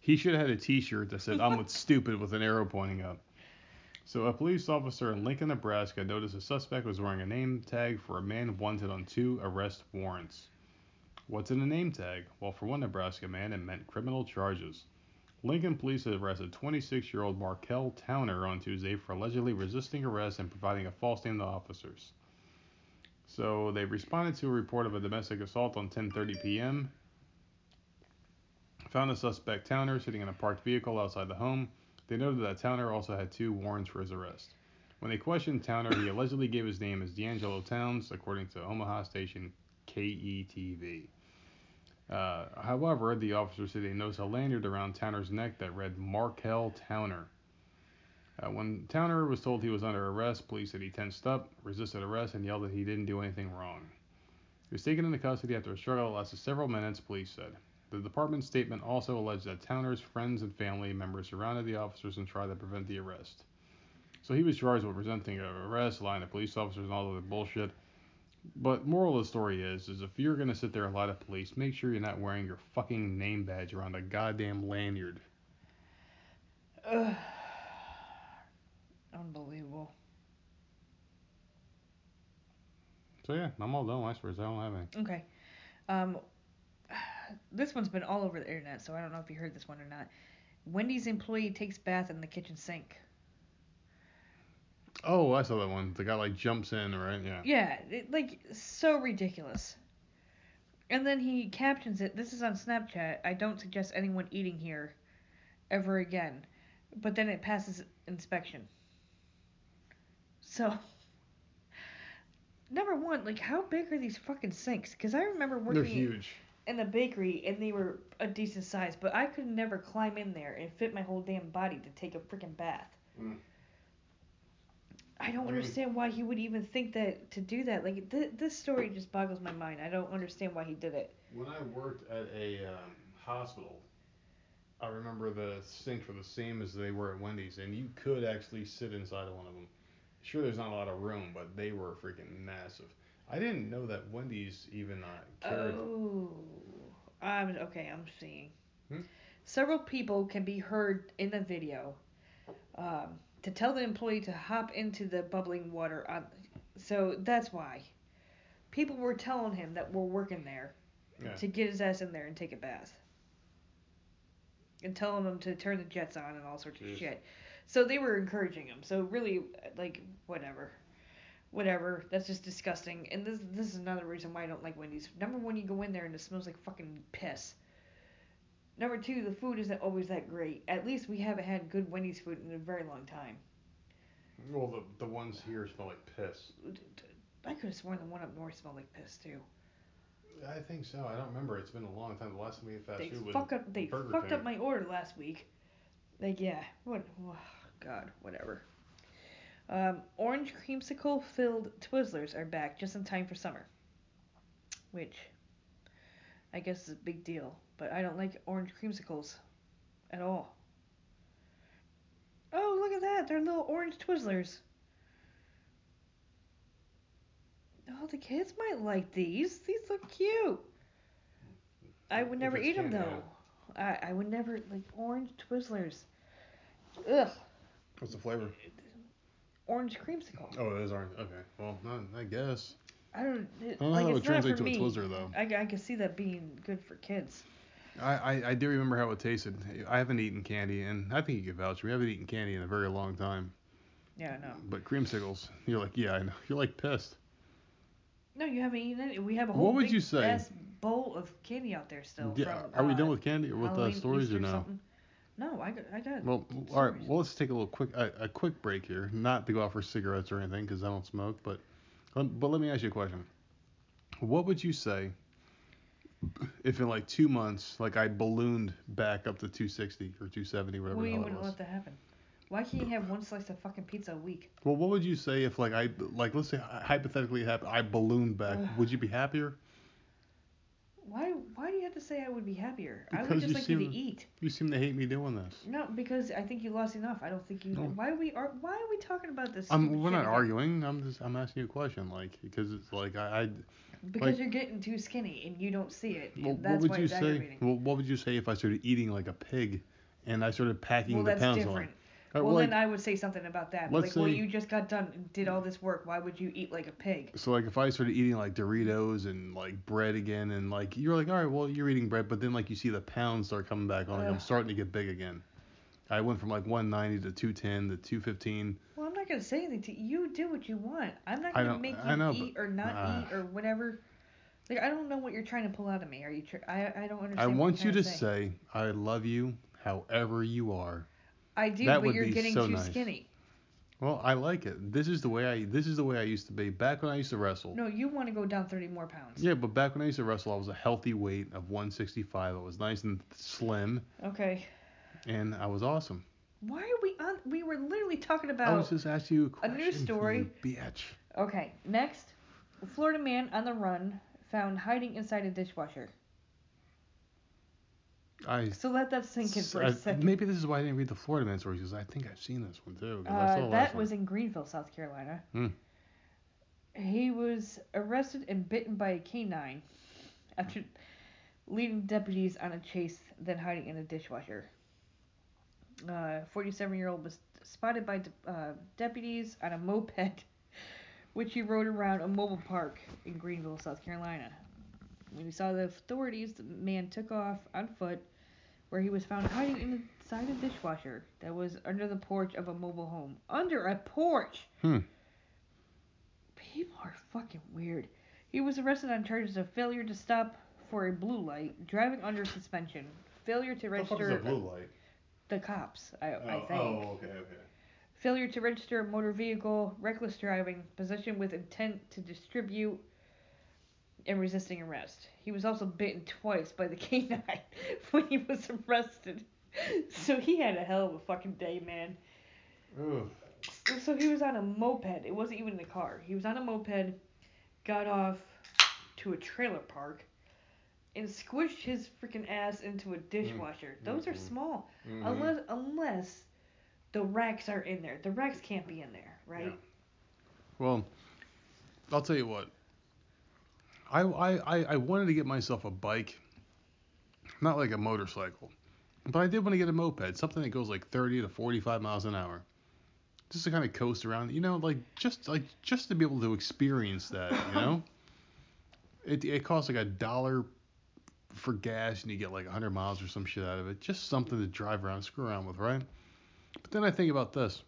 He should have had a T-shirt that said "I'm with stupid" with an arrow pointing up. So, a police officer in Lincoln, Nebraska, noticed a suspect was wearing a name tag for a man wanted on two arrest warrants. What's in a name tag? Well, for one Nebraska man, it meant criminal charges. Lincoln police arrested 26-year-old Markel Towner on Tuesday for allegedly resisting arrest and providing a false name to officers. So they responded to a report of a domestic assault on 10:30 p.m. Found the suspect Towner sitting in a parked vehicle outside the home. They noted that Towner also had two warrants for his arrest. When they questioned Towner, he allegedly gave his name as D'Angelo Towns, according to Omaha station KETV. Uh, however, the officer said they noticed a lanyard around Towner's neck that read Markel Towner. Uh, when Towner was told he was under arrest, police said he tensed up, resisted arrest, and yelled that he didn't do anything wrong. He was taken into custody after a struggle that lasted several minutes, police said. The department's statement also alleged that Towner's friends and family members surrounded the officers and tried to prevent the arrest. So he was charged with presenting an arrest, lying to police officers, and all of the bullshit. But moral of the story is, is if you're gonna sit there and lie to police, make sure you're not wearing your fucking name badge around a goddamn lanyard. Ugh. [sighs] unbelievable So yeah, I'm all done. I swear, I don't have any. okay um this one's been all over the internet so i don't know if you heard this one or not wendy's employee takes bath in the kitchen sink Oh, I saw that one. The guy like jumps in, right? Yeah. yeah it, like so ridiculous and then he captions it this is on snapchat i don't suggest anyone eating here ever again but then it passes inspection so [laughs] number one like how big are these fucking sinks because i remember working. They're huge. In a bakery and they were a decent size but i could never climb in there and fit my whole damn body to take a freaking bath Mm. I don't Mm. understand why he would even think that to do that. Like th- this story just boggles my mind. I don't understand why he did it. When I worked at a um, hospital, I remember the sinks were the same as they were at Wendy's, and you could actually sit inside of one of them. Sure, there's not a lot of room, but they were freaking massive. I didn't know that Wendy's even uh, cared. Oh, I'm okay. I'm seeing. Hmm? Several people can be heard in the video um, to tell the employee to hop into the bubbling water. On, so that's why people were telling him that we're working there Yeah. to get his ass in there and take a bath, and telling him to turn the jets on and all sorts of Jeez. shit. So they were encouraging him. So really, like whatever. Whatever. That's just disgusting. And this this is another reason why I don't like Wendy's. Number one, you go in there and it smells like fucking piss. Number two, the food isn't always that great. At least we haven't had good Wendy's food in a very long time. Well, the the ones here smell like piss. I could have sworn the one up north smelled like piss too. I think so. I don't remember. It's been a long time. The last time we ate fast They food was fuck up. They Burger fucked King. up my order last week. Like yeah, what? oh, God, whatever. Um, orange creamsicle filled Twizzlers are back just in time for summer. Which I guess is a big deal, but I don't like orange creamsicles at all. Oh, look at that! They're little orange Twizzlers. Oh, the kids might like these. These look cute. I would never eat them though. I, I would never like orange Twizzlers. Ugh, What's the flavor? Orange creamsicle. Oh, it is orange. Okay. Well, I guess. I don't. It, I don't know like how it it's not for translates to a me. Twizzler though. I, I can see that being good for kids. I, I, I do remember how it tasted. I haven't eaten candy, and I think you can vouch. We haven't eaten candy in a very long time. Yeah, no. But creamsicles, you're like, yeah, I know. You're like pissed. No, you haven't eaten it. We have a whole What would big you say? ass bowl of candy out there still. Yeah, from, are we uh, done with candy or with uh, Halloween, stories or Easter, no? something. No, I. I got. Well, all right. Well, let's take a little quick a, a quick break here. Not to go out for cigarettes or anything because I don't smoke, but um, but let me ask you a question. What would you say if in like two months, like I ballooned back up to 260 or 270, whatever Well, you wouldn't let that happen. Why can't you have one slice of fucking pizza a week? Well, what would you say if like I like let's say hypothetically it happened, I ballooned back? Would you be happier? Why? Why do you have to say I would be happier? I would just you like you to eat. You seem to hate me doing this. No, because I think you lost enough. I don't think you. No. Why are we are Why are we talking about this? I'm, we're not again? arguing. I'm just I'm asking you a question, like because it's like I, I Because like- you're getting too skinny and you don't see it. Well, that's what would you say? Well, what would you say if I started eating like a pig, and I started packing Well, the pounds different. on? All right, well, well, then I would say something about that. Like, well, you just got done and did all this work. Why would you eat like a pig? so like if I started eating like Doritos and like bread again, and like you're like, all right, well you're eating bread, but then like you see the pounds start coming back on, like I'm starting to get big again. I went from like 190 to 210 to 215. Well, I'm not gonna say anything to you. You do what you want. I'm not gonna make you know, eat but- or not Ah. eat or whatever. Like, I don't know what you're trying to pull out of me. Are you? Tr- I I don't understand. I want you to say. say I love you, however you are. I do, that but you're getting so too nice. skinny. Well, I like it. This is the way I this is the way I used to be back when I used to wrestle. No, you want to go down 30 more pounds. Yeah, but back when I used to wrestle, I was a healthy weight of 165. I was nice and slim, Okay. and I was awesome. Why are we on? We were literally talking about. I was just asking you a a question. news story. bitch. Okay, next, a Florida man on the run found hiding inside a dishwasher. I, So let that sink in for a I- second. maybe this is why I didn't read the Florida man stories because I think I've seen this one too. 'cause I saw Uh, that was one. in Greenville, South Carolina. Hmm. He was arrested and bitten by a canine after leading deputies on a chase, then hiding in a dishwasher. Uh, 47-year-old was spotted by de- uh, deputies on a moped, [laughs] which he rode around a mobile park in Greenville, South Carolina. When he saw the authorities, the man took off on foot, where he was found hiding inside a dishwasher that was under the porch of a mobile home. Under a porch! Hmm. People are fucking weird. He was arrested on charges of failure to stop for a blue light, driving under suspension, failure to What the fuck is register a blue light? the cops, I, I oh, think. oh, okay, okay. Failure to register a motor vehicle, reckless driving, possession with intent to distribute, and resisting arrest. He was also bitten twice by the [laughs] canine when he was arrested. So he had a hell of a fucking day, man. Ugh. So he was on a moped. It wasn't even in a car. He was on a moped, got off to a trailer park, and squished his freaking ass into a dishwasher. Those are Mhm. small. Mhm. Unless unless the racks are in there. The racks can't be in there, right? Yeah. Well, I'll tell you what. I, I, I, wanted to get myself a bike, not like a motorcycle, but I did want to get a moped, something that goes like 30 to 45 miles an hour, just to kind of coast around. You know, like just like just to be able to experience that. You know, [laughs] it it costs like a dollar for gas, and you get like 100 miles or some shit out of it. Just something to drive around, screw around with, right? But then I think about this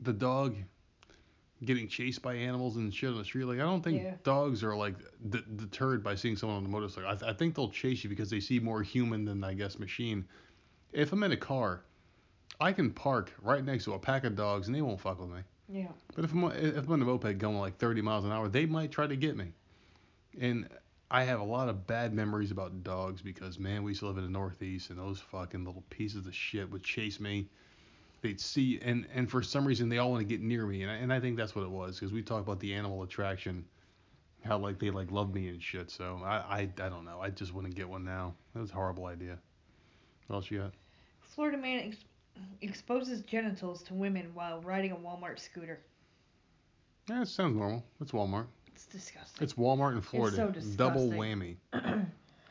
the dog getting chased by animals and shit on the street. Like I don't think Yeah. dogs are like d- deterred by seeing someone on the motorcycle. I, th- I think they'll chase you because they see more human than I guess machine. If I'm in a car, I can park right next to a pack of dogs and they won't fuck with me. Yeah. But if I'm if I'm on a moped going like 30 miles an hour, they might try to get me. And I have a lot of bad memories about dogs because man, we used to live in the Northeast, and those fucking little pieces of shit would chase me. They'd see, and and for some reason they all want to get near me, and I, and I think that's what it was because we talk about the animal attraction, how like they like love me and shit. So I I, I don't know. I just wouldn't get one now. That was a horrible idea. What else you got? Florida man ex- exposes genitals to women while riding a Walmart scooter. Yeah, it sounds normal. It's Walmart. It's disgusting. It's Walmart in Florida. so Double whammy. [clears throat]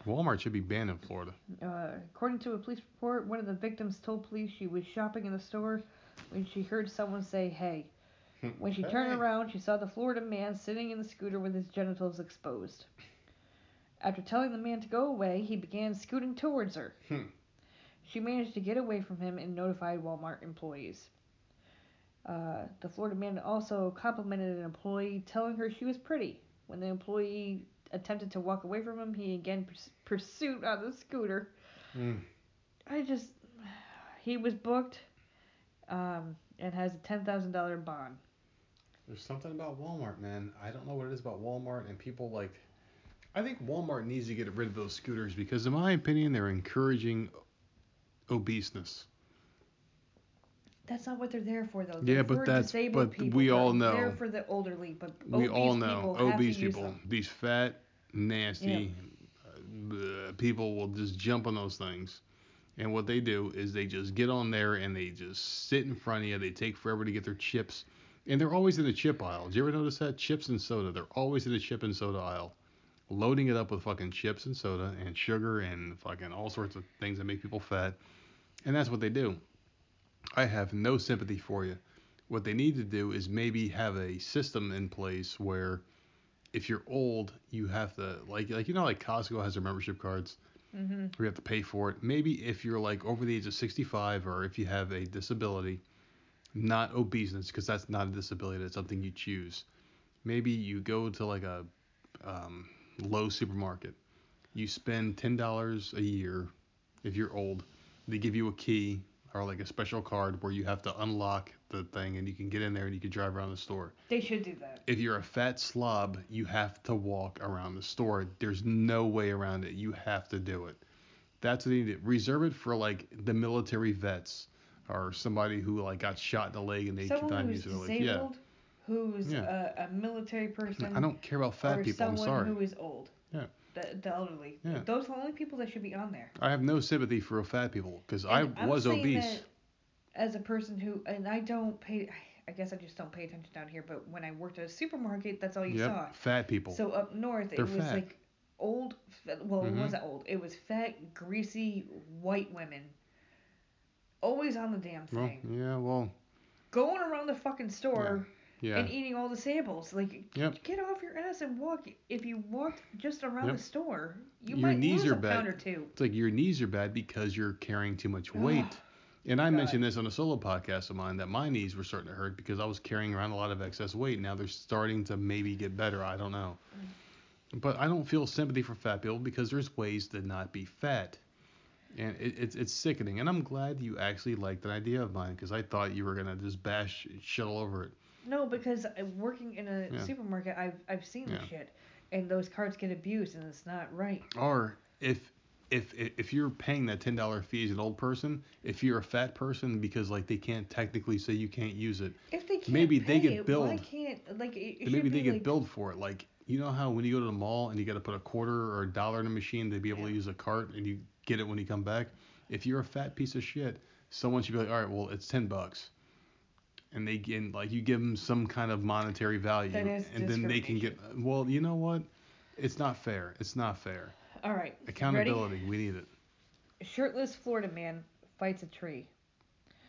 Walmart should be banned in Florida. Uh, according to a police report, one of the victims told police she was shopping in the store when she heard someone say, hey. When she turned Hey. around, she saw the Florida man sitting in the scooter with his genitals exposed. After telling the man to go away, he began scooting towards her. Hmm. She managed to get away from him and notified Walmart employees. Uh, the Florida man also complimented an employee, telling her she was pretty. When the employee attempted to walk away from him, he again purs- pursued on the scooter. Mm. I just, he was booked, um, and has a ten thousand dollar bond. There's something about Walmart, man. I don't know what it is about Walmart and people like. I think Walmart needs to get rid of those scooters because, in my opinion, they're encouraging obeseness. That's not what they're there for, though. They're but for that's- disabled but people. we all They're for the elderly, but we obese all know obese people, these fat, nasty uh, people will just jump on those things. And what they do is they just get on there and they just sit in front of you. They take forever to get their chips. And they're always in the chip aisle. Did you ever notice that? Chips and soda. They're always in the chip and soda aisle. Loading it up with fucking chips and soda and sugar and fucking all sorts of things that make people fat. And that's what they do. I have no sympathy for you. What they need to do is maybe have a system in place where if you're old, you have to like like you know like Costco has their membership cards Mm-hmm. where you have to pay for it. Maybe if you're like over the age of 65 or if you have a disability, not obesity, because that's not a disability, that's something you choose. Maybe you go to like a um, low supermarket. You spend ten dollars a year if you're old. They give you a key or like a special card where you have to unlock the thing and you can get in there and you can drive around the store They should do that. if you're a fat slob, you have to walk around the store. There's no way around it. You have to do it. That's what you need. To reserve it for like the military vets or somebody who like got shot in the leg and they Someone who's use their leg. Yeah. disabled, who's Yeah. a, a military person, I don't care about fat or people. I'm someone who is old. Yeah. The, the elderly. Yeah. Those are the only people that should be on there. I have no sympathy for fat people because I I'm was obese. as a person who, and I don't pay, I guess I just don't pay attention down here, but when I worked at a supermarket, that's all you Yep. saw. Fat people. So up north, They're it was fat. like old, well, Mhm. it wasn't old. It was fat, greasy, white women. Always on the damn well, thing. yeah. Well, Going around the fucking store yeah. And eating all the samples. Like, Yep. get off your ass and walk. If you walked just around Yep. the store, you Your might knees lose are a bad. pound or two. It's like your knees are bad because you're carrying too much weight. And I God. mentioned this on a solo podcast of mine that my knees were starting to hurt because I was carrying around a lot of excess weight. Now they're starting to maybe get better. I don't know. Mm. But I don't feel sympathy for fat people because there's ways to not be fat. And it, it's it's sickening. And I'm glad you actually liked that idea of mine because I thought you were gonna just bash shit all over it. No, because uh, working in a Yeah. supermarket, I've I've seen Yeah. this shit, and those cards get abused, and it's not right. Or if if if you're paying that ten dollar fee as an old person, if you're a fat person because like they can't technically say you can't use it, If they can't Maybe they get it, Why billed. can't like maybe they get like, billed for it. Like you know how when you go to the mall and you got to put a quarter or a dollar in a machine to be able to use a cart and you get it when you come back. If you're a fat piece of shit, someone should be like, all right, well it's ten bucks. And they get like you give them some kind of monetary value, and then they can get. Well, you know what? It's not fair. It's not fair. All right, Accountability. We need it. Ready? Shirtless Florida man fights a tree.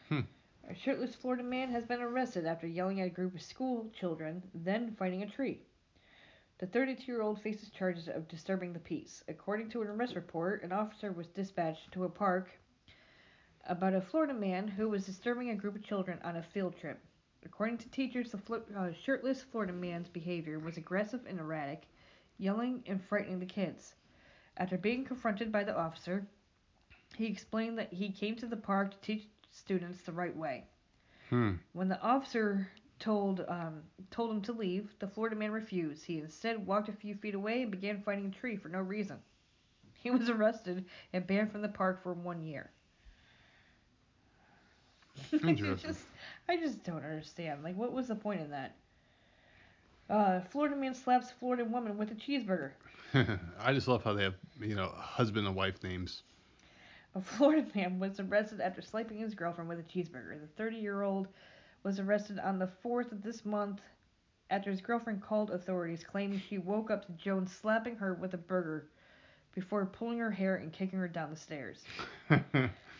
Hmm. A shirtless Florida man has been arrested after yelling at a group of school children, then fighting a tree. The 32-year-old faces charges of disturbing the peace. According to an arrest report, an officer was dispatched to a park about a Florida man who was disturbing a group of children on a field trip. According to teachers, the uh, shirtless Florida man's behavior was aggressive and erratic, yelling and frightening the kids. After being confronted by the officer, he explained that he came to the park to teach students the right way. Hmm. When the officer told um, told him to leave. The Florida man refused. He instead walked a few feet away and began fighting a tree for no reason. He was arrested and banned from the park for one year. [laughs] I Interesting. just, I just don't understand. Like, what was the point in that? Uh, Florida man slaps Florida woman with a cheeseburger. [laughs] I just love how they have, you know, husband and wife names. A Florida man was arrested after slapping his girlfriend with a cheeseburger. The 30 year old was arrested on the 4th of this month after his girlfriend called authorities claiming she woke up to Jones slapping her with a burger before pulling her hair and kicking her down the stairs. [laughs]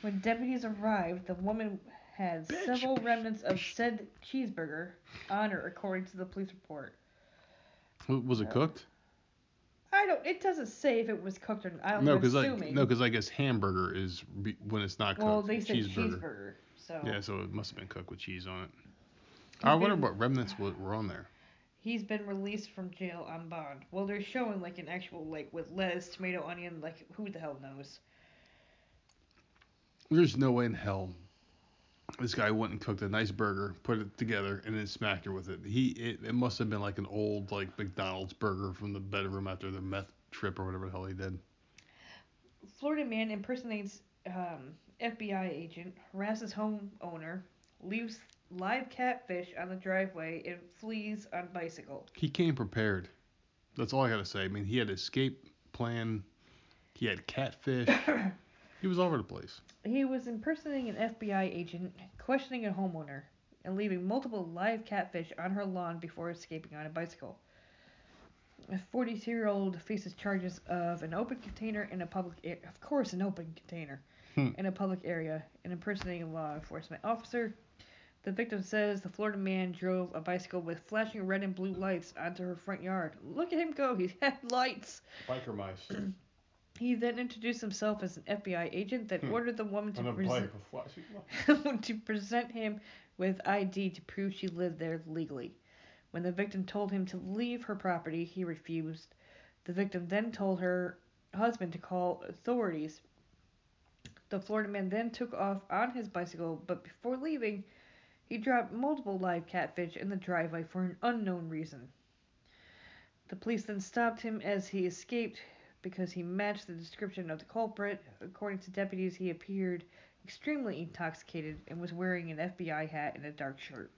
When deputies arrived, the woman had Bitch, several bitch, remnants of said cheeseburger on her, according to the police report. was it No. cooked? I don't. It doesn't say if it was cooked or not. No, because like no, because I guess hamburger is be, when it's not cooked. well, they said cheeseburger. cheeseburger. So Yeah, so it must have been cooked with cheese on it. He's I wonder been- what remnants were on there. he's been released from jail on bond. Well, they're showing like an actual like with lettuce, tomato, onion. Like who the hell knows? There's no way in hell this guy went and cooked a nice burger, put it together, and then smacked her with it. He it, it must have been like an old like McDonald's burger from the bedroom after the meth trip or whatever the hell he did. Florida man impersonates um, FBI agent, harasses homeowner, leaves live catfish on the driveway, and flees on bicycle. He came prepared. That's all I gotta say. I mean, he had escape plan. He had catfish. [coughs] he was all over the place. He was impersonating an FBI agent, questioning a homeowner, and leaving multiple live catfish on her lawn before escaping on a bicycle. A 42 year old faces charges of an open container in a public, a- of course, an open container Hmm. in a public area, and impersonating a law enforcement officer. The victim says the Florida man drove a bicycle with flashing red and blue lights onto her front yard. Look at him go, he [laughs] had lights. Biker mice. [clears throat] He then introduced himself as an FBI agent that Hmm. ordered the woman to On present bike with flashing lights. to present him with ID to prove she lived there legally. When the victim told him to leave her property, he refused. The victim then told her husband to call authorities. The Florida man then took off on his bicycle, but before leaving, he dropped multiple live catfish in the driveway for an unknown reason. The police then stopped him as he escaped because he matched the description of the culprit. According to deputies, he appeared extremely intoxicated and was wearing an FBI hat and a dark shirt.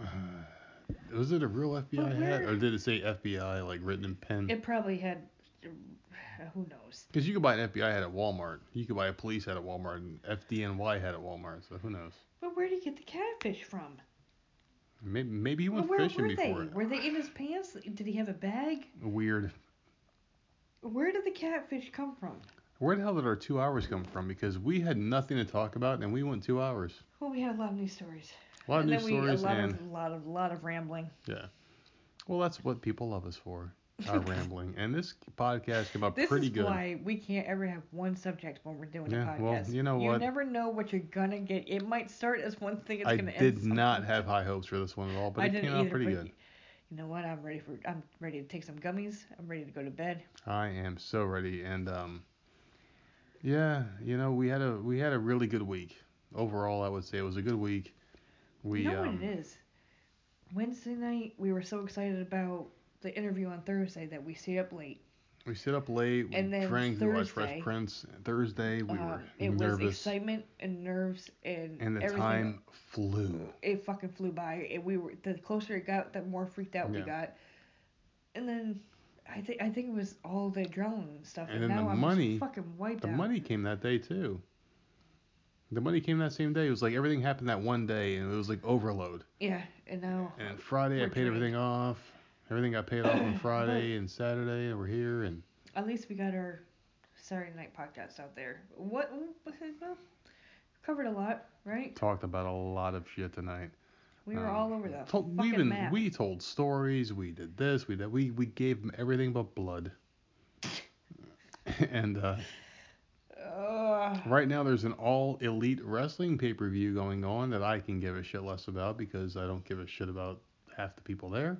[sighs] Was it a real FBI But hat, or did it say FBI like written in pen? It probably had. [sighs] Who knows? Because you could buy an FBI hat at Walmart. You could buy a police hat at Walmart and FDNY hat at Walmart. So who knows? But where did he get the catfish from? Maybe maybe he went where fishing were before. they? Were they in his pants? Did he have a bag? Weird. Where did the catfish come from? Where the hell did our two hours come from? Because we had nothing to talk about and we went two hours. Well, we had a lot of news stories. A lot of and news then we stories a lot and of lot of lot of rambling. yeah. Well, that's what people love us for. Our uh, [laughs] rambling. And this podcast came out This pretty is good. why we can't ever have one subject when we're doing Yeah, a well, podcast. you know You what? never know what you're gonna get. It might start as one thing. It's I gonna end I did not have high hopes for this one at all, but I it came out either, pretty good. You know what? I'm ready for. I'm ready to take some gummies. I'm ready to go to bed. I am so ready, and um, yeah, you know, we had a we had a really good week overall. I would say it was a good week. We you know um, what it is? Wednesday night, we were so excited about the interview on Thursday that we stayed up late. We stayed up late. We And then drank. We watched Fresh Prince. Thursday we Um, were it was excitement and nerves and, and the everything. time flew. It fucking flew by. And we were the closer it got, the more freaked out we got. And then I think I think it was all the adrenaline stuff. And And, then now the I'm money- fucking wiped The out. money came that day too. The money came that same day. It was like everything happened that one day, and it was like overload. Yeah, and now And Friday I paid everything off. Everything got paid off on [coughs] Friday and Saturday, and we're here and at least we got our Saturday night podcast out there. What? Well, covered a lot, right? talked about a lot of shit tonight. We were Um, all over that. told, we even map. we told stories. We did this. We did. We we gave them everything but blood. [laughs] and uh, Ugh. right now there's an all elite wrestling pay per view going on that I can give a shit less about because I don't give a shit about half the people there.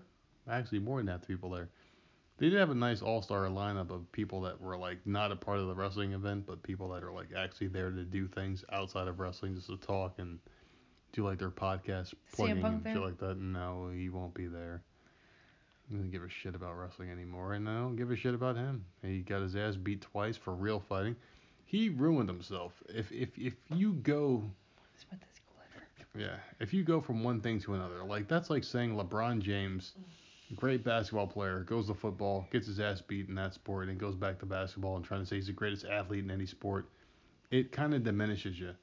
Actually, more than half the people there. They did have a nice all star lineup of people that were like not a part of the wrestling event, but people that are like actually there to do things outside of wrestling, just to talk and do like their podcast plugging and shit like that. No, he won't be there. He doesn't give a shit about wrestling anymore, and I don't give a shit about him. He got his ass beat twice for real fighting. He ruined himself. If if if you go yeah, if you go from one thing to another, like that's like saying LeBron James, great basketball player, goes to football, gets his ass beat in that sport, and goes back to basketball and trying to say he's the greatest athlete in any sport. It kind of diminishes you.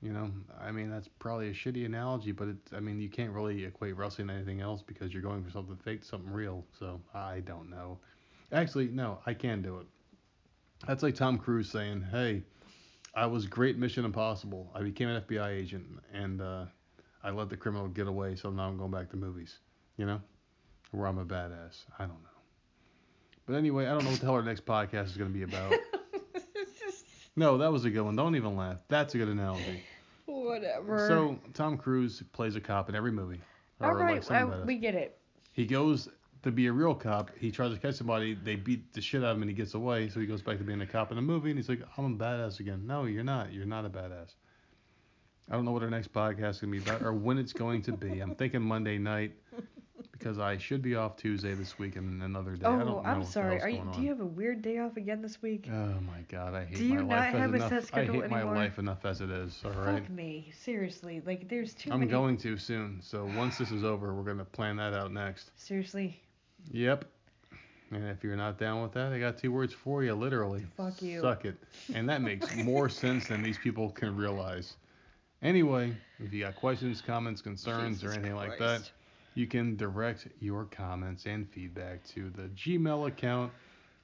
You know, I mean that's probably a shitty analogy, but it's I mean you can't really equate wrestling to anything else because you're going for something fake to something real. So I don't know. Actually, no, I can do it. That's like Tom Cruise saying, "Hey, I was great Mission Impossible. I became an FBI agent, and uh, I let the criminal get away, so now I'm going back to movies. You know, where I'm a badass. I don't know. But anyway, I don't know what the hell our next podcast is going to be about. [laughs] no, that was a good one. Don't even laugh. That's a good analogy. Whatever. So Tom Cruise plays a cop in every movie. all right, like I- we get it. He goes to be a real cop. He tries to catch somebody. They beat the shit out of him, and he gets away. So he goes back to being a cop in a movie, and he's like, "I'm a badass again." No, you're not. You're not a badass. I don't know what our next podcast is gonna be about, or when it's going to be. I'm thinking Monday night because I should be off Tuesday this week and another day. I Oh, don't know I'm sorry. Are you, do you have a weird day off again this week? Oh my god, I hate Do you my not life have a as enough. I schedule hate my life enough as it is. All right. Fuck me, seriously. Like, there's too I'm many. going to soon. So once this is over, we're gonna plan that out next. Seriously, Yep. And if you're not down with that, I got two words for you, literally. Fuck you. Suck it. And that makes more [laughs] sense than these people can realize. Anyway, if you got questions, comments, concerns, or Jesus anything like that, Christ. You can direct your comments and feedback to the Gmail account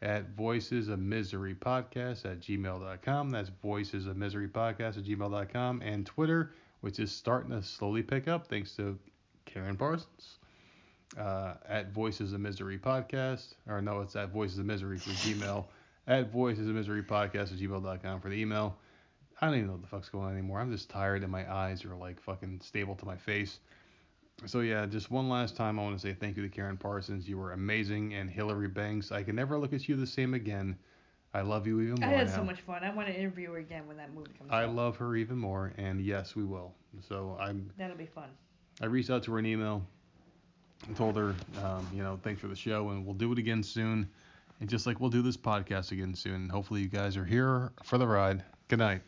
at Voices of Misery Podcast at gmail.com. That's Voices of Misery Podcast at gmail.com. And Twitter, which is starting to slowly pick up thanks to Karyn Parsons. Uh, at Voices of Misery Podcast, or no, it's at Voices of Misery for Gmail. At Voices of Misery Podcast at gmail.com for the email. I don't even know what the fuck's going on anymore. I'm just tired and my eyes are like fucking stable to my face. So yeah, just one last time I want to say thank you to Karyn Parsons. You were amazing and Hilary Banks. I can never look at you the same again. I love you even I more had now. so much fun. I want to interview her again when that movie comes out. I out. love her even more, and yes, we will. So I'm That'll be fun. I reached out to her an email and told her, um, you know, thanks for the show, and we'll do it again soon. And just like we'll do this podcast again soon. Hopefully, you guys are here for the ride. Good night.